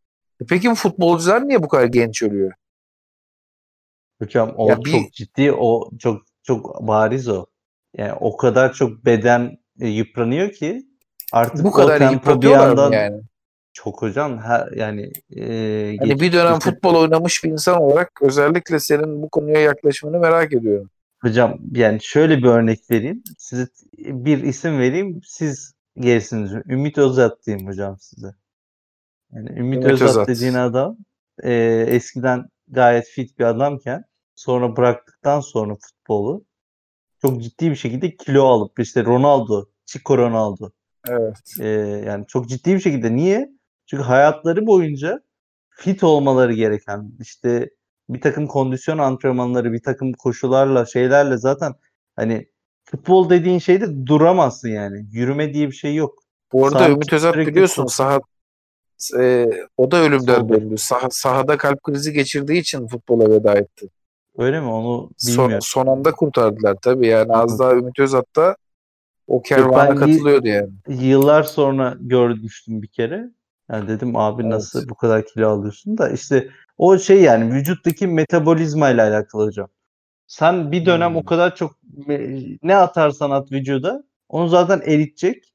E Peki bu futbolcular niye bu kadar genç ölüyor? Hocam o Ya bir- çok ciddi, o çok çok bariz o. Yani o kadar çok beden e, yıpranıyor ki artık Bu o kadar tempo bir yıpratıyorlar yandan yani? çok hocam her yani e, Hani geç- bir dönem işte- futbol oynamış bir insan olarak özellikle senin bu konuya yaklaşımını merak ediyorum. Hocam yani şöyle bir örnek vereyim. Size bir isim vereyim. Siz gerisiniz. Ümit Özat diyeyim hocam size. Yani Ümit, Ümit Özat, Özat. dediğin adam e, eskiden gayet fit bir adamken sonra bıraktıktan sonra futbolu çok ciddi bir şekilde kilo alıp işte Ronaldo, Chico Ronaldo Evet. e, yani çok ciddi bir şekilde niye? Çünkü hayatları boyunca fit olmaları gereken işte bir takım kondisyon antrenmanları, bir takım koşularla, şeylerle zaten Hani futbol dediğin şeyde duramazsın yani. Yürüme diye bir şey yok. Bu arada Sağ- Ümit Özat biliyorsun saha e, o da ölümden döndü. Saha, sahada kalp krizi geçirdiği için futbola veda etti. Öyle mi? Onu Son, bilmiyorum. son anda kurtardılar tabii yani az Hı. daha Ümit Özat da o kervana ben katılıyordu yani. Yıllar sonra görmüştüm bir kere. Yani dedim abi Evet. nasıl bu kadar kilo alıyorsun da işte o şey yani vücuttaki metabolizma ile alakalı hocam. Sen bir dönem Hmm. o kadar çok ne atarsan at vücuda onu zaten eritecek.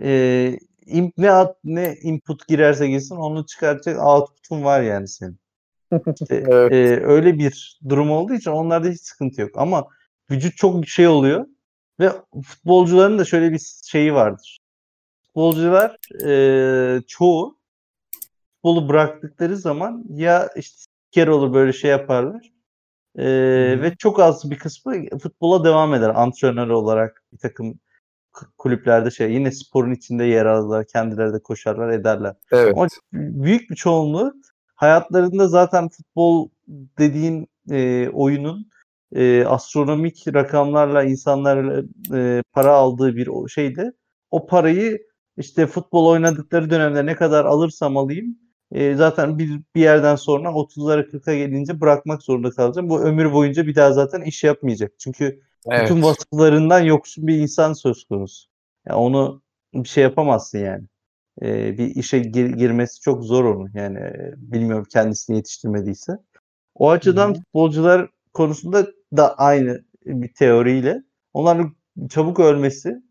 Ee, im- ne at ne input girerse girsin onu çıkartacak output'un var yani senin. İşte, Evet. e, öyle bir durum olduğu için onlarda hiç sıkıntı yok. Ama vücut çok şey oluyor ve futbolcuların da şöyle bir şeyi vardır. Futbolcular e, çoğu futbolu bıraktıkları zaman ya işte spiker olur böyle şey yaparlar E, hı. ve çok az bir kısmı futbola devam eder antrenör olarak bir takım kulüplerde şey yine sporun içinde yer alırlar kendileri de koşarlar ederler. Evet. Ama büyük bir çoğunluğu hayatlarında zaten futbol dediğin e, oyunun e, astronomik rakamlarla insanlarla e, para aldığı bir o şeyde o parayı işte futbol oynadıkları dönemde ne kadar alırsam alayım e, zaten bir, bir yerden sonra 30'lara 40'a gelince bırakmak zorunda kalacağım. Bu ömür boyunca bir daha zaten iş yapmayacak. Çünkü Evet. bütün vasıflarından yoksun bir insan söz konusu. Yani onu bir şey yapamazsın yani. Ee, bir işe gir- girmesi çok zor onun. Yani e, bilmiyorum kendisini yetiştirmediyse. O açıdan hı. futbolcular konusunda da aynı bir teoriyle onların çabuk ölmesi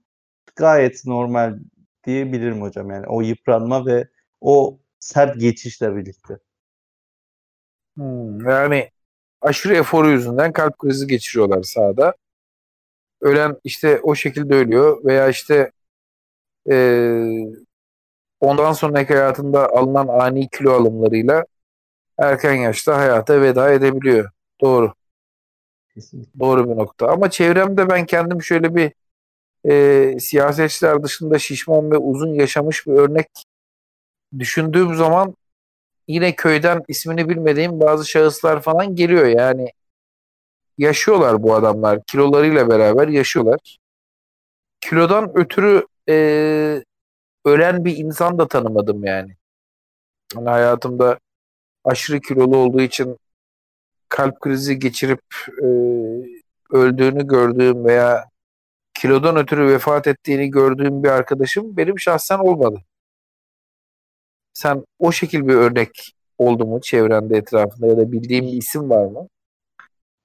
gayet normal diyebilirim hocam. Yani o yıpranma ve o sert geçişle birlikte. Hmm, yani aşırı eforu yüzünden kalp krizi geçiriyorlar sahada. Ölen işte o şekilde ölüyor veya işte eee, ondan sonraki hayatında alınan ani kilo alımlarıyla erken yaşta hayata veda edebiliyor. Doğru. Kesinlikle. Doğru bir nokta. Ama çevremde ben kendim şöyle bir eee siyasetçiler dışında şişman ve uzun yaşamış bir örnek düşündüğüm zaman yine köyden ismini bilmediğim bazı şahıslar falan geliyor. Yani yaşıyorlar bu adamlar. Kilolarıyla beraber yaşıyorlar. Kilodan ötürü eee, ölen bir insan da tanımadım yani. Hani hayatımda aşırı kilolu olduğu için kalp krizi geçirip eee, öldüğünü gördüğüm veya kilodan ötürü vefat ettiğini gördüğüm bir arkadaşım benim şahsen olmadı. Sen o şekil bir örnek oldu mu çevrende etrafında ya da bildiğin bir isim var mı?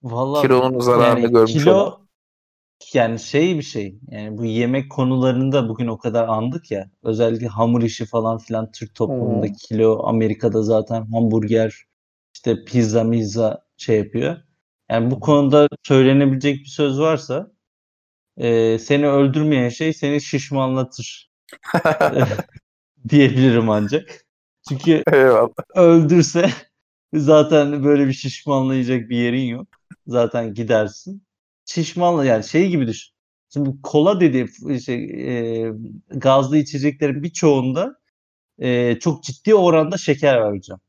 Vallahi Kilonun zararını yani görmüş kilo olan. yani şey bir şey. Yani bu yemek konularında bugün o kadar andık ya. Özellikle hamur işi falan filan Türk toplumunda Hı. kilo. Amerika'da zaten hamburger, işte pizza, mizza şey yapıyor. Yani bu konuda söylenebilecek bir söz varsa e, seni öldürmeyen şey seni şişmanlatır diyebilirim ancak. Çünkü Eyvallah. öldürse zaten böyle bir şişmanlayacak bir yerin yok. Zaten gidersin. Şişmanla yani şey gibi düşün. Şimdi kola dedi şey, e, gazlı içeceklerin birçoğunda e, çok ciddi oranda şeker var hocam.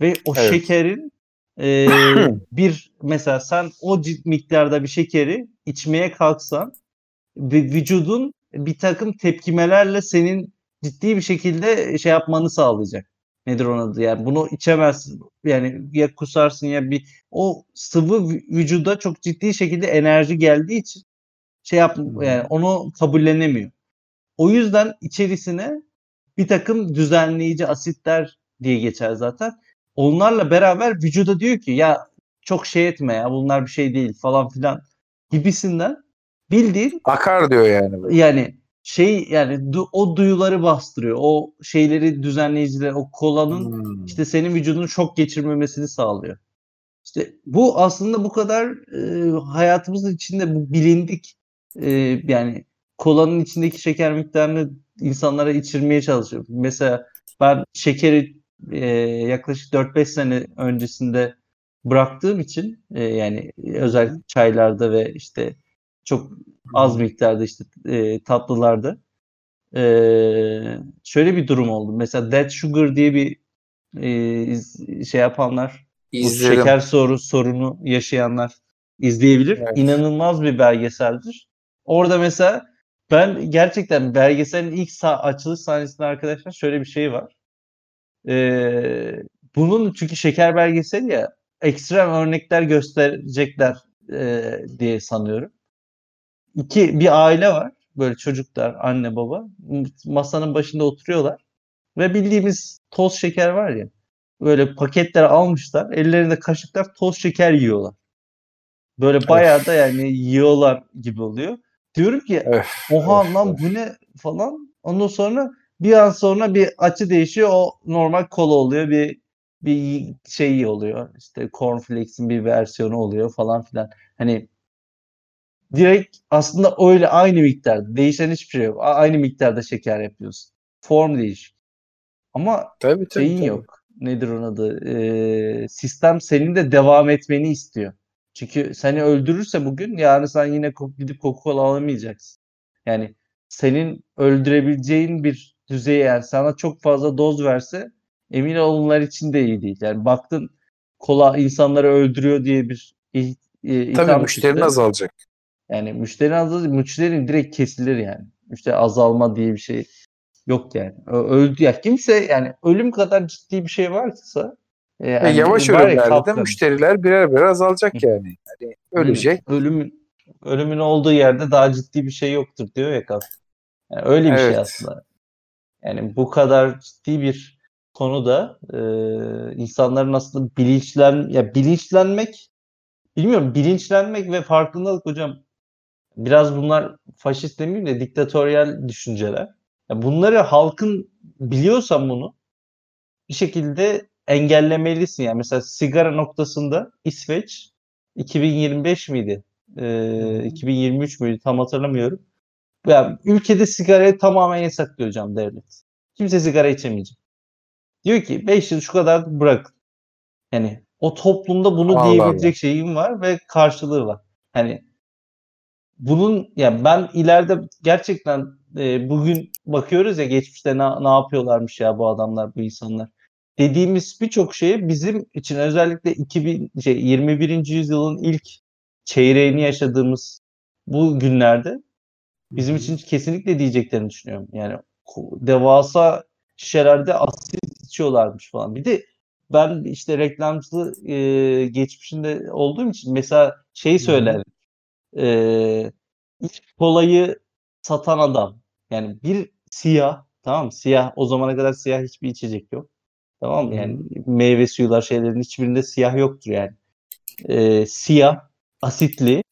Ve o Evet. şekerin e, bir mesela sen o cid- miktarda bir şekeri içmeye kalksan vücudun bir takım tepkimelerle senin ciddi bir şekilde şey yapmanı sağlayacak. Nedir onun adı? Yani bunu içemezsin. Yani ya kusarsın ya bir o sıvı vü- vücuda çok ciddi şekilde enerji geldiği için şey yap yani onu kabullenemiyor. O yüzden içerisine bir takım düzenleyici asitler diye geçer zaten. Onlarla beraber vücuda diyor ki ya çok şey etme ya bunlar bir şey değil falan filan gibisinden bildiğin Akar diyor yani. böyle. yani şey yani du- o duyuları bastırıyor. O şeyleri düzenleyiciler o kolanın Hmm. işte senin vücudun şok geçirmemesini sağlıyor. İşte bu aslında bu kadar e, hayatımızın içinde bu bilindik e, yani kolanın içindeki şeker miktarını insanlara içirmeye çalışıyor. Mesela ben şekeri e, yaklaşık 4-5 sene öncesinde bıraktığım için e, yani özellikle çaylarda ve işte çok az miktarda işte e, tatlılarda e, şöyle bir durum oldu. Mesela Dead Sugar diye bir e, iz- şey yapanlar bu İzledim. şeker soru sorunu yaşayanlar izleyebilir. Evet. İnanılmaz bir belgeseldir. Orada mesela ben gerçekten belgeselin ilk sah- açılış sahnesinde arkadaşlar şöyle bir şey var. Ee, bunun çünkü şeker belgeseli ya ekstrem örnekler gösterecekler e, diye sanıyorum. İki bir aile var. Böyle çocuklar, anne baba masanın başında oturuyorlar ve bildiğimiz toz şeker var ya. Böyle paketler almışlar. Ellerinde kaşıklar toz şeker yiyorlar. Böyle bayağı da yani yiyorlar gibi oluyor. Diyorum ki Öf, oha öf, lan öf. bu ne falan. Ondan sonra bir an sonra bir açı değişiyor. O normal kola oluyor. Bir bir şey oluyor. İşte cornflakes'in bir versiyonu oluyor falan filan. Hani direkt aslında öyle aynı miktarda. Değişen hiçbir şey yok. Aynı miktarda şeker yapıyorsun. Form değişik. Ama Tabii tabii. şeyin tabii. yok. Nedir onun adı? Ee, sistem senin de devam etmeni istiyor. Çünkü seni öldürürse bugün yarın sen yine gidip Coca-Cola alamayacaksın. Yani senin öldürebileceğin bir düzeye yani sana çok fazla doz verse emin ol onlar için de iyi değil. Yani baktın kola insanları öldürüyor diye bir e, Tabii müşterin çıktı. azalacak. Yani müşteri azalır, müşterinin direkt kesilir yani. Müşteri azalma diye bir şey yok yani. Öldü ya kimse yani ölüm kadar ciddi bir şey varsa e, yani yavaş var ya ölümlerde de müşteriler birer birer azalacak yani. Hani ölecek. Ölümün ölümün olduğu yerde daha ciddi bir şey yoktur diyor ya Kafka. Yani öyle bir şey Evet. aslında. Yani bu kadar ciddi bir konuda e, insanların aslında bilinçlen ya bilinçlenmek bilmiyorum bilinçlenmek ve farkındalık hocam biraz bunlar faşist demeyeyim de diktatöryel düşünceler. Ya bunları halkın biliyorsan bunu bir şekilde engellemelisin. Yani mesela sigara noktasında İsveç 2025 miydi? Ee, 2023 müydü? Tam hatırlamıyorum. Yani ülkede sigarayı tamamen yasaklıyor hocam devlet. Kimse sigara içemeyecek. Diyor ki 5 yıl şu kadar bırak. Yani o toplumda bunu Allah diyebilecek Allah. şeyim var ve karşılığı var. Hani bunun yani ben ileride gerçekten e, bugün bakıyoruz ya geçmişte ne, ne yapıyorlarmış ya bu adamlar bu insanlar dediğimiz birçok şeye bizim için özellikle 2000 şey, 21. yüzyılın ilk çeyreğini yaşadığımız bu günlerde bizim için kesinlikle diyeceklerini düşünüyorum. Yani devasa şişelerde asit içiyorlarmış falan. Bir de ben işte reklamcılığı e, geçmişinde olduğum için mesela şey söyler e, ilk kolayı satan adam yani bir siyah tamam mı? Siyah o zamana kadar siyah hiçbir içecek yok. Tamam mı? Yani meyve suyular şeylerin hiçbirinde siyah yoktur yani. E, siyah, asitli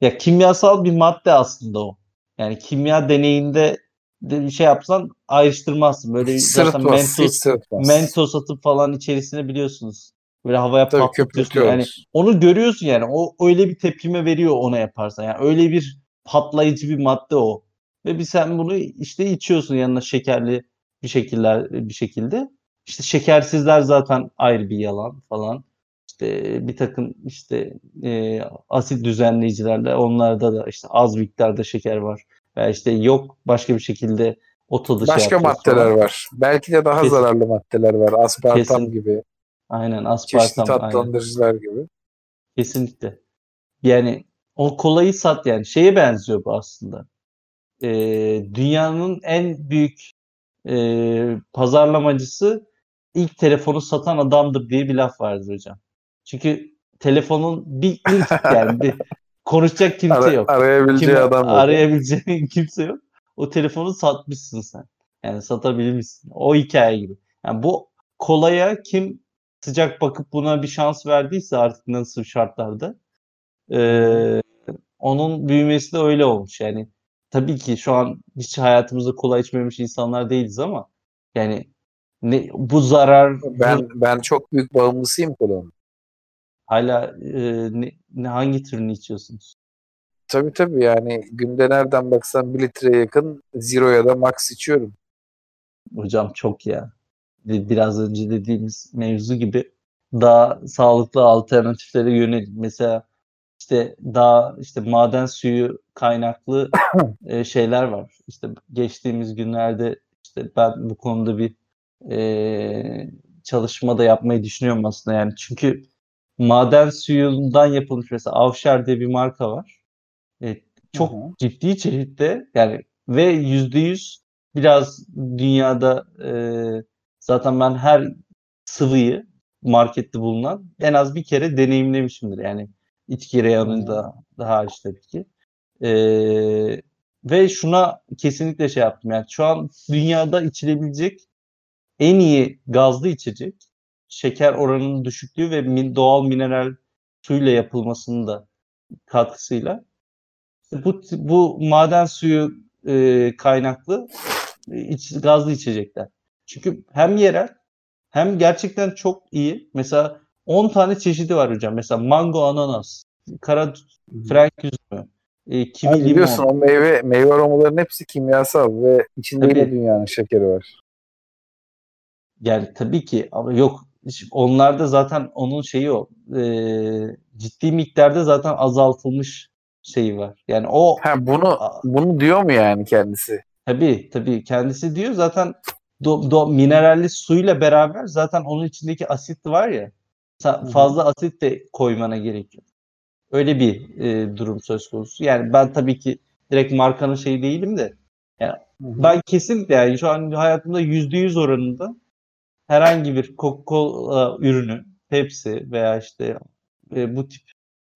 ya kimyasal bir madde aslında o. Yani kimya deneyinde de bir şey yapsan ayrıştırmazsın. Böyle Sırıtmaz. Mentos, mentos atıp falan içerisine biliyorsunuz. Böyle havaya Tabii patlatıyorsun. Yani onu görüyorsun yani. O öyle bir tepkime veriyor ona yaparsan. Yani öyle bir patlayıcı bir madde o. Ve bir sen bunu işte içiyorsun yanına şekerli bir şekiller bir şekilde. İşte şekersizler zaten ayrı bir yalan falan. İşte bir takım işte e, asit düzenleyicilerle onlarda da işte az miktarda şeker var. Veya işte yok başka bir şekilde o tadı şey Başka maddeler falan. var. Belki de daha Kesin. zararlı maddeler var. Aspartam Kesin. gibi, Aynen çeşitli aspartam. Aynen. tatlandırıcılar gibi. Kesinlikle. Yani o kolayı sat yani. Şeye benziyor bu aslında. Ee, dünyanın en büyük e, pazarlamacısı ilk telefonu satan adamdır diye bir laf vardır hocam. Çünkü telefonun bir ilk yani bir konuşacak kimse Ara- yok. arayabileceği Kimi adam yok. arayabileceğin kimse yok. O telefonu satmışsın sen. Yani satabilmişsin. O hikaye gibi. Yani bu kolaya kim sıcak bakıp buna bir şans verdiyse artık nasıl şartlarda eee, onun büyümesi de öyle olmuş. Yani tabii ki şu an hiç hayatımızda kola içmemiş insanlar değiliz ama yani ne, bu zarar Ben ben çok büyük bağımlısıyım kolanın. hala eee, ne, ne- hangi türünü içiyorsunuz? Tabii tabii yani günde nereden baksan bir litreye yakın Zero ya da Max içiyorum. Hocam çok ya. Bir- Biraz önce dediğimiz mevzu gibi daha sağlıklı alternatiflere yönelik. Mesela işte daha işte maden suyu kaynaklı e, şeyler var. İşte geçtiğimiz günlerde işte ben bu konuda bir e, çalışma da yapmayı düşünüyorum aslında yani çünkü maden suyundan yapılmış mesela Avşar diye bir marka var. E, çok Hı-hı. ciddi çeşitte yani ve yüzde yüz biraz dünyada e, zaten ben her sıvıyı markette bulunan en az bir kere deneyimlemişimdir. Yani içki reyanında da hariç tabii ki. E, ve şuna kesinlikle şey yaptım. Yani şu an dünyada içilebilecek en iyi gazlı içecek şeker oranının düşüklüğü ve min, doğal mineral suyla yapılmasının da katkısıyla bu bu maden suyu e, kaynaklı iç, gazlı içecekler. Çünkü hem yerel hem gerçekten çok iyi. Mesela 10 tane çeşidi var hocam. Mesela mango ananas, kara frank üzümü, e, kivi limon. Biliyorsun o meyve meyve aromaların hepsi kimyasal ve içinde yine dünyanın şekeri var. Yani tabii ki ama yok onlarda zaten onun şeyi o e, ciddi miktarda zaten azaltılmış şeyi var. Yani o ha, bunu bunu diyor mu yani kendisi? Tabii tabii kendisi diyor zaten do, do, mineralli suyla beraber zaten onun içindeki asit var ya fazla asit de koymana gerekiyor. Öyle bir e, durum söz konusu. Yani ben tabii ki direkt markanın şeyi değilim de yani Hı-hı. ben kesinlikle yani şu an hayatımda yüzde yüz oranında herhangi bir Coca-Cola ürünü, Pepsi veya işte e, bu tip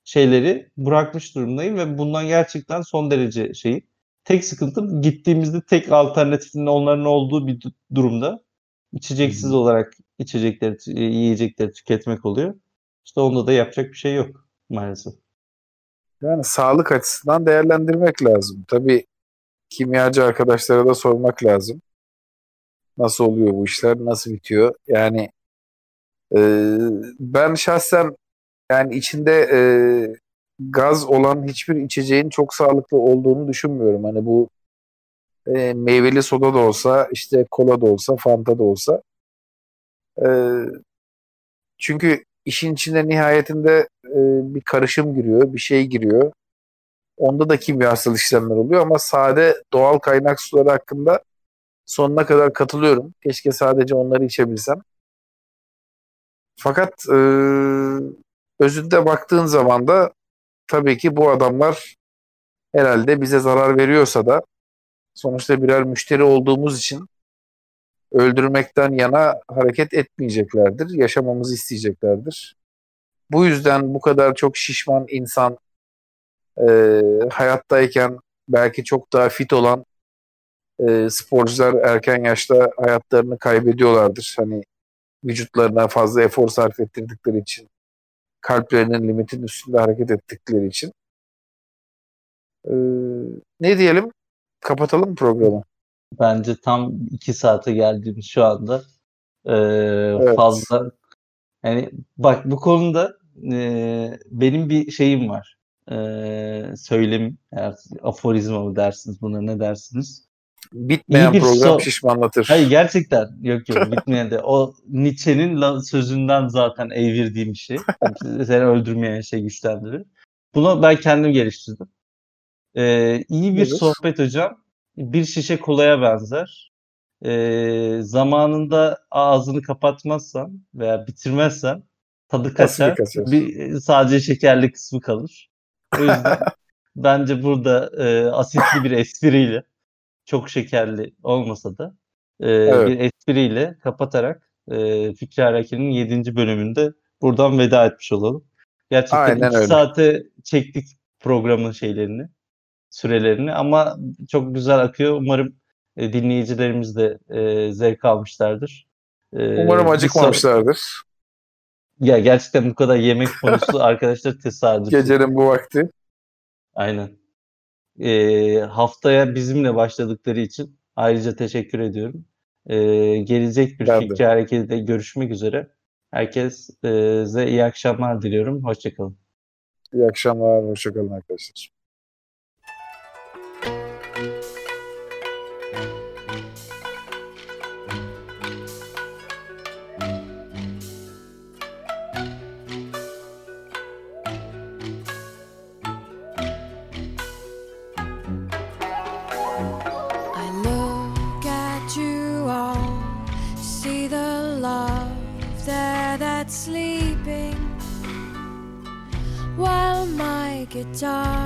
şeyleri bırakmış durumdayım ve bundan gerçekten son derece şey. Tek sıkıntım gittiğimizde tek alternatifinin onların olduğu bir durumda içeceksiz hmm. olarak içecekleri, e, yiyecekleri tüketmek oluyor. İşte onda da yapacak bir şey yok maalesef. Yani sağlık açısından değerlendirmek lazım. Tabii kimyacı arkadaşlara da sormak lazım. Nasıl oluyor bu işler? Nasıl bitiyor? Yani e, ben şahsen yani içinde e, gaz olan hiçbir içeceğin çok sağlıklı olduğunu düşünmüyorum. Hani bu e, meyveli soda da olsa, işte kola da olsa, fanta da olsa. E, çünkü işin içinde nihayetinde e, bir karışım giriyor, bir şey giriyor. Onda da kimyasal işlemler oluyor ama sade doğal kaynak suları hakkında sonuna kadar katılıyorum. Keşke sadece onları içebilsem. Fakat e, özünde baktığın zaman da tabii ki bu adamlar herhalde bize zarar veriyorsa da sonuçta birer müşteri olduğumuz için öldürmekten yana hareket etmeyeceklerdir. Yaşamamızı isteyeceklerdir. Bu yüzden bu kadar çok şişman insan e, hayattayken belki çok daha fit olan e, sporcular erken yaşta hayatlarını kaybediyorlardır. Hani vücutlarına fazla efor sarf ettirdikleri için, kalplerinin limitin üstünde hareket ettikleri için. E, ne diyelim? Kapatalım programı. Bence tam iki saate geldiğimiz şu anda. Ee, evet. Fazla yani bak bu konuda e, benim bir şeyim var. E, söylem, aforizma mı dersiniz buna ne dersiniz? Bitmeyen bir program so- şişmanlatır. Hayır gerçekten yok yok bitmeyen de. O Nietzsche'nin sözünden zaten evirdiğim şey. Seni öldürmeyen şey güçlendirir. Bunu ben kendim geliştirdim. Ee, iyi bir evet. sohbet hocam. Bir şişe kolaya benzer. Ee, zamanında ağzını kapatmazsan veya bitirmezsen tadı kaçar. Bir, sadece şekerli kısmı kalır. O yüzden bence burada e, asitli bir espriyle çok şekerli olmasa da e, evet. bir espriyle kapatarak e, Fikri Haraki'nin 7. bölümünde buradan veda etmiş olalım. Gerçekten Aynen 2 öyle. saate çektik programın şeylerini, sürelerini ama çok güzel akıyor. Umarım e, dinleyicilerimiz de e, zevk almışlardır. E, Umarım acıkmamışlardır. Ya gerçekten bu kadar yemek konusu arkadaşlar tesadüf. Gecenin bu vakti. Aynen e, haftaya bizimle başladıkları için ayrıca teşekkür ediyorum. E, gelecek bir ben fikri de. harekette görüşmek üzere. Herkese iyi akşamlar diliyorum. Hoşçakalın. İyi akşamlar. Hoşçakalın arkadaşlar. 家。